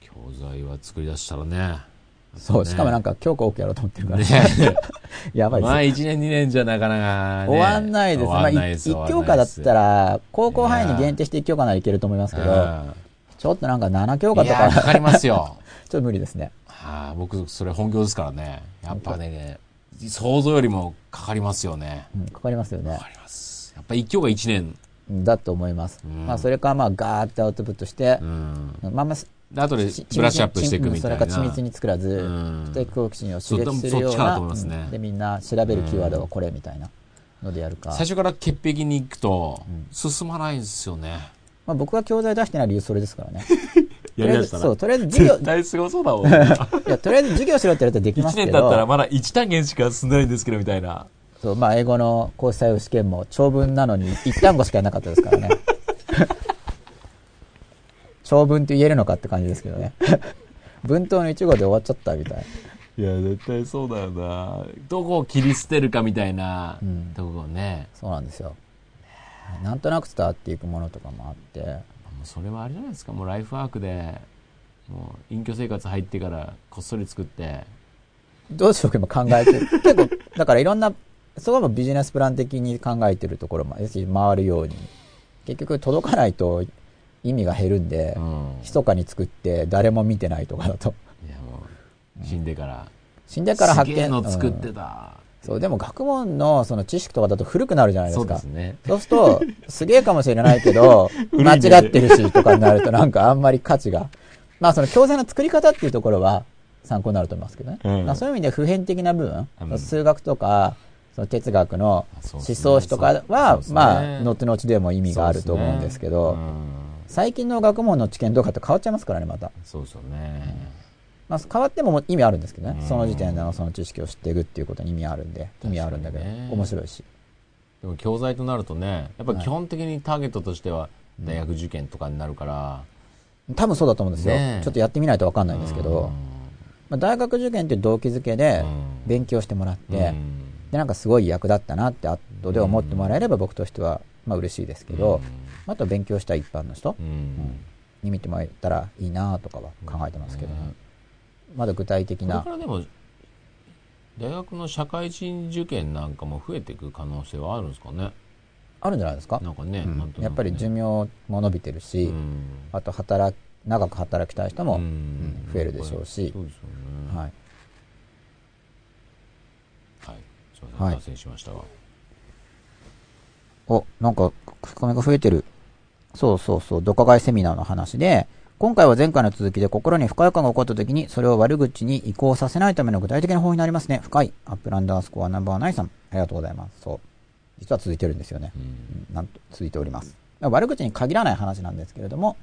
教材は作り出したらねそうしかもなんかか強化多くやろうと思ってるから、ね [laughs] やばいです。まあ1年2年じゃなかなか、ね、終わんないです。まあ、んないです1教科だったら、高校範囲に限定して1教科ならいけると思いますけど、うん。ちょっとなんか7教科とか。かか、りますよ。[laughs] ちょっと無理ですね。はあ、僕それ本業ですからね。やっぱね想像よりもかかりますよね。うん、かかりますよね。か。かります。やっぱ一教が1年。だと思います。うん。まあ、それからまあ、ガーッとアウトプットしてう、ん。まあまあ、で後でちブラッシュアップしていくみたいな。それから緻密に作らず、うん。して好奇心を刺激するような、そうねうんで、みんな調べるキーワードはこれみたいなのでやるか。最初から潔癖に行くとん進まないんですよね、まあ、僕が教材出してない理由それですからね。[laughs] やりだしたら。とりあえずそう、とりあえず授業絶、対すごそうだもん [laughs] いや、とりあえず授業しろって言われたらできま1すけど。年だったらまだ1単元しか進んでないんですけどみたいな。そう、まあ、英語の講師採用試験も長文なのに一単語しかやらなかったですからね。[laughs] 長文って言えるのかって感じですけどね。[laughs] 文頭の一語で終わっちゃったみたい。いや、絶対そうだよな。どこを切り捨てるかみたいなうんとこね。そうなんですよ。なんとなく伝わっていくものとかもあって、もうそれはあれじゃないですか。もうライフワークで、もう隠居生活入ってからこっそり作って、どうしようか今考えてる。[laughs] 結構、だからいろんな、そこもビジネスプラン的に考えてるところも、要するに回るように。結局届かないと意味が減るんでう、ん。密かに作って誰も見てないとかだと。いやもう、死んでから。死んでから発すげえ見。の作ってうんた。そう、でも学問のその知識とかだと古くなるじゃないでそすか。うですね。そうすると、すげえかもしれないけど、[laughs] 間違ってるしとかになるとなんかあんまり価値が。まあその教材の作り方っていうところは参考になると思いますけどね。うんまあそういう意味で普遍的な部分、うん数学とか、その哲学の思想史とかは、ねまあ、後々でも意味があると思うんですけど、最近の学問の知見とかって変わっちゃいますからね、また。うんそうですよね。まあ変わっても意味あるんですけどね。うん。その時点でのその知識を知っていくっていうことに意味あるんで、意味あるんだけどね、面白いし。でも教材となるとね、やっぱはい。基本的にターゲットとしては大学受験とかになるから、多分そうだと思うんですよ。ねえ。ちょっとやってみないとわかんないんですけど、まあ、大学受験っていう動機づけでうん。勉強してもらっうん、て、で、なんかすごい役立ったなって後で思ってもらえれば僕としては、まあ嬉しいですけど、あと勉強した一般の人に見てもらえたらいいなとかは考えてますけどね。ねまだ具体的これなか、らでも大学の社会人受験なんかも増えていく可能性はあるんですかね？あるんじゃないですか、なんかね、うん。ね。やっぱり寿命も伸びてるし、うん。あと働き、長く働きたい人も、増えるでしょうし。そうですよね。はい。はい。すすいませんしましたが、お、なんか、書き込みが増えてる。そうそうそう、ドカ買いセミナーの話で、今回は前回の続きで心に不快感が起こった時に、それを悪口に移行させないための具体的な方法になりますね。深い。アップランダースコアナンバーナインさん。ありがとうございます。そう。実は続いてるんですよね。うんうんなんと続いております。悪口に限らない話なんですけれども、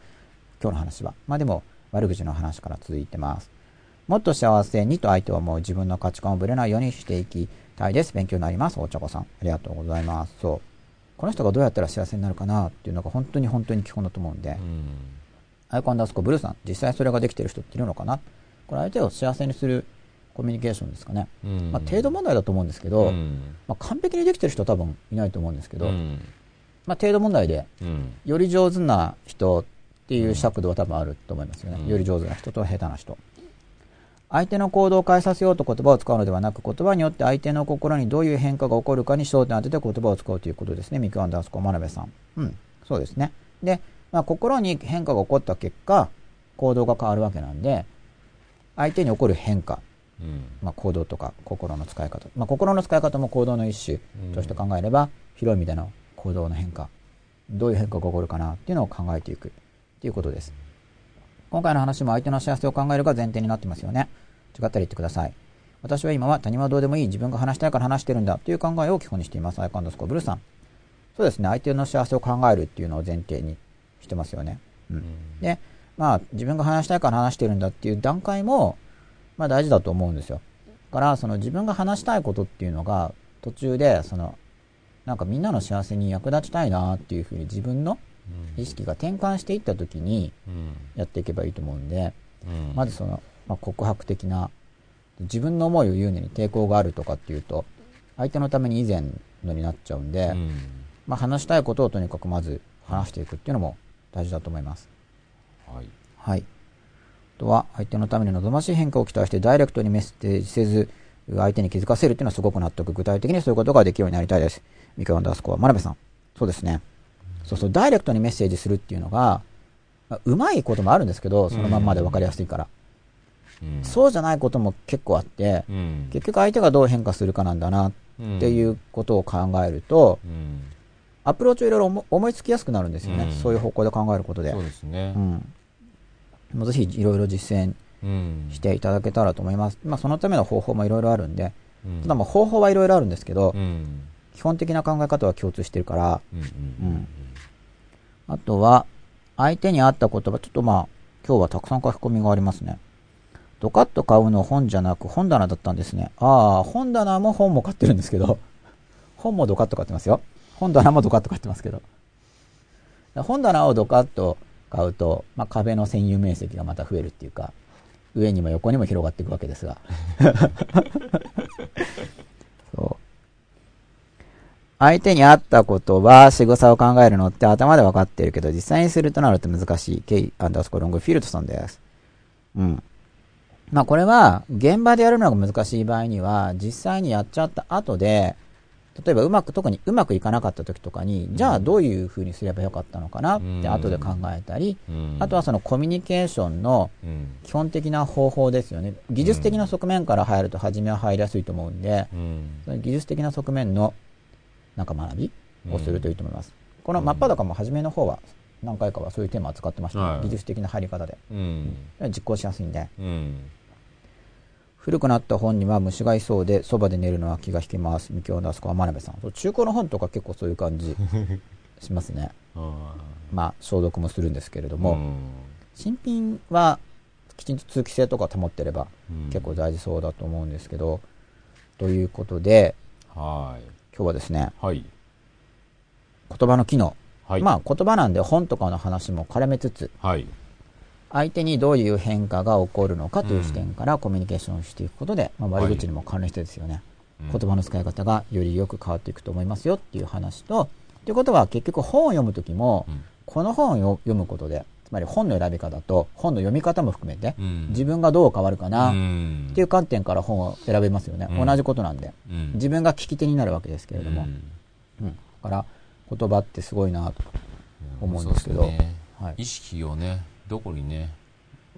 今日の話は。まあでも、悪口の話から続いてます。もっと幸せにと相手はもう自分の価値観をぶれないようにしていきたいです。勉強になります。お茶子さん。ありがとうございます。そう。この人がどうやったら幸せになるかなっていうのが本当に本当に基本だと思うんで、うんアイコンダースコブルーさん、実際それができてる人っているのかな？これ相手を幸せにするコミュニケーションですかね。うんまあ程度問題だと思うんですけど、うんまあ完璧にできてる人は多分いないと思うんですけど、うんまあ程度問題でうんより上手な人っていう尺度は多分あると思いますよね。うんより上手な人と下手な人。相手の行動を変えさせようと言葉を使うのではなく、言葉によって相手の心にどういう変化が起こるかに焦点を当てて言葉を使うということですね。ミクアンダースコー真鍋さん。うん、そうですね。で、まあ、心に変化が起こった結果、行動が変わるわけなんで、相手に起こる変化、うんまあ、行動とか心の使い方、まあ、心の使い方も行動の一種として考えれば、広い意味での行動の変化どういう変化が起こるかなっていうのを考えていくっていうことです今回の話も相手の幸せを考えるが前提になってますよね違ったら言ってください。私は今は他人はどうでもいい。自分が話したいから話してるんだ。という考えを基本にしています。アイコンドスコブルーさん。そうですね。相手の幸せを考えるっていうのを前提にしてますよね、うん、でまあ自分が話したいから話してるんだっていう段階もまあ大事だと思うんですよ。だからその自分が話したいことっていうのが途中でそのなんかみんなの幸せに役立ちたいなっていうふうに自分の意識が転換していった時にうん。やっていけばいいと思うんでうん。まずその、まあ、告白的な自分の思いを言うのに抵抗があるとかっていうと相手のために以前のになっちゃうんで、うんまあ、話したいことをとにかくまず話していくっていうのも大事だと思います。はいはい。あとは、相手のために望ましい変化を期待してダイレクトにメッセージせず、相手に気づかせるっていうのはすごく納得。具体的にそういうことができるようになりたいです。ミカワンダースコア、真鍋さん。そうですね。そうそう、ダイレクトにメッセージするっていうのが、まあうまいこともあるんですけど、そのまんまで分かりやすいから。うんそうじゃないことも結構あって、うん。結局相手がどう変化するかなんだなっていうことを考えると、うん。アプローチをいろいろ思思いつきやすくなるんですよね。うん。そういう方向で考えることで。そうですね。うん。もうぜひいろいろ実践うん。していただけたらと思います。まあそのための方法もいろいろあるんで、うん。ただまあ方法はいろいろあるんですけどう、ん。基本的な考え方は共通してるから、うん。うん。あとは、相手に合った言葉、ちょっとまあ、今日はたくさん書き込みがありますね。ドカッと買うの本じゃなく本棚だったんですね。ああ、本棚も本も買ってるんですけど、[laughs] 本もドカッと買ってますよ。本棚もドカッと買ってますけど。本棚をドカッと買うと、まあ、壁の占有面積がまた増えるっていうか、上にも横にも広がっていくわけですが。[laughs] そう。相手に合ったことは仕草を考えるのって頭で分かってるけど、実際にするとなると難しい。ケイアンダースコロングフィールトさんです。うん。まあこれは、現場でやるのが難しい場合には、実際にやっちゃった後で、例えばうまく、特にうまくいかなかった時とかに、じゃあどういう風にすればよかったのかなって後で考えたり、うんあとはそのコミュニケーションのうん。基本的な方法ですよね。技術的な側面から入ると初めは入りやすいと思うんで、うん。その技術的な側面のなんか学びをするといいと思います。この真っ裸も初めの方は何回かはそういうテーマを使ってました、技術的な入り方で。うん。実行しやすいんで。うん。古くなった本には虫がいそうで、そばで寝るのは気が引けます。三京ダスコは真鍋さん。そう中古の本とか結構そういう感じ [laughs] しますね。あまあ、消毒もするんですけれどーも、新品はきちんと通気性とか保ってればうん結構大事そうだと思うんですけど、ということで、はい。今日はですね、はい。言葉の機能。はい。まあ、言葉なんで本とかの話も絡めつつ、はい。相手にどういう変化が起こるのかという視点からコミュニケーションをしていくことで、まあ、割り口にも関連してですよね、うん。言葉の使い方がよりよく変わっていくと思いますよっていう話と、ということは結局本を読むときも、うん。この本を読むことで、つまり本の選び方と本の読み方も含めて、うん。自分がどう変わるかなっん。ていう観点から本を選べますよね。うん。同じことなんで。うん。自分が聞き手になるわけですけれども。うん。うん。だから言葉ってすごいなと思うんですけど。ね。はい。意識をね、どこにね。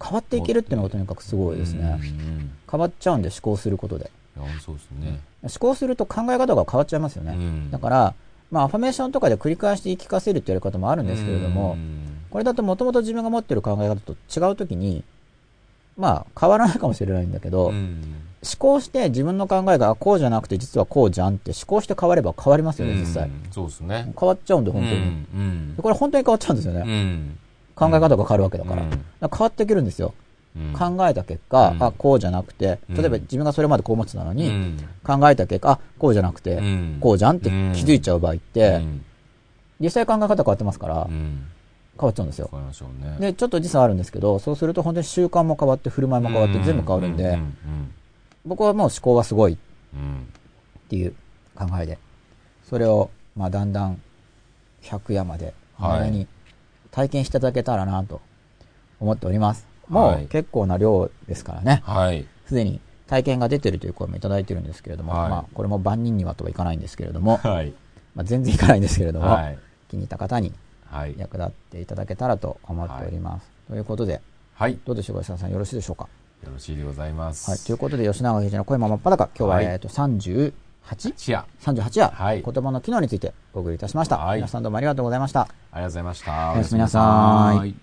変わっていけるっていうのがとにかくすごいですね。変わっちゃうんで思考することで。そうですね。思考すると考え方が変わっちゃいますよね。うんだから、まあ、アファメーションとかで繰り返し言い聞かせるってやり方もあるんですけれども、うんこれだともともと自分が持ってる考え方と違うときに、まあ、変わらないかもしれないんだけど、思うん考して自分の考えがあこうじゃなくて実はこうじゃんって思考して変われば変わりますよね、実際。うんそうですね。変わっちゃうんで、本当に。うんでこれ本当に変わっちゃうんですよね。うん考え方が変わるわけだから。うん。だから変わっていけるんですよ。うん。考えた結果、うん。あ、こうじゃなくて、うん。例えば自分がそれまでこう思ってたのに、うん。考えた結果、あ、こうじゃなくて、うん。こうじゃんって気づいちゃう場合って、うん。実際考え方変わってますから、うん。変わっちゃうんですよ。ね。で、ちょっと時差あるんですけど、そうすると本当に習慣も変わって、振る舞いも変わって、全部変わるんで、うん。僕はもう思考がすごいっうんていう考えで、それを、まあ、だんだん100夜まで、はい体験していただけたらなと思っております。もう結構な量ですからね。はい。すでに体験が出てるという声もいただいてるんですけれども、はい、まあこれも万人にはとはいかないんですけれども、はい。まあ全然いかないんですけれども、はい、気に入った方に役立っていただけたらと思っております。ということで、はい。どうでしょうか、吉田さん、よろしいでしょうか？よろしいでございます。はい。ということで、吉永秀の声も真っ裸、今日は、えっと、30、38夜 ?38 夜、はい、言葉の機能についてお送りいたしました、はい、皆さんどうもありがとうございました。ありがとうございました。おやすみなさい。